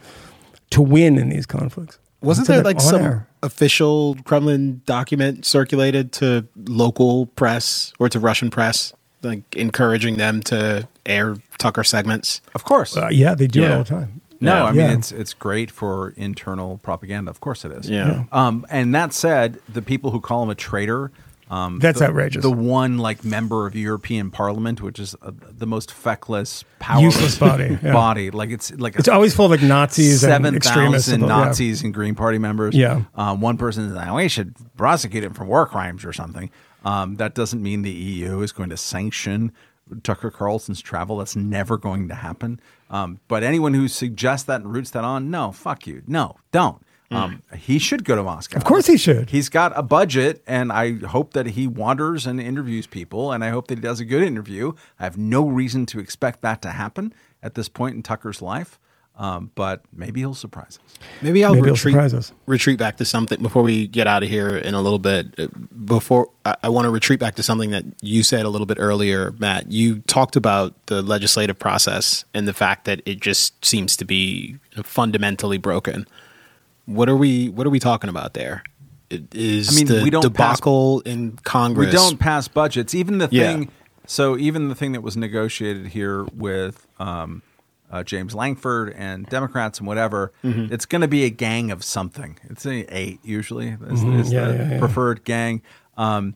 Speaker 3: to win in these conflicts."
Speaker 2: Wasn't there like some
Speaker 3: air.
Speaker 2: official Kremlin document circulated to local press or to Russian press, like encouraging them to air Tucker segments?
Speaker 5: of course.
Speaker 3: Uh, yeah, they do it all the time.
Speaker 5: No,
Speaker 2: Yeah.
Speaker 5: I mean
Speaker 3: Yeah.
Speaker 5: it's it's great for internal propaganda. Of course it is.
Speaker 2: Yeah.
Speaker 5: Um, and that said, the people who call him a traitor, um,
Speaker 3: That's
Speaker 5: the,
Speaker 3: outrageous.
Speaker 5: The one like member of European Parliament, which is uh, the most feckless, powerless
Speaker 3: Useless body, yeah.
Speaker 5: body. Like it's like
Speaker 3: It's always full of like Nazis and
Speaker 5: seven
Speaker 3: extremists. and- yeah.
Speaker 5: Nazis and Green Party members.
Speaker 3: Yeah.
Speaker 5: Um, one person is like, we should prosecute him for war crimes or something. Um, that doesn't mean the EU is going to sanction Tucker Carlson's travel. That's never going to happen. Um, but anyone who suggests that and roots that on, no, fuck you. No, don't. Um, he should go to Moscow.
Speaker 3: Of course he should.
Speaker 5: He's got a budget, and I hope that he wanders and interviews people, and I hope that he does a good interview. I have no reason to expect that to happen at this point in Tucker's life, um, but maybe he'll surprise us.
Speaker 2: Maybe I'll
Speaker 3: Maybe he'll
Speaker 2: retreat,
Speaker 3: surprise us.
Speaker 2: retreat back to something before we get out of here in a little bit. Uh, Before I, I want to retreat back to something that you said a little bit earlier, Matt. You talked about the legislative process and the fact that it just seems to be fundamentally broken. What are we What are we talking about there? It Is
Speaker 5: I mean,
Speaker 2: the
Speaker 5: we don't pass-
Speaker 2: debacle in Congress?
Speaker 5: We don't pass budgets. Even the
Speaker 2: Yeah.
Speaker 5: thing, so even the thing that was negotiated here with um, uh, James Lankford and Democrats and whatever,
Speaker 3: Mm-hmm.
Speaker 5: it's going to be a gang of something. It's a eight usually is, is
Speaker 3: Mm-hmm. Yeah,
Speaker 5: the
Speaker 3: yeah.
Speaker 5: preferred gang. Um,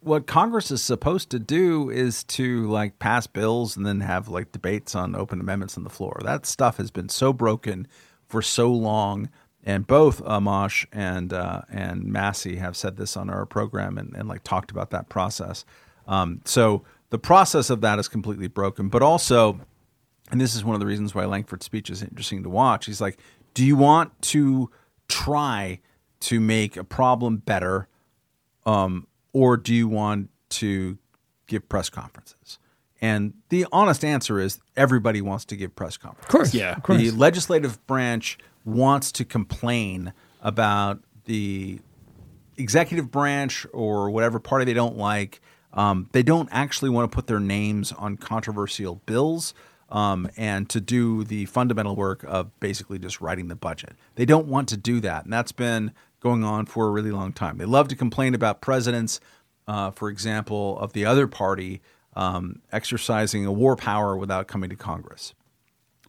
Speaker 5: what Congress is supposed to do is to like pass bills and then have like debates on open amendments on the floor. That stuff has been so broken for so long. And both Amash and uh, and Massie have said this on our program and, and like talked about that process. Um, so the process of that is completely broken. But also, and this is one of the reasons why Lankford's speech is interesting to watch. He's like, "Do you want to try to make a problem better um, or do you want to give press conferences? And the honest answer is everybody wants to give press conferences.
Speaker 3: Of course.
Speaker 2: Yeah.
Speaker 3: Of course.
Speaker 5: The legislative branch wants to complain about the executive branch or whatever party they don't like. Um, they don't actually want to put their names on controversial bills. um, and to do the fundamental work of basically just writing the budget. They don't want to do that, and that's been going on for a really long time. They love to complain about presidents, uh, for example, of the other party um, exercising a war power without coming to Congress.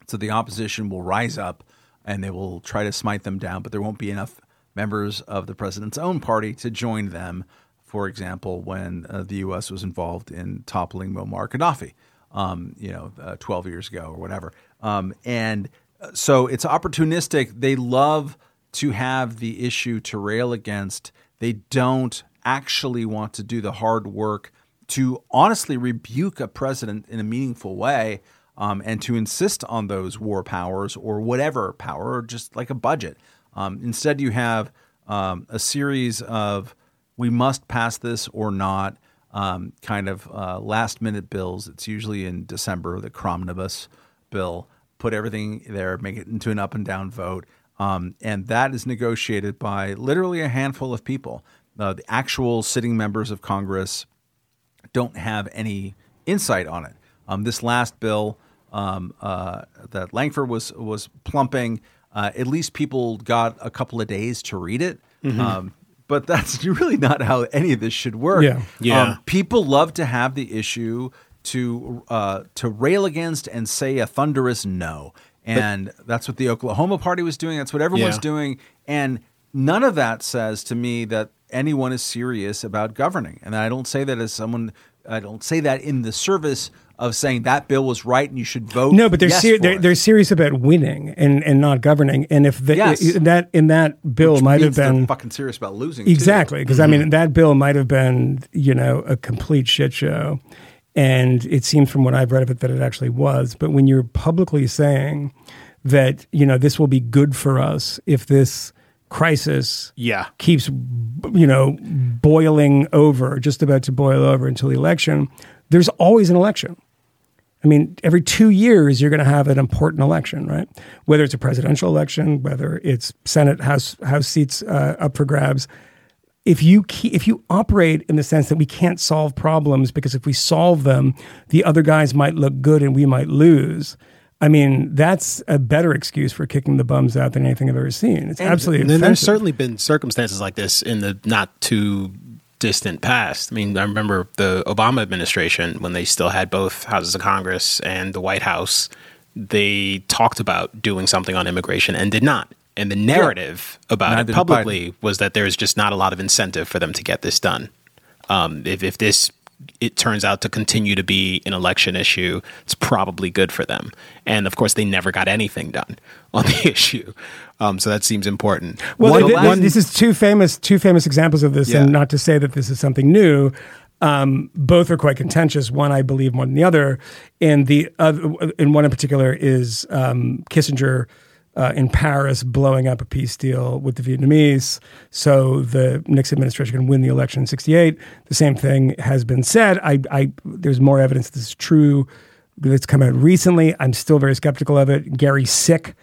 Speaker 5: So the opposition will rise up and they will try to smite them down, but there won't be enough members of the president's own party to join them. For example, when uh, the U.S. was involved in toppling Muammar Gaddafi, um, you know, uh, 12 years ago or whatever. Um, and uh, so it's opportunistic. They love to have the issue to rail against. They don't actually want to do the hard work to honestly rebuke a president in a meaningful way um, and to insist on those war powers or whatever power, or just like a budget. Um, instead, you have um, a series of we must pass this or not um, kind of uh, last minute bills. It's usually in December, the Cromnibus bill. Put everything there, make it into an up and down vote. Um, and that is negotiated by literally a handful of people. Uh, the actual sitting members of Congress don't have any insight on it. Um, this last bill um, uh, that Lankford was was plumping, uh, at least people got a couple of days to read it.
Speaker 3: Mm-hmm.
Speaker 5: Um, but that's really not how any of this should work.
Speaker 3: Yeah.
Speaker 2: Yeah.
Speaker 5: Um, people love to have the issue to uh, to rail against and say a thunderous no, and that's what the Oklahoma Party was doing. That's what everyone's
Speaker 2: Yeah.
Speaker 5: doing, and none of that says to me that anyone is serious about governing. And I don't say that as someone. I don't say that in the service of saying that bill was right and you should vote.
Speaker 3: No, but they're
Speaker 5: yes
Speaker 3: ser- they're, they're serious about winning and, and not governing. And if the,
Speaker 5: Yes.
Speaker 3: in that in that bill
Speaker 5: Which
Speaker 3: might have been
Speaker 5: fucking serious about losing.
Speaker 3: exactly because I
Speaker 5: Mm-hmm.
Speaker 3: mean that bill might have been you know a complete shit show, and it seems from what I've read of it that it actually was. But when you're publicly saying that you know this will be good for us if this crisis
Speaker 2: Yeah.
Speaker 3: keeps you know boiling over, just about to boil over until the election, there's always an election. I mean, every two years you're going to have an important election, right? Whether it's a presidential election, whether it's Senate House House seats uh, up for grabs. If you keep, if you operate in the sense that we can't solve problems because if we solve them, the other guys might look good and we might lose. I mean, that's a better excuse for kicking the bums out than anything I've ever seen. It's absolutely
Speaker 2: And then there's certainly been circumstances like this in the not too distant past. I mean, I remember the Obama administration when they still had both houses of Congress and the White House. They talked about doing something on immigration and did not. And the narrative about
Speaker 5: Neither
Speaker 2: it publicly was that there's just not a lot of incentive for them to get this done. Um, if, if this it turns out to continue to be an election issue, it's probably good for them. And of course, they never got anything done on the issue. Um, so that seems important.
Speaker 3: Well,
Speaker 2: One- one-
Speaker 3: this is two famous two famous examples of this,
Speaker 5: Yeah.
Speaker 3: and not to say that this is something new. Um, both are quite contentious. One, I believe, more than the other, and the other, and one in particular is um, Kissinger uh, in Paris blowing up a peace deal with the Vietnamese, so the Nixon administration can win the election in '68. The same thing has been said. I, I there's more evidence this is true that's come out recently. I'm still very skeptical of it. Gary Sick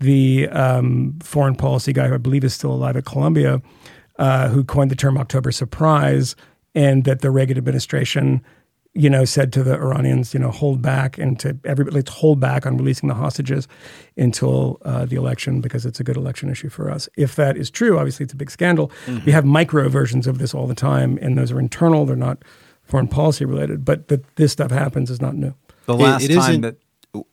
Speaker 3: the um, foreign policy guy who I believe is still alive at Columbia, uh, who coined the term October surprise, and that the Reagan administration, you know, said to the Iranians, you know, hold back and to everybody, let's hold back on releasing the hostages until uh, the election because it's a good election issue for us. If that is true, obviously it's a big scandal. We have micro versions of this all the time, and those are internal; they're not foreign policy related. But that this stuff happens is not new.
Speaker 5: The
Speaker 2: It-
Speaker 5: last
Speaker 2: it
Speaker 5: time
Speaker 2: isn't-
Speaker 5: that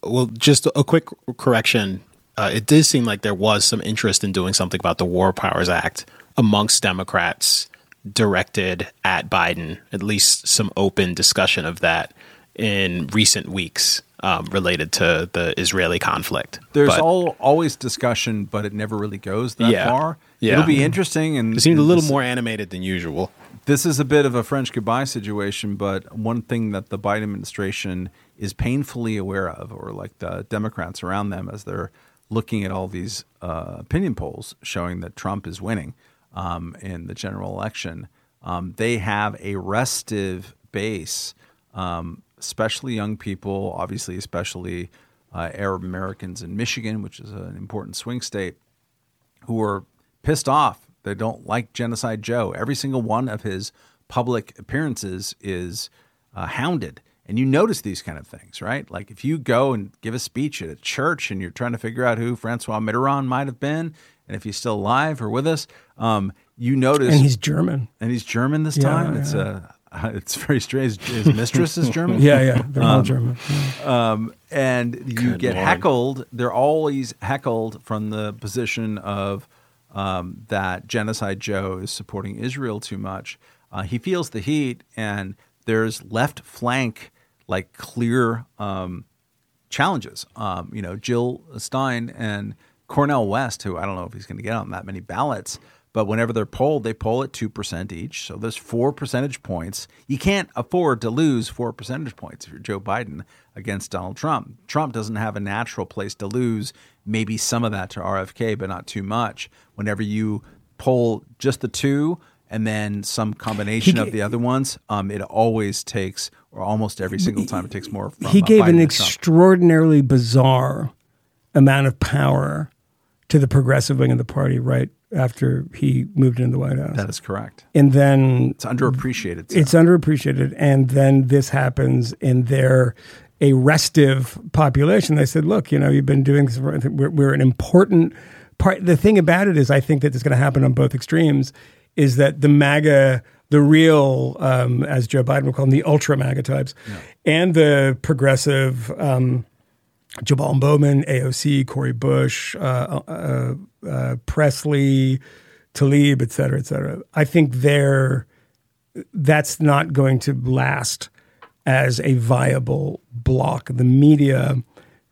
Speaker 2: well, just a quick correction. Uh, it did seem like there was some interest in doing something about the War Powers Act amongst Democrats directed at Biden, at least some open discussion of that in recent weeks um, related to the Israeli conflict.
Speaker 5: There's
Speaker 2: But
Speaker 5: all, always discussion, but it never really goes that
Speaker 2: Yeah.
Speaker 5: far.
Speaker 2: Yeah.
Speaker 5: It'll be interesting, and
Speaker 2: it seemed a little
Speaker 5: this-
Speaker 2: more animated than usual.
Speaker 5: This is a bit of a French goodbye situation, but one thing that the Biden administration is painfully aware of, or like the Democrats around them, as they're looking at all these uh, opinion polls showing that Trump is winning um, in the general election, um, they have a restive base, um, especially young people, obviously, especially uh, Arab Americans in Michigan, which is an important swing state who are pissed off. They don't like Genocide Joe. Every single one of his public appearances is uh, hounded. And you notice these kind of things, right? Like if you go and give a speech at a church and you're trying to figure out who Francois Mitterrand might have been, and if he's still alive or with us, um, you notice
Speaker 3: And he's German.
Speaker 5: and he's German this
Speaker 3: Yeah,
Speaker 5: time. It's uh, it's very strange. His, his mistress is German.
Speaker 3: Yeah, yeah. They're all German. Yeah.
Speaker 5: Um, and you
Speaker 2: Good
Speaker 5: get
Speaker 2: Lord.
Speaker 5: heckled. They're always heckled from the position of um, that genocide Joe is supporting Israel too much. Uh, he feels the heat, and there's left flank like clear um, challenges. Um, you know, Jill Stein and Cornel West, who I don't know if he's going to get on that many ballots, but whenever they're polled, they poll at 2% each. So there's four percentage points. You can't afford to lose four percentage points if you're Joe Biden against Donald Trump. Trump doesn't have a natural place to lose, maybe some of that to RFK, but not too much. Whenever you poll just the two, and then some combination of the other ones, um, it always takes, or almost every single time, it takes more. From,
Speaker 3: he
Speaker 5: uh,
Speaker 3: gave an extraordinarily bizarre amount of power to the progressive wing of the party right after he moved into the White House.
Speaker 5: That is correct.
Speaker 3: and then
Speaker 5: It's underappreciated. so.
Speaker 3: it's underappreciated. And then this happens in their a restive population. They said, look, you know, you've been doing this. For, we're, we're an important part. The thing about it is, I think that it's going to happen on both extremes. Is that the MAGA, the real, um, as Joe Biden would call them, the ultra MAGA types, and the progressive. Um, Jamaal Bowman, AOC, Cory Bush, uh, uh, uh, Presley, Tlaib, et cetera, et cetera. I think they're that's not going to last as a viable block. The media,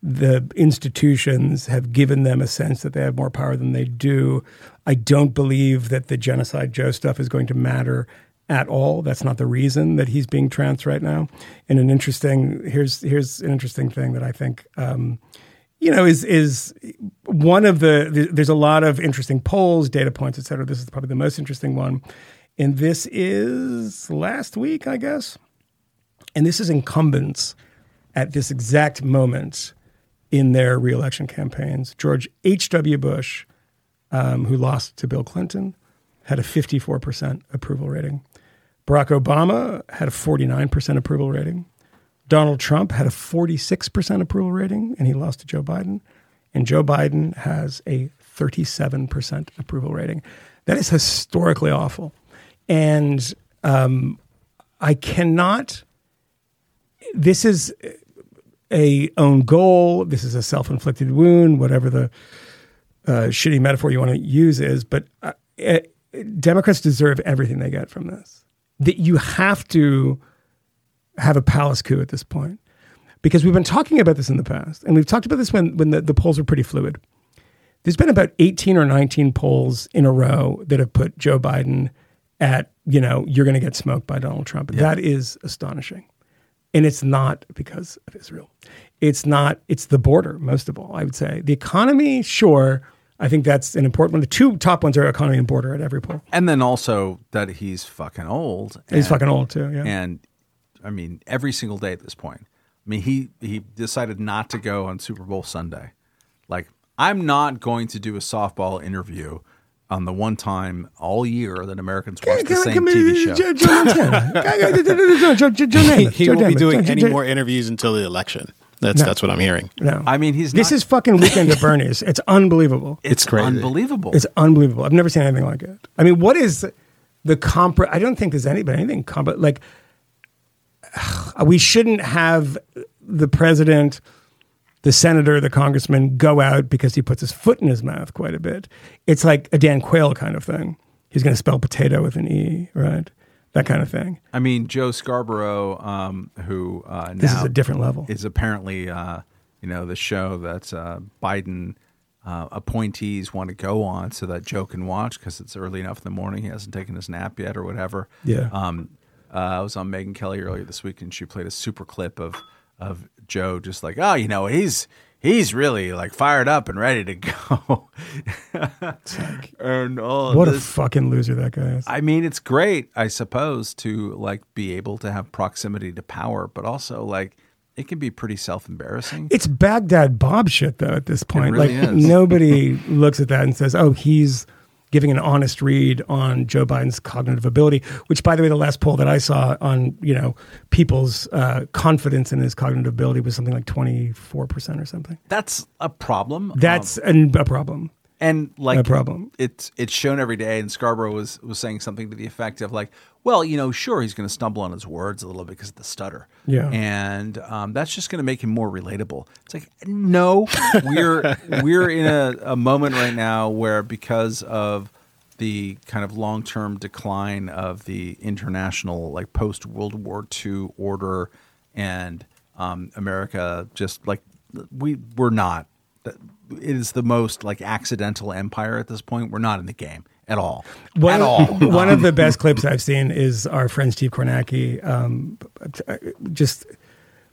Speaker 3: the institutions have given them a sense that they have more power than they do. I don't believe that the genocide Joe stuff is going to matter at all. That's not the reason that he's being trounced right now. And an interesting here's here's an interesting thing that I think um, you know is is one of the there's a lot of interesting polls, data points, et cetera. This is probably the most interesting one. And this is last week, I guess. And this is incumbents at this exact moment in their reelection campaigns. George H.W. Bush, um, who lost to Bill Clinton, had a 54% approval rating. Barack Obama had a 49% approval rating. Donald Trump had a 46% approval rating, and he lost to Joe Biden. And Joe Biden has a 37% approval rating. That is historically awful. And um, I cannot, this is a own goal. This is a self-inflicted wound, whatever the uh, shitty metaphor you want to use is. But uh, eh, Democrats deserve everything they get from this. That you have to have a palace coup at this point, because we've been talking about this in the past, and we've talked about this when when the, the polls were pretty fluid. There's been about 18 or 19 polls in a row that have put Joe Biden at, you know, you're going to get smoked by Donald Trump. That is astonishing. And it's not because of Israel. It's not, it's the border, most of all, I would say. The economy, sure. I think that's an important one. The two top ones are economy and border at every poll.
Speaker 5: and then also that he's fucking old.
Speaker 3: He's fucking old too, yeah.
Speaker 5: And I mean, every single day at this point. I mean, he he decided not to go on Super Bowl Sunday. Like, I'm not going to do a softball interview on the one time all year that Americans watch the same TV show.
Speaker 3: Joe, Joe Montana. Joe, Joe, Joe, Joe
Speaker 2: He, he
Speaker 3: Joe
Speaker 2: won't be doing
Speaker 3: Joe-
Speaker 2: any
Speaker 3: Joe-
Speaker 2: more interviews until the election. That's
Speaker 3: No.
Speaker 2: that's what I'm hearing.
Speaker 3: No.
Speaker 5: I mean, he's
Speaker 3: this
Speaker 5: not,
Speaker 3: is fucking Weekend at Bernie's. It's unbelievable.
Speaker 2: It's crazy.
Speaker 5: unbelievable.
Speaker 3: It's unbelievable. I've never seen anything like it. I mean, what is the comp? I don't think there's anybody anything comp. Like, we shouldn't have the president, the senator, the congressman go out because he puts his foot in his mouth quite a bit. It's like a Dan Quayle kind of thing. He's going to spell potato with an e, right? That kind of thing.
Speaker 5: I mean, Joe Scarborough, um, who uh,
Speaker 3: This is a different level.
Speaker 5: is apparently, uh, you know, the show that uh, Biden uh, appointees want to go on so that Joe can watch because it's early enough in the morning. He hasn't taken his nap yet or whatever.
Speaker 3: Yeah.
Speaker 5: Um, uh, I was on Megyn Kelly earlier this week, and she played a super clip of of Joe, just like, oh, you know, he's he's really like fired up and ready to go. and all
Speaker 3: What a fucking loser that guy is.
Speaker 5: I mean, it's great, I suppose, to like be able to have proximity to power, but also like it can be pretty self embarrassing.
Speaker 3: It's Baghdad Bob shit though. At this point,
Speaker 5: really
Speaker 3: like
Speaker 5: is.
Speaker 3: nobody looks at that and says, "Oh, he's giving an honest read on Joe Biden's cognitive ability. Which, by the way, the last poll that I saw on you know people's uh, confidence in his cognitive ability was something like twenty four percent or something.
Speaker 5: That's a problem.
Speaker 3: That's an, a problem.
Speaker 5: And like
Speaker 3: a problem.
Speaker 5: It's it's shown every day. And Scarborough was was saying something to the effect of like, well, you know, sure, he's going to stumble on his words a little bit because of the stutter.
Speaker 3: Yeah.
Speaker 5: and um, that's just going to make him more relatable. It's like, no, we're we're in a, a moment right now where because of the kind of long term decline of the international like post World War II order and um, America just like we we're not it is the most like accidental empire at this point. We're not in the game at all.
Speaker 3: One
Speaker 5: at
Speaker 3: of,
Speaker 5: all.
Speaker 3: one of the best clips I've seen is our friend Steve Kornacki. Um, just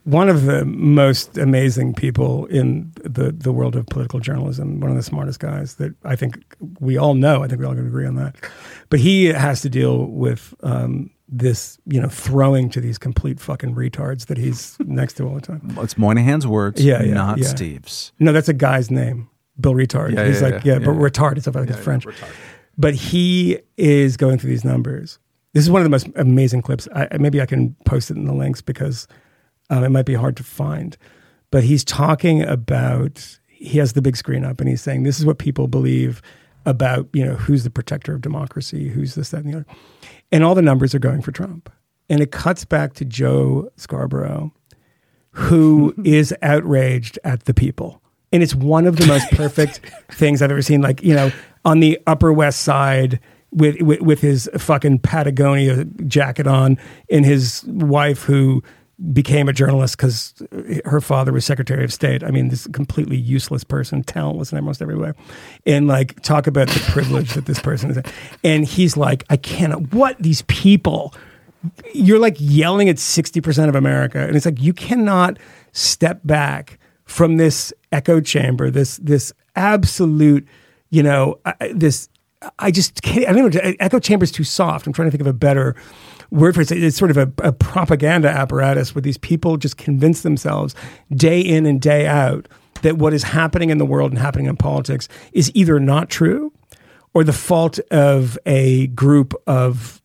Speaker 3: one of the most amazing people in the, the world of political journalism, one of the smartest guys that I think we all know. I think we all can agree on that. But he has to deal with um, this, you know, throwing to these complete fucking retards that he's next to all the time.
Speaker 5: It's Moynihan's words,
Speaker 3: Yeah, yeah,
Speaker 5: not
Speaker 3: yeah.
Speaker 5: Steve's.
Speaker 3: No, that's a guy's name, Bill Retard.
Speaker 5: Yeah,
Speaker 3: He's
Speaker 5: yeah,
Speaker 3: like,
Speaker 5: yeah,
Speaker 3: yeah, but
Speaker 5: yeah.
Speaker 3: retard. It's like it's French. But he is going through these numbers. This is one of the most amazing clips. I- maybe I can post it in the links because um, it might be hard to find. But he's talking about. He has the big screen up, and he's saying, "This is what people believe about you know who's the protector of democracy, who's this, that, and the other." And all the numbers are going for Trump. And it cuts back to Joe Scarborough, who is outraged at the people. And it's one of the most perfect things I've ever seen. Like, you know, on the Upper West Side with, with, with his fucking Patagonia jacket on and his wife who became a journalist because her father was Secretary of State. I mean, this completely useless person, talentless in almost every way. And like, talk about the privilege that this person is. And he's like, I cannot, what these people you're like yelling at 60% of America. And it's like, you cannot step back from this echo chamber, this, this absolute, you know, this, I just can't, I don't know, echo chamber is too soft. I'm trying to think of a better word for it. It's sort of a, a propaganda apparatus where these people just convince themselves day in and day out that what is happening in the world and happening in politics is either not true or the fault of a group of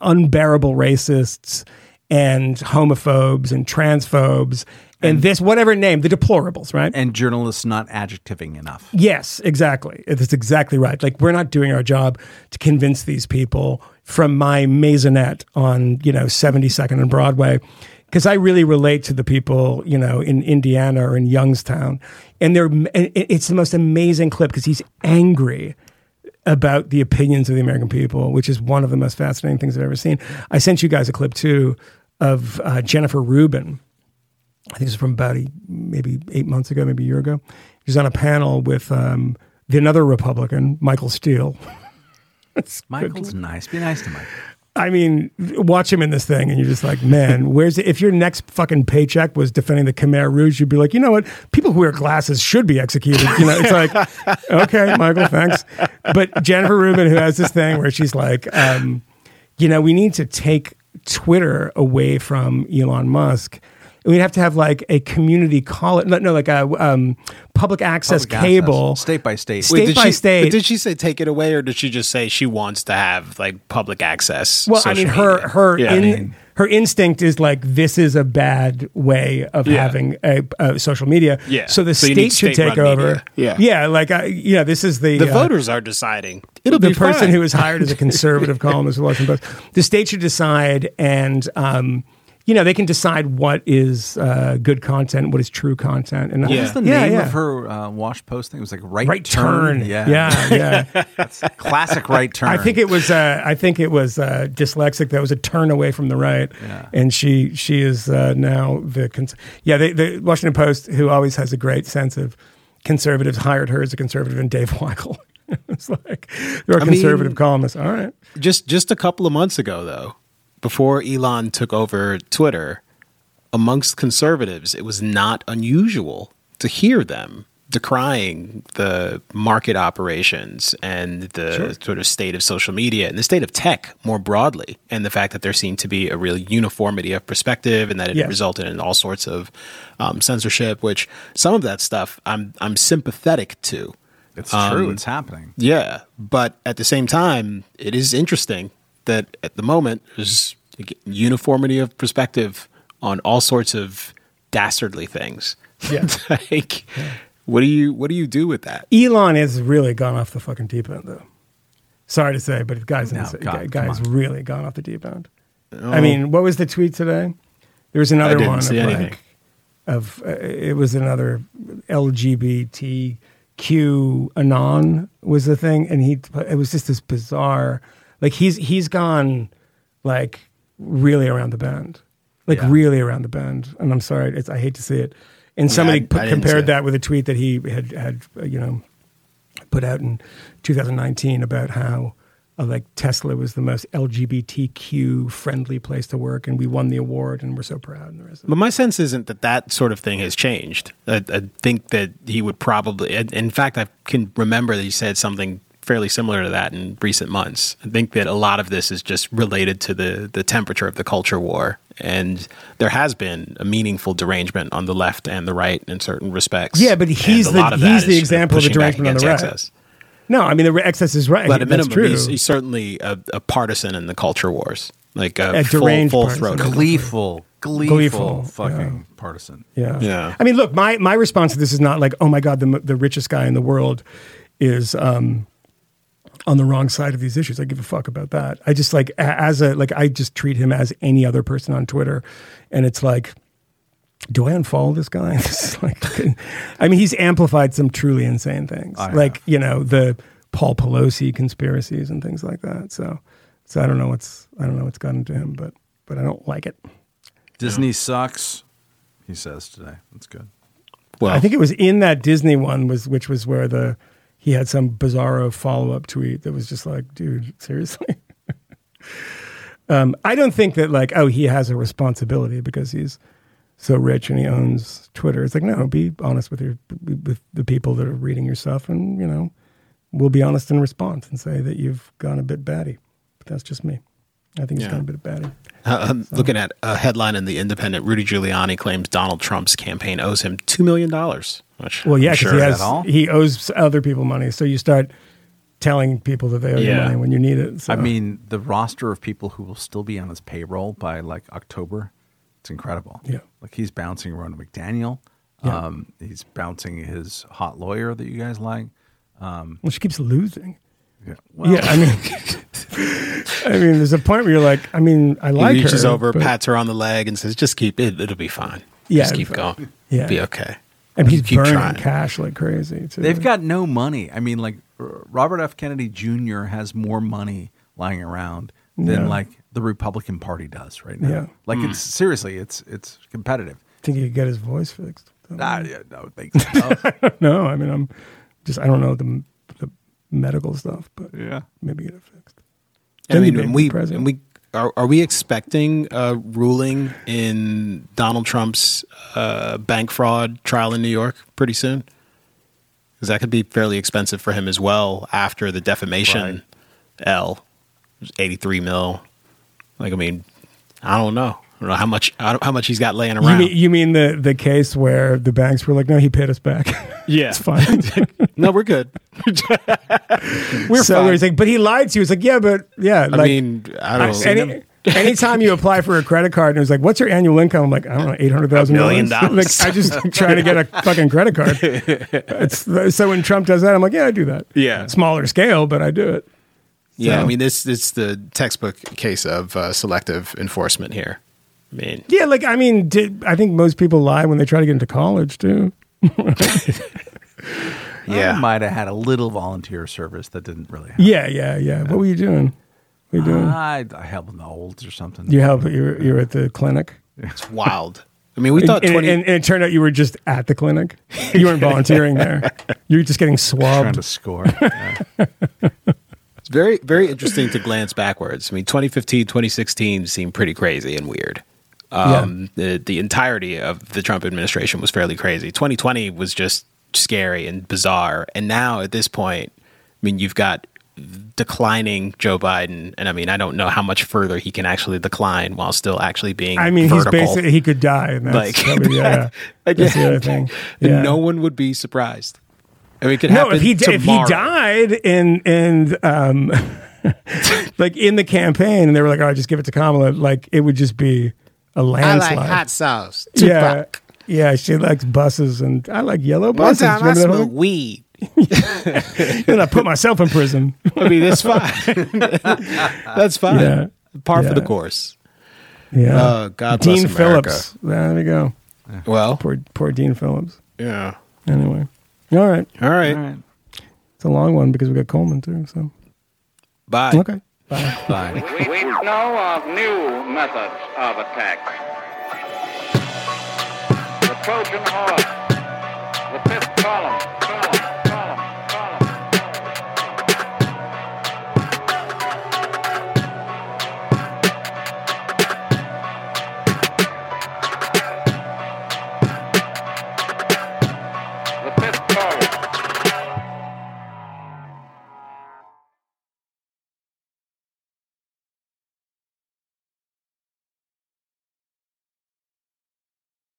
Speaker 3: unbearable racists and homophobes and transphobes and, this whatever name the deplorables right
Speaker 5: And journalists not adjectiving enough.
Speaker 3: yes exactly that's exactly right like we're not doing our job to convince these people from my maisonette on you know 72nd and broadway because I really relate to the people, you know, in Indiana or in Youngstown, and they're and it's the most amazing clip because he's angry about the opinions of the American people, which is one of the most fascinating things I've ever seen. I sent you guys a clip too of uh, Jennifer Rubin. I think it was from about a, maybe eight months ago, maybe a year ago. She was on a panel with um, the another Republican, Michael Steele.
Speaker 5: Michael's nice. Be nice to Michael.
Speaker 3: I mean, watch him in this thing, and you're just like, man, where's it? If your next fucking paycheck was defending the Khmer Rouge, you'd be like, you know what? People who wear glasses should be executed. You know, it's like, okay, Michael, thanks. But Jennifer Rubin, who has this thing where she's like, um, you know, we need to take Twitter away from Elon Musk. We'd have to have like a community college, no, no, like a um, public access
Speaker 5: Public
Speaker 3: cable,
Speaker 5: access, state by state.
Speaker 3: State
Speaker 2: did
Speaker 3: by
Speaker 2: she,
Speaker 3: state.
Speaker 2: But did she say take it away, or did she just say she wants to have like public access?
Speaker 3: Well, I mean, her
Speaker 2: media?
Speaker 3: her
Speaker 2: Yeah.
Speaker 3: in, her instinct is like this is a bad way of
Speaker 2: Yeah.
Speaker 3: having a, a social media.
Speaker 2: Yeah.
Speaker 3: So the
Speaker 2: So you
Speaker 3: state should take over.
Speaker 2: media. Yeah.
Speaker 3: Yeah. Like uh, yeah, this is the
Speaker 2: the
Speaker 3: uh,
Speaker 2: voters are deciding. It'll
Speaker 3: the
Speaker 2: be the
Speaker 3: person
Speaker 2: fine.
Speaker 3: who was hired as a conservative columnist for the Washington Post. The state should decide, and um, you know they can decide what is uh, good content, what is true content, and
Speaker 5: What was the
Speaker 3: Yeah,
Speaker 5: name
Speaker 3: yeah.
Speaker 5: of her uh, wash thing? It was like right,
Speaker 3: right turn.
Speaker 5: Yeah.
Speaker 3: yeah, yeah.
Speaker 5: Classic right turn.
Speaker 3: I think it was. Uh, I think it was uh, dyslexic. That was a turn away from the right,
Speaker 5: Yeah.
Speaker 3: and she she is uh, now the cons- yeah. The, the Washington Post, who always has a great sense of conservatives, hired her as a conservative, and Dave Weigel. it's like you're a
Speaker 2: I mean-
Speaker 3: conservative columnist. All right,
Speaker 2: just just a couple of months ago though before elon took over twitter amongst conservatives it was not unusual to hear them decrying the market operations and the sort of state of social media and the state of tech more broadly and the fact that there seemed to be a real uniformity of perspective and that it
Speaker 3: Yes.
Speaker 2: resulted in all sorts of um, censorship which some of that stuff i'm i'm sympathetic to
Speaker 5: It's true. It's happening.
Speaker 2: Yeah, but at the same time, it is interesting that at the moment there's uniformity of perspective on all sorts of dastardly things.
Speaker 3: Yeah.
Speaker 2: like, what do you what do you do with that?
Speaker 3: Elon has really gone off the fucking deep end, though. Sorry to say, but guys,
Speaker 5: No, God,
Speaker 3: guys really gone off the deep end. I mean, what was the tweet today? There was another one of like of uh, it was another LGBTQ anon was the thing, and he it was just this bizarre. Like he's he's gone like really around the bend, like
Speaker 5: Yeah.
Speaker 3: really around the bend. And I'm sorry, it's, I hate to see it. And somebody
Speaker 2: I-
Speaker 3: put,
Speaker 2: I
Speaker 3: compared that with a tweet that he had had uh, you know put out in 2019 about how uh, like Tesla was the most LGBTQ friendly place to work, and we won the award, and we're so proud. And the rest of it.
Speaker 2: But my sense isn't that that sort of thing has changed. I, I think that he would probably, in fact, I can remember that he said something fairly similar to that in recent months. I think that a lot of this is just related to the the temperature of the culture war, and there has been a meaningful derangement on the left and the right in certain respects.
Speaker 3: Yeah, but he's the-
Speaker 2: lot of that
Speaker 3: he's the example of the derangement on the right.
Speaker 2: excess.
Speaker 3: No, I mean the excess is right.
Speaker 2: But at minimum,
Speaker 3: true.
Speaker 2: he's, he's certainly a, a partisan in the culture wars, like a,
Speaker 3: A
Speaker 2: full,
Speaker 3: deranged
Speaker 2: full
Speaker 3: partisan.
Speaker 2: throated.
Speaker 5: Gleeful, gleeful,
Speaker 3: Gleeful,
Speaker 5: fucking partisan.
Speaker 3: Yeah.
Speaker 2: Yeah.
Speaker 3: I mean, look, my, my response to this is not like, oh my God, the, the richest guy in the world is um, on the wrong side of these issues. I give a fuck about that. I just like, as a, like, I just treat him as any other person on Twitter. And it's like, do I unfollow this guy? This like, I mean, he's amplified some truly insane things,
Speaker 5: I
Speaker 3: like
Speaker 5: have.
Speaker 3: you know the Paul Pelosi conspiracies and things like that. So, so I don't know what's I don't know what's gotten to him, but but I don't like it.
Speaker 5: Disney sucks, he says today. That's good.
Speaker 2: Well,
Speaker 3: I think it was in that Disney one was which was where the he had some bizarro follow up tweet that was just like, dude, seriously. um, I don't think that like, oh, he has a responsibility because he's so rich and he owns Twitter. It's like, no, be honest with your with the people that are reading your stuff, and you know, we'll be honest in response and say that you've gone a bit batty. But that's just me. I think he's
Speaker 2: Yeah.
Speaker 3: got a bit batty.
Speaker 2: Uh, I'm looking at a headline in the Independent. Rudy Giuliani claims Donald Trump's campaign owes him two million dollars.
Speaker 3: Well, yeah, because
Speaker 2: sure
Speaker 3: he has
Speaker 5: all?
Speaker 3: he owes other people money, so you start telling people that they owe you money when you need it. So.
Speaker 5: I mean, the roster of people who will still be on his payroll by like October, it's incredible.
Speaker 3: Yeah.
Speaker 5: Like he's bouncing Ronna McDaniel.
Speaker 3: Yeah.
Speaker 5: Um, he's bouncing his hot lawyer that you guys like.
Speaker 3: well, she keeps losing.
Speaker 5: Yeah. Well,
Speaker 3: yeah, I mean, I mean, there's a point where you're like, I mean, I like he
Speaker 2: reaches
Speaker 3: her,
Speaker 2: over,
Speaker 3: but-
Speaker 2: pats her on the leg, and says, "Just keep it. It'll be fine.
Speaker 3: Yeah,
Speaker 2: just keep
Speaker 3: be fine.
Speaker 2: going.
Speaker 3: Yeah.
Speaker 2: be okay."
Speaker 3: and he's
Speaker 2: keep
Speaker 3: burning
Speaker 2: trying.
Speaker 3: cash like crazy too.
Speaker 5: They've got no money. I mean, like Robert F. Kennedy Jr. has more money lying around than
Speaker 3: Yeah.
Speaker 5: like the Republican Party does right now.
Speaker 3: Yeah.
Speaker 5: Like it's seriously, it's it's competitive.
Speaker 3: think he could get his voice fixed.
Speaker 5: Ah, yeah, no, thanks. No.
Speaker 3: No, I mean, I'm just I don't know the the medical stuff, but
Speaker 5: yeah.
Speaker 3: maybe get it fixed.
Speaker 2: I mean, and we
Speaker 3: president.
Speaker 2: and we are, are we expecting a ruling in Donald Trump's uh, bank fraud trial in New York pretty soon? Because that could be fairly expensive for him as well after the defamation L, eighty three mil. Like, I mean, I don't know. I don't know how much how much he's got laying
Speaker 3: You
Speaker 2: around.
Speaker 3: mean, you mean the the case where the banks were like, no, he paid us back.
Speaker 2: yeah,
Speaker 3: it's fine.
Speaker 2: no, we're good. we're
Speaker 3: so
Speaker 2: fine.
Speaker 3: he's like, but he lied to you. He's like, yeah, but yeah,
Speaker 2: I
Speaker 3: like,
Speaker 2: mean, I don't know.
Speaker 3: any, anytime you apply for a credit card and it's like, what's your annual income? I'm like, I don't know, eight hundred thousand
Speaker 2: million
Speaker 3: Like,
Speaker 2: dollars.
Speaker 3: I just trying to get a fucking credit card. It's, so when Trump does that, I'm like, yeah, I do that.
Speaker 2: Yeah.
Speaker 3: smaller scale, but I do it.
Speaker 2: Yeah, I mean this it's the textbook case of uh, selective enforcement here. I mean,
Speaker 3: Yeah, like I mean, did, I think most people lie when they try to get into college too.
Speaker 2: yeah,
Speaker 5: I might have had a little volunteer service that didn't really happen.
Speaker 3: Yeah, yeah, yeah. What were you doing? What were you doing?
Speaker 5: I, I help in the olds or something.
Speaker 3: you help. You were, you were at the clinic.
Speaker 2: it's wild. I mean, we thought
Speaker 3: and,
Speaker 2: twenty.
Speaker 3: and, and it turned out you were just at the clinic. You weren't volunteering there. You were just getting
Speaker 5: trying
Speaker 3: swabbed.
Speaker 5: to score. Yeah.
Speaker 2: it's very very interesting to glance backwards. I mean, 2015, 2016 seemed pretty crazy and weird. Um, the the entirety of the Trump administration was fairly crazy. 2020 was just scary and bizarre, and now at this point, I mean, you've got declining Joe Biden, and I mean, I don't know how much further he can actually decline while still actually being.
Speaker 3: I mean,
Speaker 2: vertical.
Speaker 3: he's basically he could die. And that's
Speaker 2: like
Speaker 3: probably, yeah, that's the other thing. Yeah.
Speaker 2: no one would be surprised. I mean, it could
Speaker 3: No,
Speaker 2: happen
Speaker 3: if he if he died and and um, like in the campaign, and they were like, "All right, just give it to Kamala," like it would just be a
Speaker 6: I
Speaker 3: landslide.
Speaker 6: like hot sauce.
Speaker 3: yeah,
Speaker 6: Tupac.
Speaker 3: yeah. She likes buses, and I like yellow buses.
Speaker 6: One
Speaker 3: buses.
Speaker 6: time I
Speaker 3: Remember that
Speaker 6: smoked
Speaker 3: whole-
Speaker 6: weed.
Speaker 3: and I put myself in prison.
Speaker 2: I mean, that's fine. that's fine.
Speaker 3: Yeah.
Speaker 2: Par for the course.
Speaker 3: Yeah,
Speaker 2: Uh, God bless
Speaker 3: Dean
Speaker 2: America.
Speaker 3: Phillips. There we go.
Speaker 2: Well,
Speaker 3: Poor poor Dean Phillips.
Speaker 2: yeah.
Speaker 3: Anyway, all right.
Speaker 2: All right.
Speaker 5: All right.
Speaker 3: It's a long one because we got Coleman too. So
Speaker 2: Bye.
Speaker 3: okay.
Speaker 5: Bye.
Speaker 1: We, we know of new methods of attack. The Trojan horse,